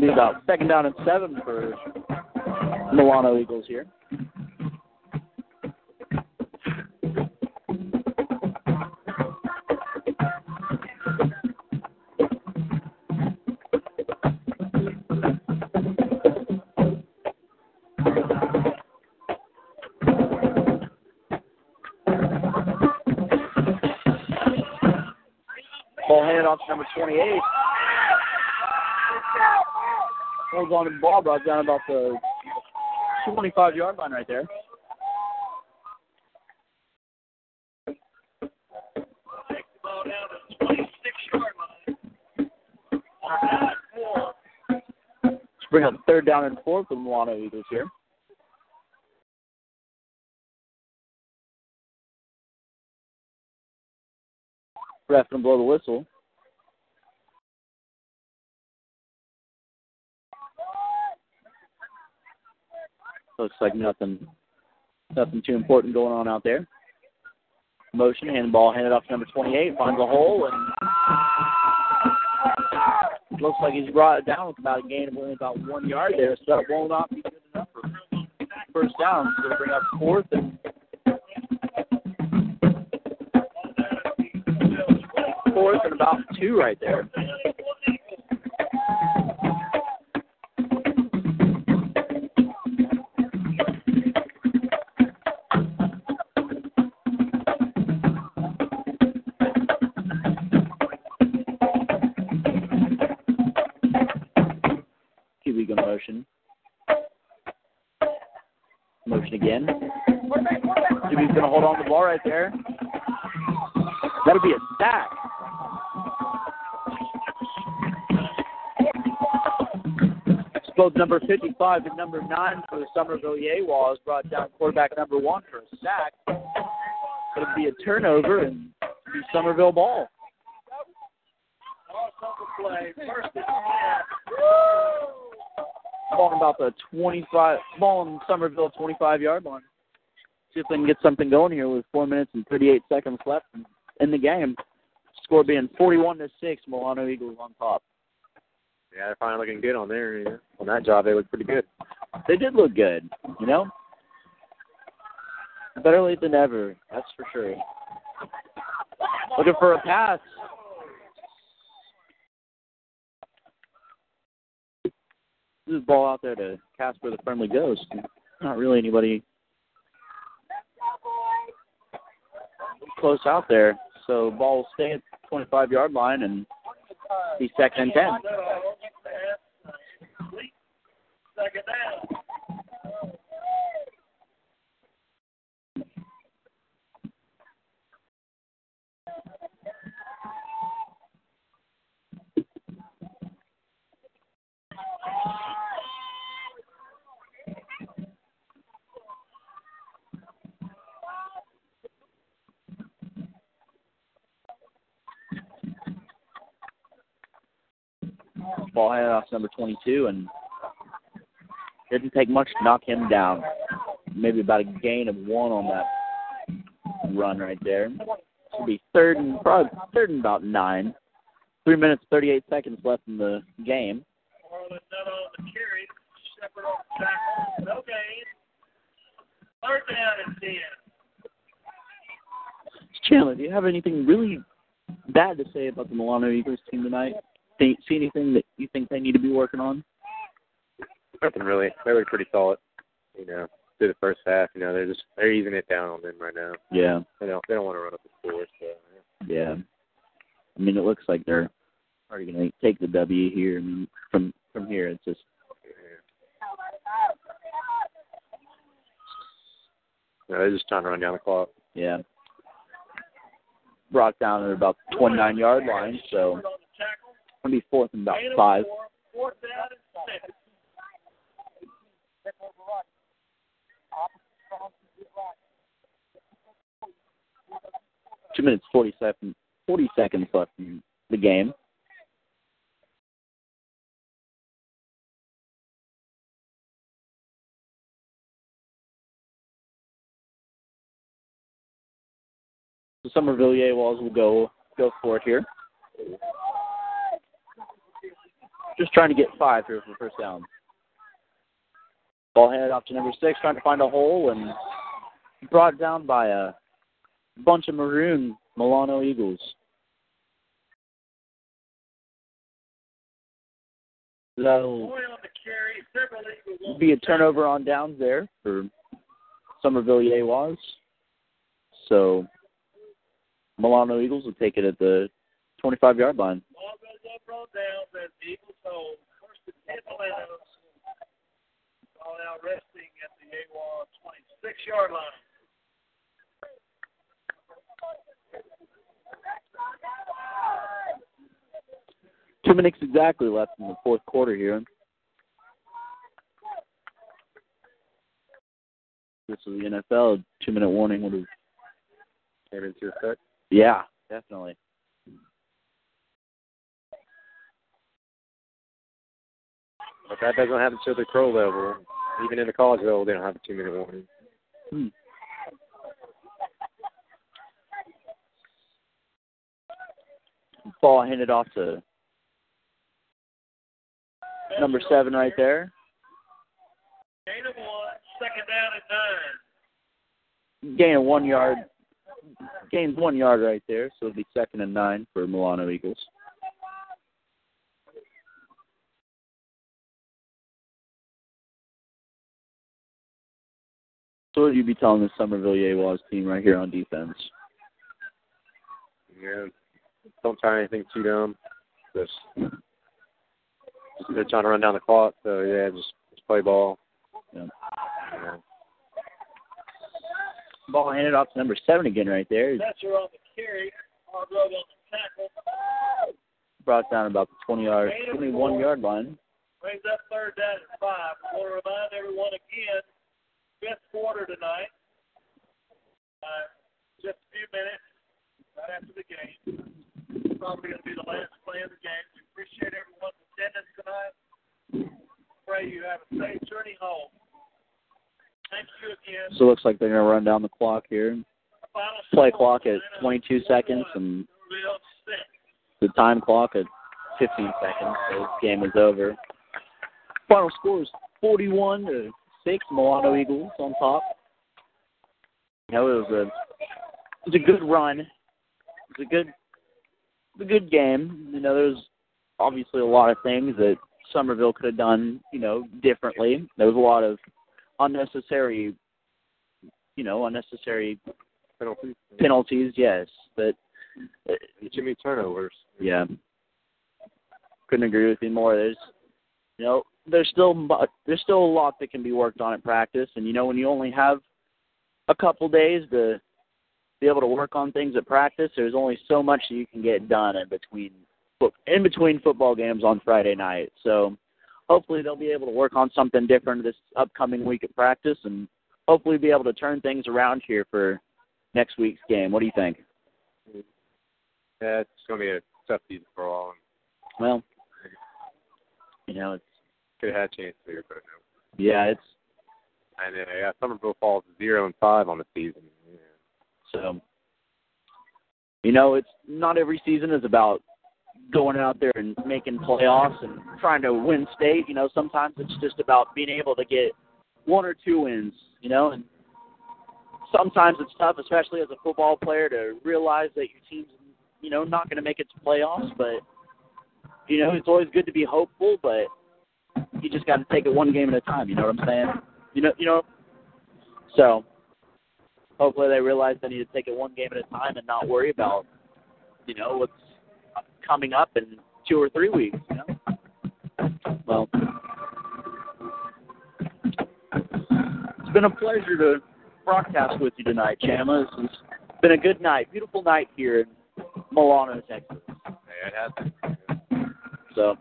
Speaker 5: Be about second down and seven for Milano Eagles here. 28. Holds on to the ball, brought down about the 25 yard line right there. Let's bring up third down and four for the Milano Eagles here. Ref can blow the whistle. Looks like nothing nothing too important going on out there. Motion, handball handed off to number 28, finds a hole, and looks like he's brought it down with about a gain of only about one yard there, so that will not be good enough for first down. So going to bring up fourth and fourth and about two right there. Right there. That'll be a sack. Both number 55 and number 9 for the Somerville Yeguas brought down quarterback number 1 for a sack. It'll be a turnover and be Somerville ball. Ball about the 25, ball in Somerville 25 yard line. See if they can get something going here with 4 minutes and 38 seconds left in the game. Score being 41 to 6, Milano Eagles on top.
Speaker 3: Yeah, they're finally looking good on there. You know. On that job, they look pretty good.
Speaker 5: They did look good, you know? Better late than never, that's for sure. Looking for a pass. This is ball out there to Casper the Friendly Ghost. Not really anybody close out there. So ball will stay at 25 yard line and be second and 10.
Speaker 4: Second down.
Speaker 5: Ball handed off to number 22, and didn't take much to knock him down. Maybe about a gain of one on that run right there. Should be third and probably third and about nine. Three minutes thirty-eight seconds left in the game.
Speaker 4: No gain. Third down and 10.
Speaker 5: Chandler, do you have anything really bad to say about the Milano Eagles team tonight? See anything that you think they need to be working on?
Speaker 3: Nothing really. They were pretty solid. You know, through the first half. You know, they're just they're easing it down on them right now.
Speaker 5: Yeah,
Speaker 3: They don't they don't want to run up the score. So
Speaker 5: yeah. I mean, it looks like they're already going to take the W here. I mean, from from here, it's just
Speaker 3: you know, they're just trying to run down the clock.
Speaker 5: yeah. Brought down at about 29 yard line, so
Speaker 4: On the
Speaker 5: be fourth and about five.
Speaker 4: Fourth down and six.
Speaker 5: Two minutes 40 seconds, 40 seconds left in the game. The Somerville Walls will go go for it here. Just trying to get five here for first down. Ball handed off to number six, trying to find a hole and brought down by a bunch of maroon Milano Eagles. That'll be a turnover on downs there for Somerville Yeguas. So Milano Eagles will take it at the 25 yard line.
Speaker 4: Ball goes up on downs as the Eagles hold. First and ten Milano. Ball now resting at the AWA 26 yard line.
Speaker 5: Two minutes exactly left in the fourth quarter here. This is the NFL. Two minute warning would have
Speaker 3: Came into effect.
Speaker 5: Yeah, definitely.
Speaker 3: But that doesn't happen to the pro level. Even in the college level, they don't have a two minute warning.
Speaker 5: Hmm. Ball handed off to number seven right there.
Speaker 4: Gain of one, second down and nine.
Speaker 5: Gain of one yard. Gains one yard right there, so it'll be second and nine for Milano Eagles. So what would you be telling the Somerville Yeguas team right here on defense?
Speaker 3: Yeah. Don't try anything too dumb. Just, just they're trying to run down the clock. So yeah, just, just play ball.
Speaker 5: Yeah.
Speaker 3: Yeah.
Speaker 5: Ball handed off to number seven again right there.
Speaker 4: Setzer on the carry. Hargrove on the tackle.
Speaker 5: Brought down about the 20 yard, 21 yard line.
Speaker 4: Brings up third down and five. I want to remind everyone again, fifth quarter tonight. Uh, just a few minutes right after the game. Probably going to be the last play of the game. We appreciate everyone's attendance tonight. Pray you have a safe journey home. Thank you again.
Speaker 5: So it looks like they're going to run down the clock here. Play clock at 22 seconds and the time clock at 15 seconds. So this game is over. Final score is 41 to 6. Milano Eagles on top. You know, it was a it was a good run. It was a good a good game. You know, there's obviously a lot of things that Somerville could have done, you know, differently. There was a lot of unnecessary you know, unnecessary
Speaker 3: Penalties.
Speaker 5: penalties, yes. But
Speaker 3: many turnovers.
Speaker 5: yeah. Couldn't agree with you more. There's, you know, there's still there's still a lot that can be worked on at practice, and you know, when you only have a couple days to be able to work on things at practice, there's only so much that you can get done in between in between football games on Friday night. So hopefully they'll be able to work on something different this upcoming week at practice, and hopefully be able to turn things around here for next week's game. What do you think?
Speaker 3: Yeah, it's going to be a tough season for all.
Speaker 5: Well, you know, it's
Speaker 3: Could have had a chance here, but no.
Speaker 5: yeah, it's
Speaker 3: And uh, yeah, Somerville falls zero and five on the season. Yeah.
Speaker 5: So, you know, it's not every season is about going out there and making playoffs and trying to win state. You know, sometimes it's just about being able to get one or two wins. You know, and sometimes it's tough, especially as a football player, to realize that your team's you know not going to make it to playoffs. But you know, it's always good to be hopeful, but you just got to take it one game at a time. You know what I'm saying? You know, you know. So hopefully they realize they need to take it one game at a time and not worry about, you know, what's coming up in two or three weeks. You know. Well, it's been a pleasure to broadcast with you tonight, Chama. This has been a good night, beautiful night here in Milano, Texas.
Speaker 3: Yeah, it has.
Speaker 5: So,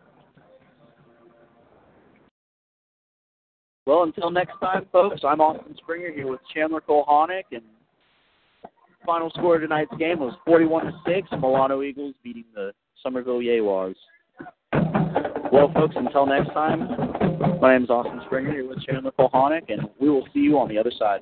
Speaker 5: well, until next time, folks, I'm Austin Springer here with Chandler Kohanic, and final score of tonight's game was 41 to six. Milano Eagles beating the Somerville Yeguas. Well, folks, until next time, my name is Austin Springer here with Chandler Kohanic, and we will see you on the other side.